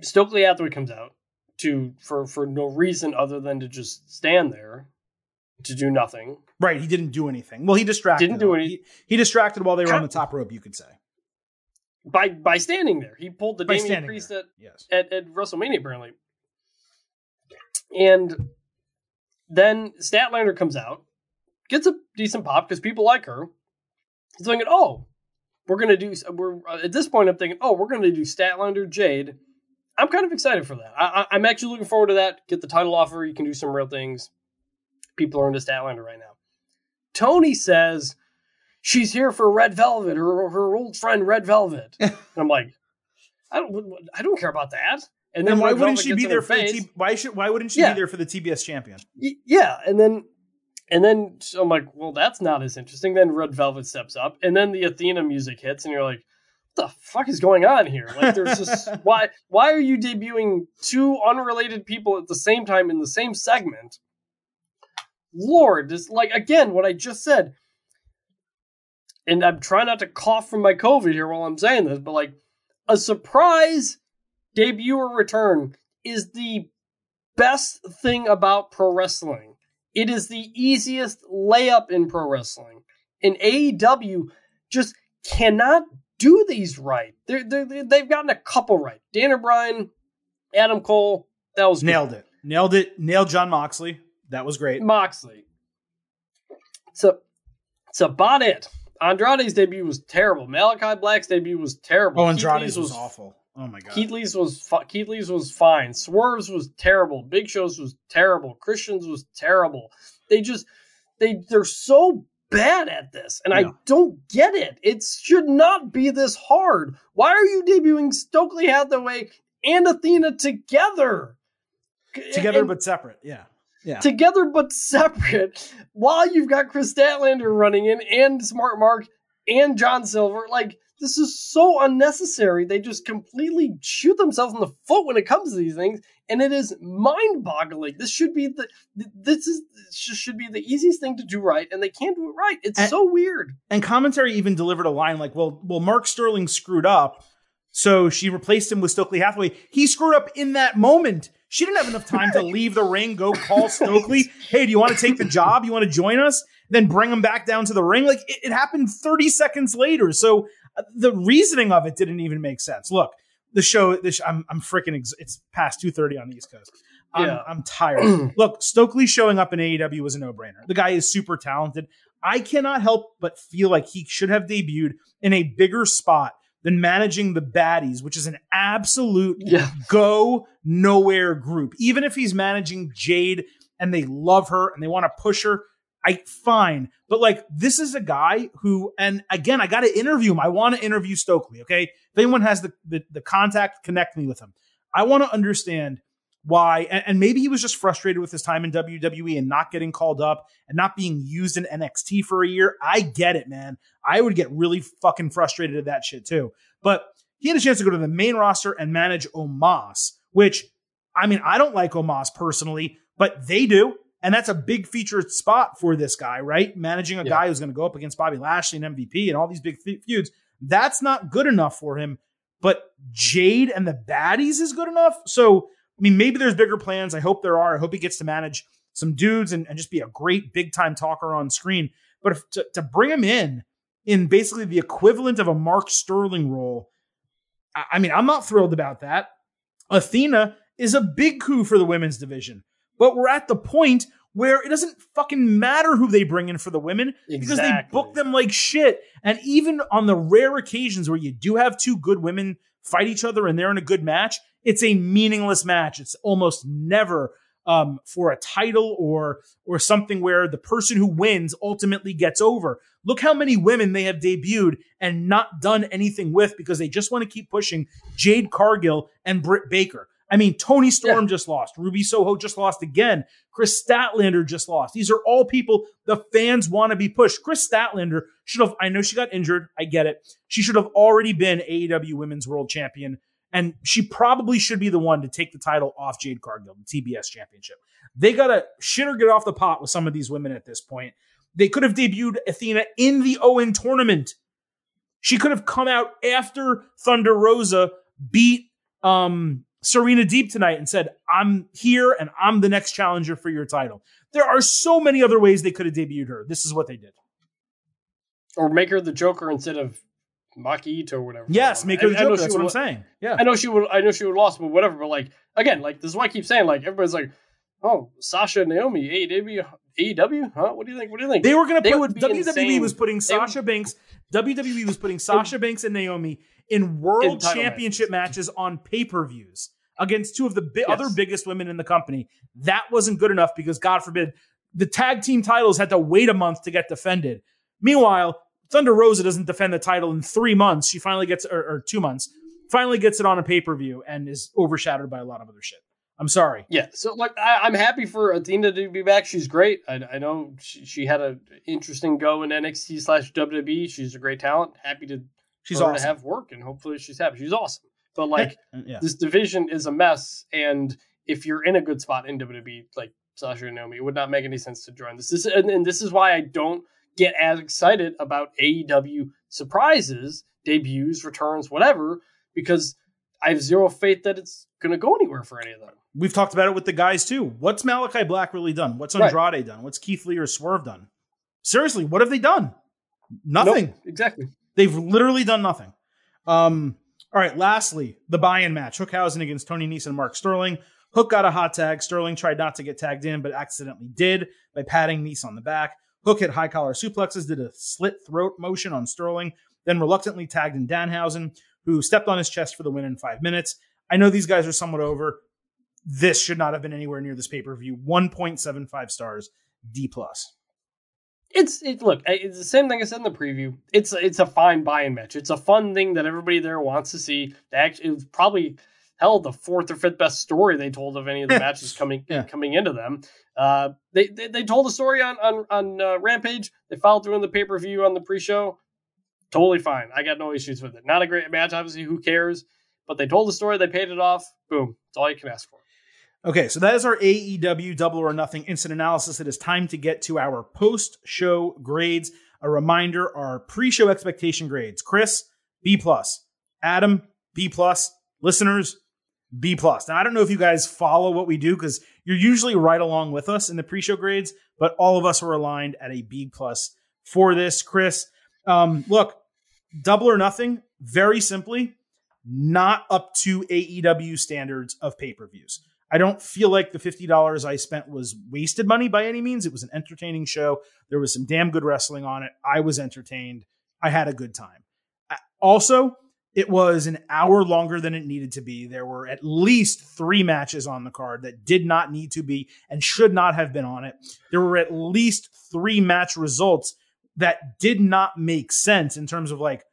Stokely Hathaway comes out to for for no reason other than to just stand there to do nothing. Right, he didn't do anything. Well, he distracted. Didn't do them. any- He, he distracted while they were on the top rope. You could say By by standing there, he pulled the by Damian Priest at, Yes. at at WrestleMania apparently, and then Statlander comes out, gets a decent pop because people like her. He's thinking, oh, we're gonna do. We're uh, at this point, I'm thinking, oh, we're gonna do Statlander Jade. I'm kind of excited for that. I, I, I'm actually looking forward to that. Get the title offer. You can do some real things. People are into Statlander right now. Tony says she's here for Red Velvet, her her old friend Red Velvet. *laughs* and I'm like, I don't I don't care about that. And then And why Red wouldn't Velvet she be there her for the. T- why should why wouldn't she Yeah. be there for the TBS champion? Y- yeah, and then and then so I'm like, well, that's not as interesting. Then Red Velvet steps up, and then the Athena music hits, and you're like, what the fuck is going on here? Like, there's just *laughs* why why are you debuting two unrelated people at the same time in the same segment? Lord, this like again what I just said. And I'm trying not to cough from my COVID here while I'm saying this, but like a surprise debut or return is the best thing about pro wrestling. It is the easiest layup in pro wrestling. And AEW just cannot do these right. They're, they're, they've gotten a couple right. Daniel Bryan, Adam Cole, that was good. Nailed it. Nailed it. Nailed Jon Moxley. That was great. Moxley. So, it's about it. Andrade's debut was terrible. Malachi Black's debut was terrible. Oh, Andrade's Lee's was, awful. Oh my god. Keith Lee's was fu- Keith Lee's was fine. Swerves was terrible. Big Show's was terrible. Christians was terrible. They just they they're so bad at this, and I don't get it. It should not be this hard. Why are you debuting Stokely Hathaway and Athena together? Together And- but separate. Yeah. Yeah. together but separate while you've got Kris Statlander running in and Smart Mark and John Silver. Like, this is so unnecessary. They just completely shoot themselves in the foot when it comes to these things, and it is mind boggling. This should be the this is this should be the easiest thing to do right, and they can't do it right. It's And- so weird. and commentary even delivered a line like, "Well, well, Mark Sterling screwed up, so she replaced him with Stokely Hathaway. He screwed up in that moment. She didn't have enough time to leave the ring, go call *laughs* Stokely. Hey, do you want to take the job? You want to join us? Then bring him back down to the ring. Like it, it happened 30 seconds later. So uh, the reasoning of it didn't even make sense. Look, the show. This I'm I'm freaking. Ex- it's past 2:30 on the East Coast. I'm, Yeah. I'm tired. *clears throat* Look, Stokely showing up in AEW was a no brainer. The guy is super talented. I cannot help but feel like he should have debuted in a bigger spot than managing the baddies, which is an absolute Yeah. go nowhere group. Even if he's managing Jade and they love her and they want to push her, I fine. But like this is a guy who, and again, I got to interview him. I want to interview Stokely. Okay, if anyone has the, the the contact, connect me with him. I want to understand why, and, and maybe he was just frustrated with his time in WWE and not getting called up and not being used in NXT for a year. I get it, man. I would get really fucking frustrated at that shit too. But he had a chance to go to the main roster and manage Omos, which I mean, I don't like Omos personally, but they do. And that's a big featured spot for this guy, right? Managing a Yeah. guy who's going to go up against Bobby Lashley and MVP and all these big fe- feuds. That's not good enough for him. But Jade and the baddies is good enough. So, I mean, maybe there's bigger plans. I hope there are. I hope he gets to manage some dudes and, and just be a great big time talker on screen. But if, to, to bring him in in basically the equivalent of a Mark Sterling role, I, I mean, I'm not thrilled about that. Athena is a big coup for the women's division, but we're at the point where it doesn't fucking matter who they bring in for the women because they book them like shit. And even on the rare occasions where you do have two good women fight each other and they're in a good match, it's a meaningless match. It's almost never um, for a title or or something where the person who wins ultimately gets over. Look how many women they have debuted and not done anything with because they just want to keep pushing Jade Cargill and Britt Baker. I mean, Toni Storm just lost. Ruby Soho just lost again. Kris Statlander just lost. These are all people the fans want to be pushed. Kris Statlander should have, I know she got injured. I get it. She should have already been AEW Women's World Champion. And she probably should be the one to take the title off Jade Cargill, the TBS Championship. They got to shit or get off the pot with some of these women at this point. They could have debuted Athena in the Owen tournament. She could have come out after Thunder Rosa beat um, Serena Deeb tonight and said, I'm here and I'm the next challenger for your title. There are so many other ways they could have debuted her. This is what they did. Or make her the Joker instead of Maki Itoh or whatever. Yes, make her the I- know she That's what I'm would- saying. Yeah. I know she would. I know she would have lost, but whatever. But like again, like this is why I keep saying like everybody's like, oh, Sasha and Naomi, AEW, AEW, huh? What do you think? What do you think? They were going to They put would WWE insane. was putting They would- Sasha Banks. WWE was putting Sasha Banks and Naomi in world In championship matches on pay per views against two of the bi- Yes. other biggest women in the company. That wasn't good enough because God forbid the tag team titles had to wait a month to get defended. Meanwhile, Thunder Rosa doesn't defend the title in three months. She finally gets, or, or two months, finally gets it on a pay per view and is overshadowed by a lot of other shit. I'm sorry. Yeah, so like I, am happy for Athena to be back. She's great. I, I know she, she, had an interesting go in NXT slash WWE. She's a great talent. Happy to she's awesome. to have work and hopefully she's happy. She's awesome. But like uh, yeah. this division is a mess, and if you're in a good spot in WWE, like Sasha and Naomi, it would not make any sense to join this. This and, and this is why I don't get as excited about AEW surprises, debuts, returns, whatever, because I have zero faith that it's going to go anywhere for any of them. We've talked about it with the guys too. What's Malachi Black really done? What's Andrade right. done? What's Keith Lee or Swerve done? Seriously, what have they done? Nothing. Nope, exactly. They've literally done nothing. Um, all right, lastly, the buy-in match. Hookhausen against Tony Nese and Mark Sterling. Hook got a hot tag. Sterling tried not to get tagged in, but accidentally did by patting Nese on the back. Hook hit high collar suplexes, did a slit throat motion on Sterling, then reluctantly tagged in Danhausen, who stepped on his chest for the win in five minutes. I know these guys are somewhat over. This should not have been anywhere near this pay per view. 1.75 stars, D plus. It's it. Look, it's the same thing I said in the preview. It's it's a fine buy-in match. It's a fun thing that everybody there wants to see. They actually, it was probably hell the fourth or fifth best story they told of any of the matches coming yeah. coming into them. Uh, they, they, they told a story on on on uh, Rampage. They followed through in the pay per view on the pre show. Totally fine. I got no issues with it. Not a great match, obviously. Who cares? But they told the story. They paid it off. Boom. That's all you can ask for. Okay, so that is our AEW Double or Nothing instant analysis. It is time to get to our post show grades. A reminder: our pre show expectation grades. Chris B plus, Adam B plus, listeners B plus. Now I don't know if you guys follow what we do because you're usually right along with us in the pre-show grades, but all of us were aligned at a B plus for this. Chris, um, look, double or nothing. Very simply, not up to AEW standards of pay-per-views. I don't feel like the $50 I spent was wasted money by any means. It was an entertaining show. There was some damn good wrestling on it. I was entertained. I had a good time. Also, it was an hour longer than it needed to be. There were at least three matches on the card that did not need to be and should not have been on it. There were at least three match results that did not make sense in terms of like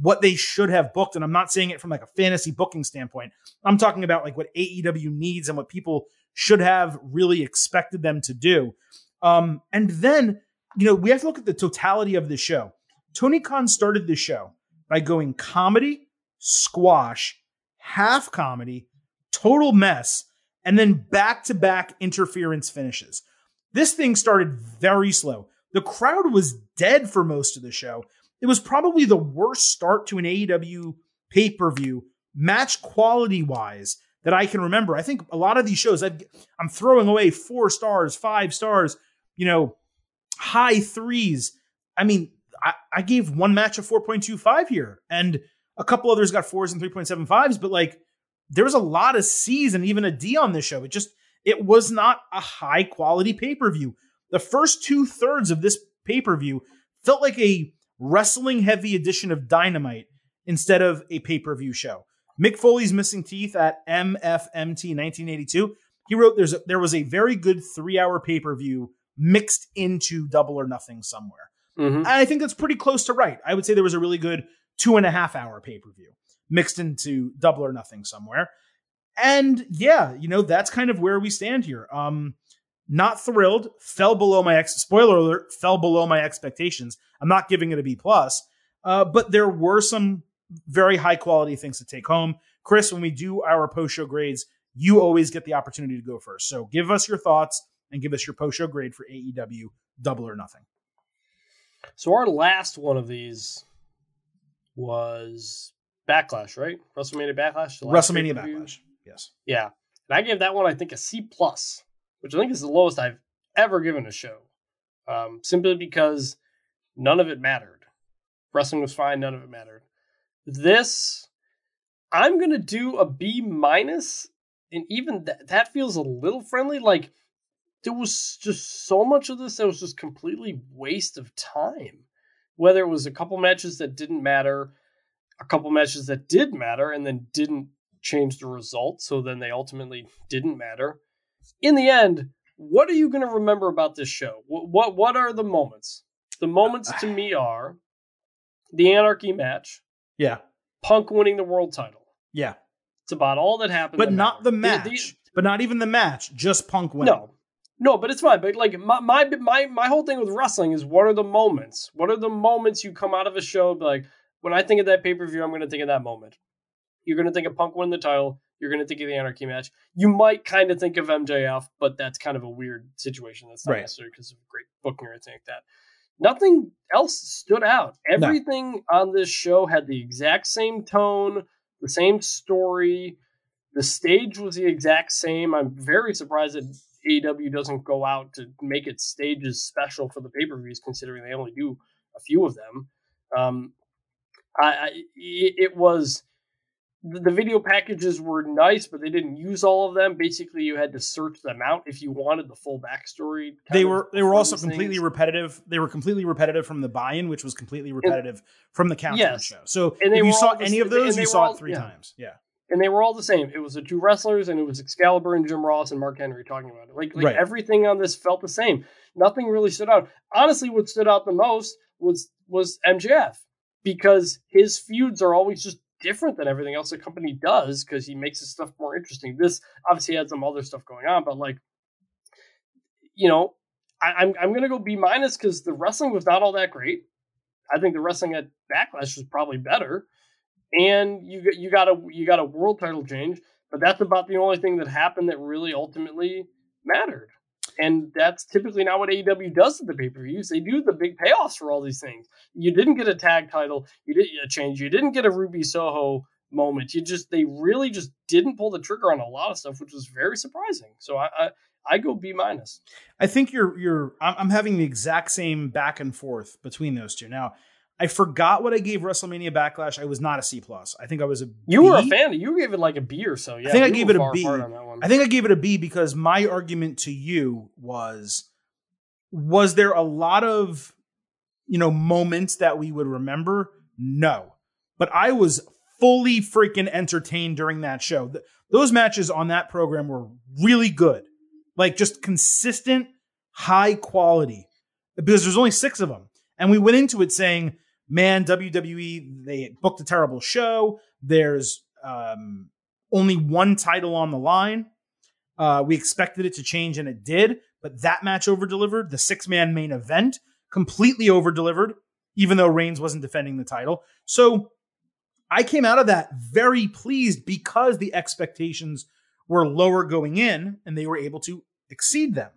what they should have booked. And I'm not saying it from like a fantasy booking standpoint. I'm talking about like what AEW needs and what people should have really expected them to do. Um, and then, you know, we have to look at the totality of the show. Tony Khan started the show by going comedy, squash, half comedy, total mess, and then back to back interference finishes. This thing started very slow. The crowd was dead for most of the show. It was probably the worst start to an AEW pay per view, match quality wise, that I can remember. I think a lot of these shows, i am throwing away four stars, five stars, you know, high threes. I mean, I, gave one match a 4.25 here, and a couple others got fours and 3.75s, but like there was a lot of C's and even a D on this show. It just it was not a high quality pay per view. The first two thirds of this pay per view felt like a wrestling heavy edition of Dynamite instead of a pay per view show. Mick Foley's missing teeth at MFMT 1982. He wrote there's a, there was a very good three hour pay per view mixed into Double or Nothing somewhere. Mm-hmm. I think that's pretty close to right. I would say there was a really good two and a half hour pay per view mixed into double or nothing somewhere. And yeah, you know, that's kind of where we stand here. Um, not thrilled, fell below my ex spoiler alert, fell below my expectations. I'm not giving it a B plus. Uh, but there were some very high quality things to take home. Chris, when we do our post show grades, you always get the opportunity to go first. So give us your thoughts and give us your post show grade for AEW double or nothing. So our last one of these was Backlash, right? WrestleMania Backlash. WrestleMania Backlash. Yes. Yeah, and I gave that one I think a C plus, which I think is the lowest I've ever given a show, um, simply because none of it mattered. Wrestling was fine. None of it mattered. This, I'm gonna do a B minus, and even that that feels a little friendly. Like there was just so much of this that was just completely waste of time. Whether it was a couple matches that didn't matter, a couple matches that did matter and then didn't change the result, so then they ultimately didn't matter. In the end, what are you going to remember about this show? What, what what are the moments? The moments to me *sighs* are the Anarchy match, Yeah. Punk winning the world title. Yeah. It's about all that happened. But that not the match. but not even the match. Just Punk winning. No, no, but it's fine. But like my, my my my whole thing with wrestling is what are the moments? What are the moments you come out of a show like when I think of that pay per view, I'm going to think of that moment. You're going to think of Punk winning the title. You're going to think of the Anarchy match. You might kind of think of MJF, but that's kind of a weird situation. That's not Right. necessarily because of great booking or anything like that. Nothing else stood out. Everything on this show had the exact same tone, the same story. The stage was the exact same. I'm very surprised that AEW doesn't go out to make its stages special for the pay per views, considering they only do a few of them. Um, I, I it was the video packages were nice, but they didn't use all of them. Basically, you had to search them out if you wanted the full backstory. They were they were also completely things. repetitive. They were completely repetitive from the buy-in, which was completely repetitive from the countdown Yes. show. So And if you saw all any of those, you saw all- it three yeah. times. Yeah. And they were all the same. It was the two wrestlers, and it was Excalibur and Jim Ross and Mark Henry talking about it. Like, like Right. everything on this felt the same. Nothing really stood out. Honestly, what stood out the most was was MJF because his feuds are always just different than everything else the company does because he makes his stuff more interesting. This obviously had some other stuff going on, but like, you know, I, I'm I'm gonna go B minus because the wrestling was not all that great. I think the wrestling at Backlash was probably better and you you got a you got a world title change, but that's about the only thing that happened that really ultimately mattered. And that's typically not what AEW does at the pay per views. They do the big payoffs for all these things. You didn't get a tag title, you didn't a change, you didn't get a Ruby Soho moment. You just they really just didn't pull the trigger on a lot of stuff, which was very surprising. So I I, I go B minus. I think you're you're I'm having the exact same back and forth between those two. Now, I forgot what I gave WrestleMania Backlash. I was not a C plus. I think I was a You were a fan. You gave it like a B or so. Yeah, I think I gave it a B. apart on that one. I think I gave it a B because my argument to you was was there a lot of you know moments that we would remember? No. But I was fully freaking entertained during that show. Th- those matches on that program were really good. Like just consistent high quality because there's only 6 of them. And we went into it saying, "Man, WWE they booked a terrible show. There's um only one title on the line. Uh, we expected it to change, and it did. But that match over delivered. The six man main event completely over delivered, even though Reigns wasn't defending the title. So I came out of that very pleased because the expectations were lower going in, and they were able to exceed them.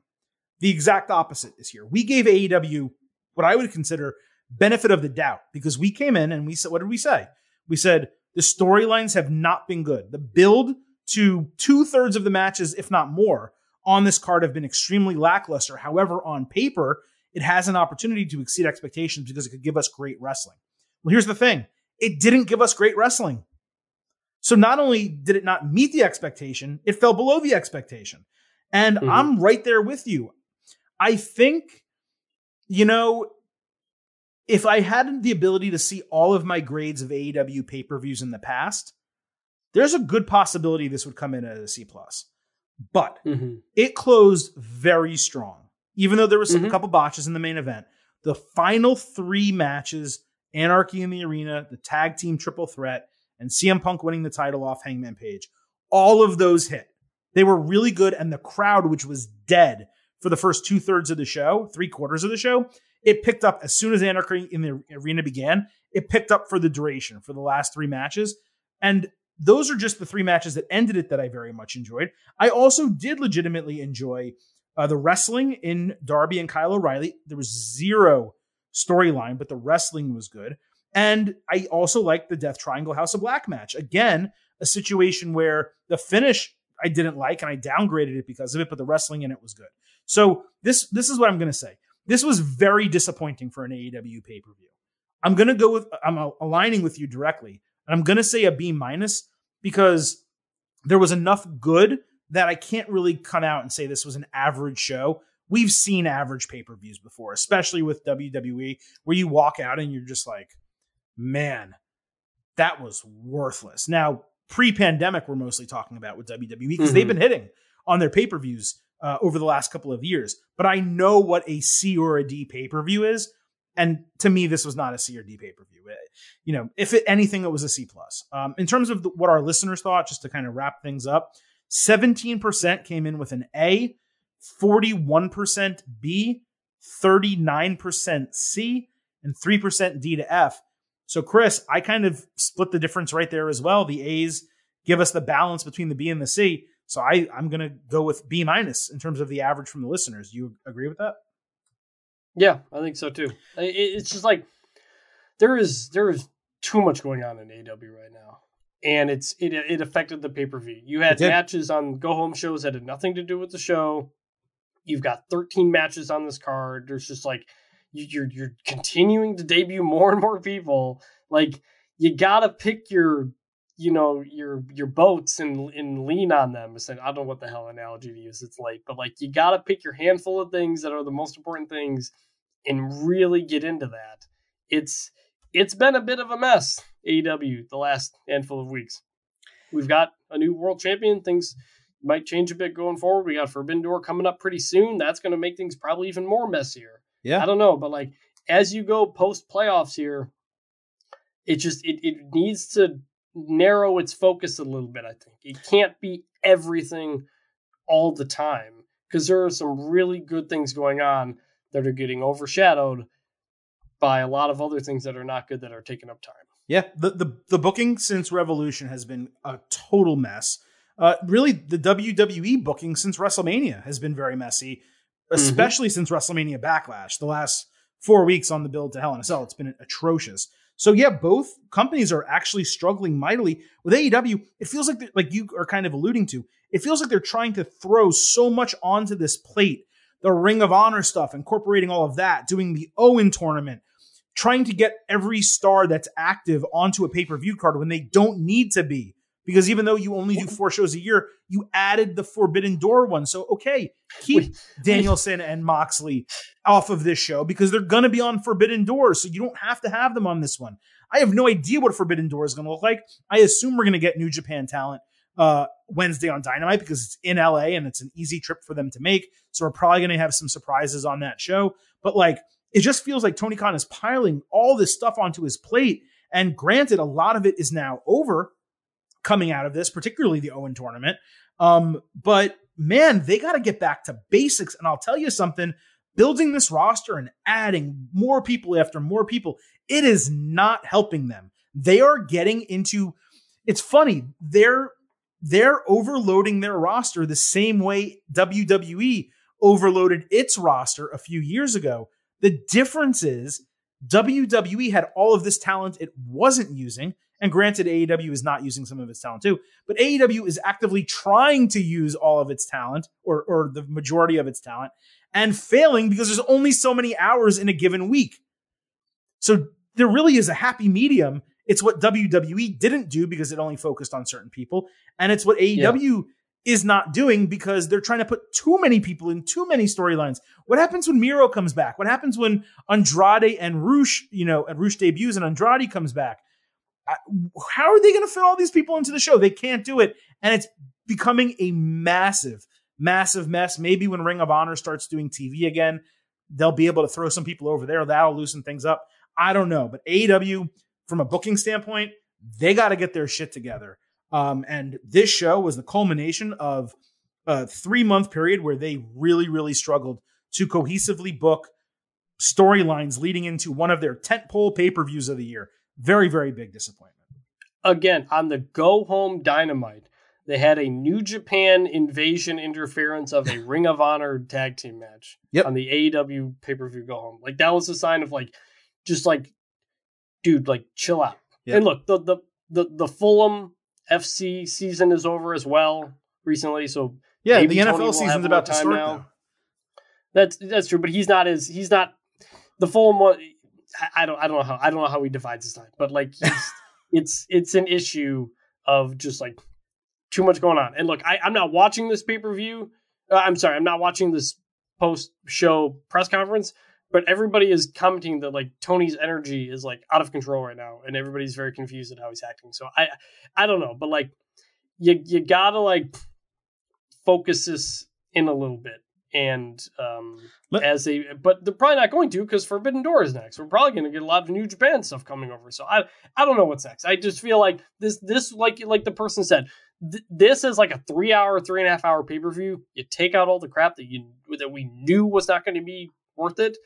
The exact opposite is here. We gave AEW what I would consider benefit of the doubt because we came in and we said, what did we say? We said the storylines have not been good. The build to two thirds of the matches, if not more, on this card have been extremely lackluster. However, on paper, it has an opportunity to exceed expectations because it could give us great wrestling. Well, here's the thing it didn't give us great wrestling. So not only did it not meet the expectation, it fell below the expectation. And Mhm. I'm right there with you. I think, you know, if I hadn't the ability to see all of my grades of AEW pay per views in the past, there's a good possibility this would come in at a C plus. But Mhm. it closed very strong, even though there was some, a couple botches in the main event. The final three matches, Anarchy in the Arena, the tag team triple threat, and CM Punk winning the title off Hangman Page, all of those hit. They were really good, and the crowd, which was dead for the first two thirds of the show, three quarters of the show, it picked up as soon as Anarchy in the Arena began. It picked up for the duration for the last three matches, and those are just the three matches that ended it that I very much enjoyed. I also did legitimately enjoy uh, the wrestling in Darby and Kyle O'Reilly. There was zero storyline, but the wrestling was good. And I also liked the Death Triangle House of Black match. Again, a situation where the finish I didn't like and I downgraded it because of it, but the wrestling in it was good. So this this is what I'm going to say. This was very disappointing for an AEW pay per view. I'm going to go with I'm aligning with you directly, and I'm going to say a B minus because there was enough good that I can't really come out and say this was an average show. We've seen average pay per views before, especially with WWE, where you walk out and you're just like, man, that was worthless. Now, pre pandemic, we're mostly talking about with WWE because they've Mhm. been hitting on their pay per views uh, over the last couple of years. But I know what a C or a D pay per view is, and to me, this was not a C or D pay per view. You know, if it, anything, it was a C plus. Um, in terms of the, what our listeners thought, just to kind of wrap things up, seventeen percent came in with an A, forty-one percent B, thirty-nine percent C, and three percent D to F. So, Chris, I kind of split the difference right there as well. The A's give us the balance between the B and the C. So I, I'm going to go with B minus in terms of the average from the listeners. Do you agree with that? Yeah, I think so too. It's just like there is there is too much going on in AW right now, and it's it it affected the pay per view. You had matches on go home shows that had nothing to do with the show. You've got 13 matches on this card. There's just like you're you're continuing to debut more and more people. Like you gotta pick your you know your your boats and and lean on them. I don't know what the hell analogy to use. It's late, but like you gotta pick your handful of things that are the most important things and really get into that. It's it's been a bit of a mess. AEW the last handful of weeks. We've got a new world champion. Things might change a bit going forward. We got Forbidden Door coming up pretty soon. That's going to make things probably even more messier. Yeah. I don't know, but like as you go post playoffs here, it just it, it needs to narrow its focus a little bit, I think. It can't be everything all the time because there are some really good things going on that are getting overshadowed by a lot of other things that are not good that are taking up time. Yeah, the the, the booking since Revolution has been a total mess. Uh, really, the WWE booking since WrestleMania has been very messy, mm-hmm. especially mm-hmm. since WrestleMania Backlash. The last four weeks on the build to Hell in a Cell, it's been atrocious. So yeah, both companies are actually struggling mightily with AEW. It feels like like you are kind of alluding to. It feels like they're trying to throw so much onto this plate. The Ring of Honor stuff, incorporating all of that, doing the Owen tournament, trying to get every star that's active onto a pay-per-view card when they don't need to be. Because even though you only do four shows a year, you added the Forbidden Door one. So okay, keep Danielson and Moxley off of this show because they're gonna be on Forbidden Door. So you don't have to have them on this one. I have no idea what Forbidden Door is gonna look like. I assume we're gonna get New Japan talent uh, Wednesday on Dynamite because it's in LA and it's an easy trip for them to make. So we're probably gonna have some surprises on that show. But like it just feels like Tony Khan is piling all this stuff onto his plate. And granted, a lot of it is now over coming out of this, particularly the Owen tournament. Um, but man, they got to get back to basics. And I'll tell you something building this roster and adding more people after more people, it is not helping them. They are getting into it's funny, they're they're overloading their roster the same way WWE overloaded its roster a few years ago. The difference is WWE had all of this talent it wasn't using. And granted, AEW is not using some of its talent too, but AEW is actively trying to use all of its talent or, or the majority of its talent and failing because there's only so many hours in a given week. So there really is a happy medium. It's what WWE didn't do because it only focused on certain people. And it's what AEW yeah. is not doing because they're trying to put too many people in too many storylines. What happens when Miro comes back? What happens when Andrade and Rush, you know, and Rush debuts and Andrade comes back? How are they going to fit all these people into the show? They can't do it. And it's becoming a massive, massive mess. Maybe when Ring of Honor starts doing TV again, they'll be able to throw some people over there. That'll loosen things up. I don't know. But AEW, from a booking standpoint, they got to get their shit together. Um, and this show was the culmination of a three month period where they really, really struggled to cohesively book storylines leading into one of their tentpole pay per views of the year. Very, very big disappointment. Again, on the go home dynamite, they had a New Japan invasion interference of a Ring of Honor tag team match yep. on the AEW pay per view go home. Like that was a sign of like, just like, dude, like chill out. Yep. And look, the the the the Fulham FC season is over as well recently, so yeah, the NFL season's about to start now. Though. That's that's true, but he's not as he's not the Fulham one. I don't I don't know how I don't know how he divides his time, but like *laughs* it's it's an issue of just like too much going on. And look, I, I'm not watching this pay per view. Uh, I'm sorry, I'm not watching this post show press conference. But everybody is commenting that like Tony's energy is like out of control right now, and everybody's very confused at how he's acting. So I I don't know, but like you you gotta like focus this in a little bit. And um, Let- as a, but they're probably not going to because Forbidden Door is next. We're probably going to get a lot of New Japan stuff coming over. So I, I don't know what's next. I just feel like this, this, like, like the person said, th- this is like a three hour, three and a half hour pay per view. You take out all the crap that you that we knew was not going to be worth it.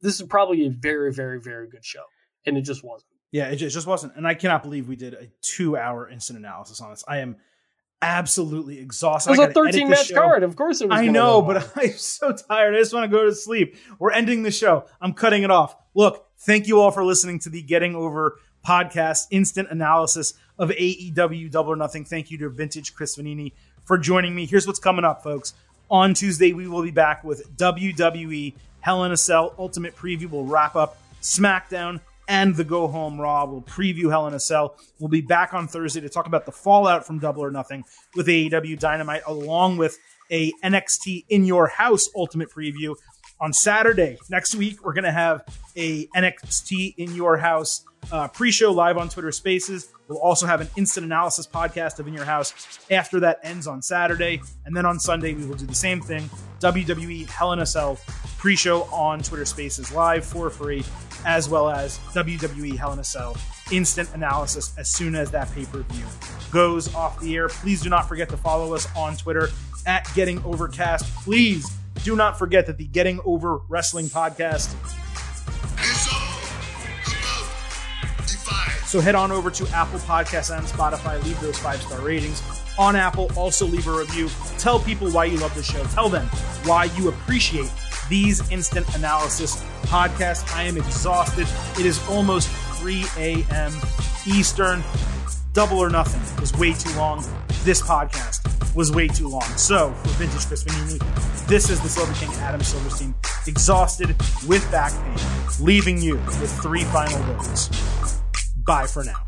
This is probably a very, very, very good show, and it just wasn't. Yeah, it just wasn't. And I cannot believe we did a two hour instant analysis on this. I am absolutely exhausted. It was I a 13 match card. Of course, it was. I know, but. *laughs* I'm so tired. I just want to go to sleep. We're ending the show. I'm cutting it off. Look, thank you all for listening to the Getting Over podcast, instant analysis of AEW Double or Nothing. Thank you to Vintage Chris Vannini for joining me. Here's what's coming up, folks. On Tuesday, we will be back with WWE Hell in a Cell Ultimate Preview. We'll wrap up SmackDown and the Go Home Raw. We'll preview Hell in a Cell. We'll be back on Thursday to talk about the fallout from Double or Nothing with AEW Dynamite, along with a NXT in your house ultimate preview on Saturday. Next week, we're going to have a NXT in your house uh, pre-show live on Twitter Spaces. We'll also have an instant analysis podcast of In Your House after that ends on Saturday, and then on Sunday we will do the same thing. WWE Hell in a Cell pre-show on Twitter Spaces live for free, as well as WWE Hell in a Cell instant analysis as soon as that pay-per-view goes off the air. Please do not forget to follow us on Twitter at Getting Overcast. Please do not forget that the Getting Over Wrestling podcast It's all about Defiance. So head on over to Apple Podcasts and Spotify. Leave those five star ratings on Apple. Also leave a review. Tell people why you love the show. Tell them why you appreciate these instant analysis podcasts. I am exhausted. It is almost 3 a.m. Eastern. Double or nothing was way too long. This podcast was way too long. So for Vintage Chris Vannini, this is the Silver King Adam Silverstein, exhausted with back pain, leaving you with three final words. Bye for now.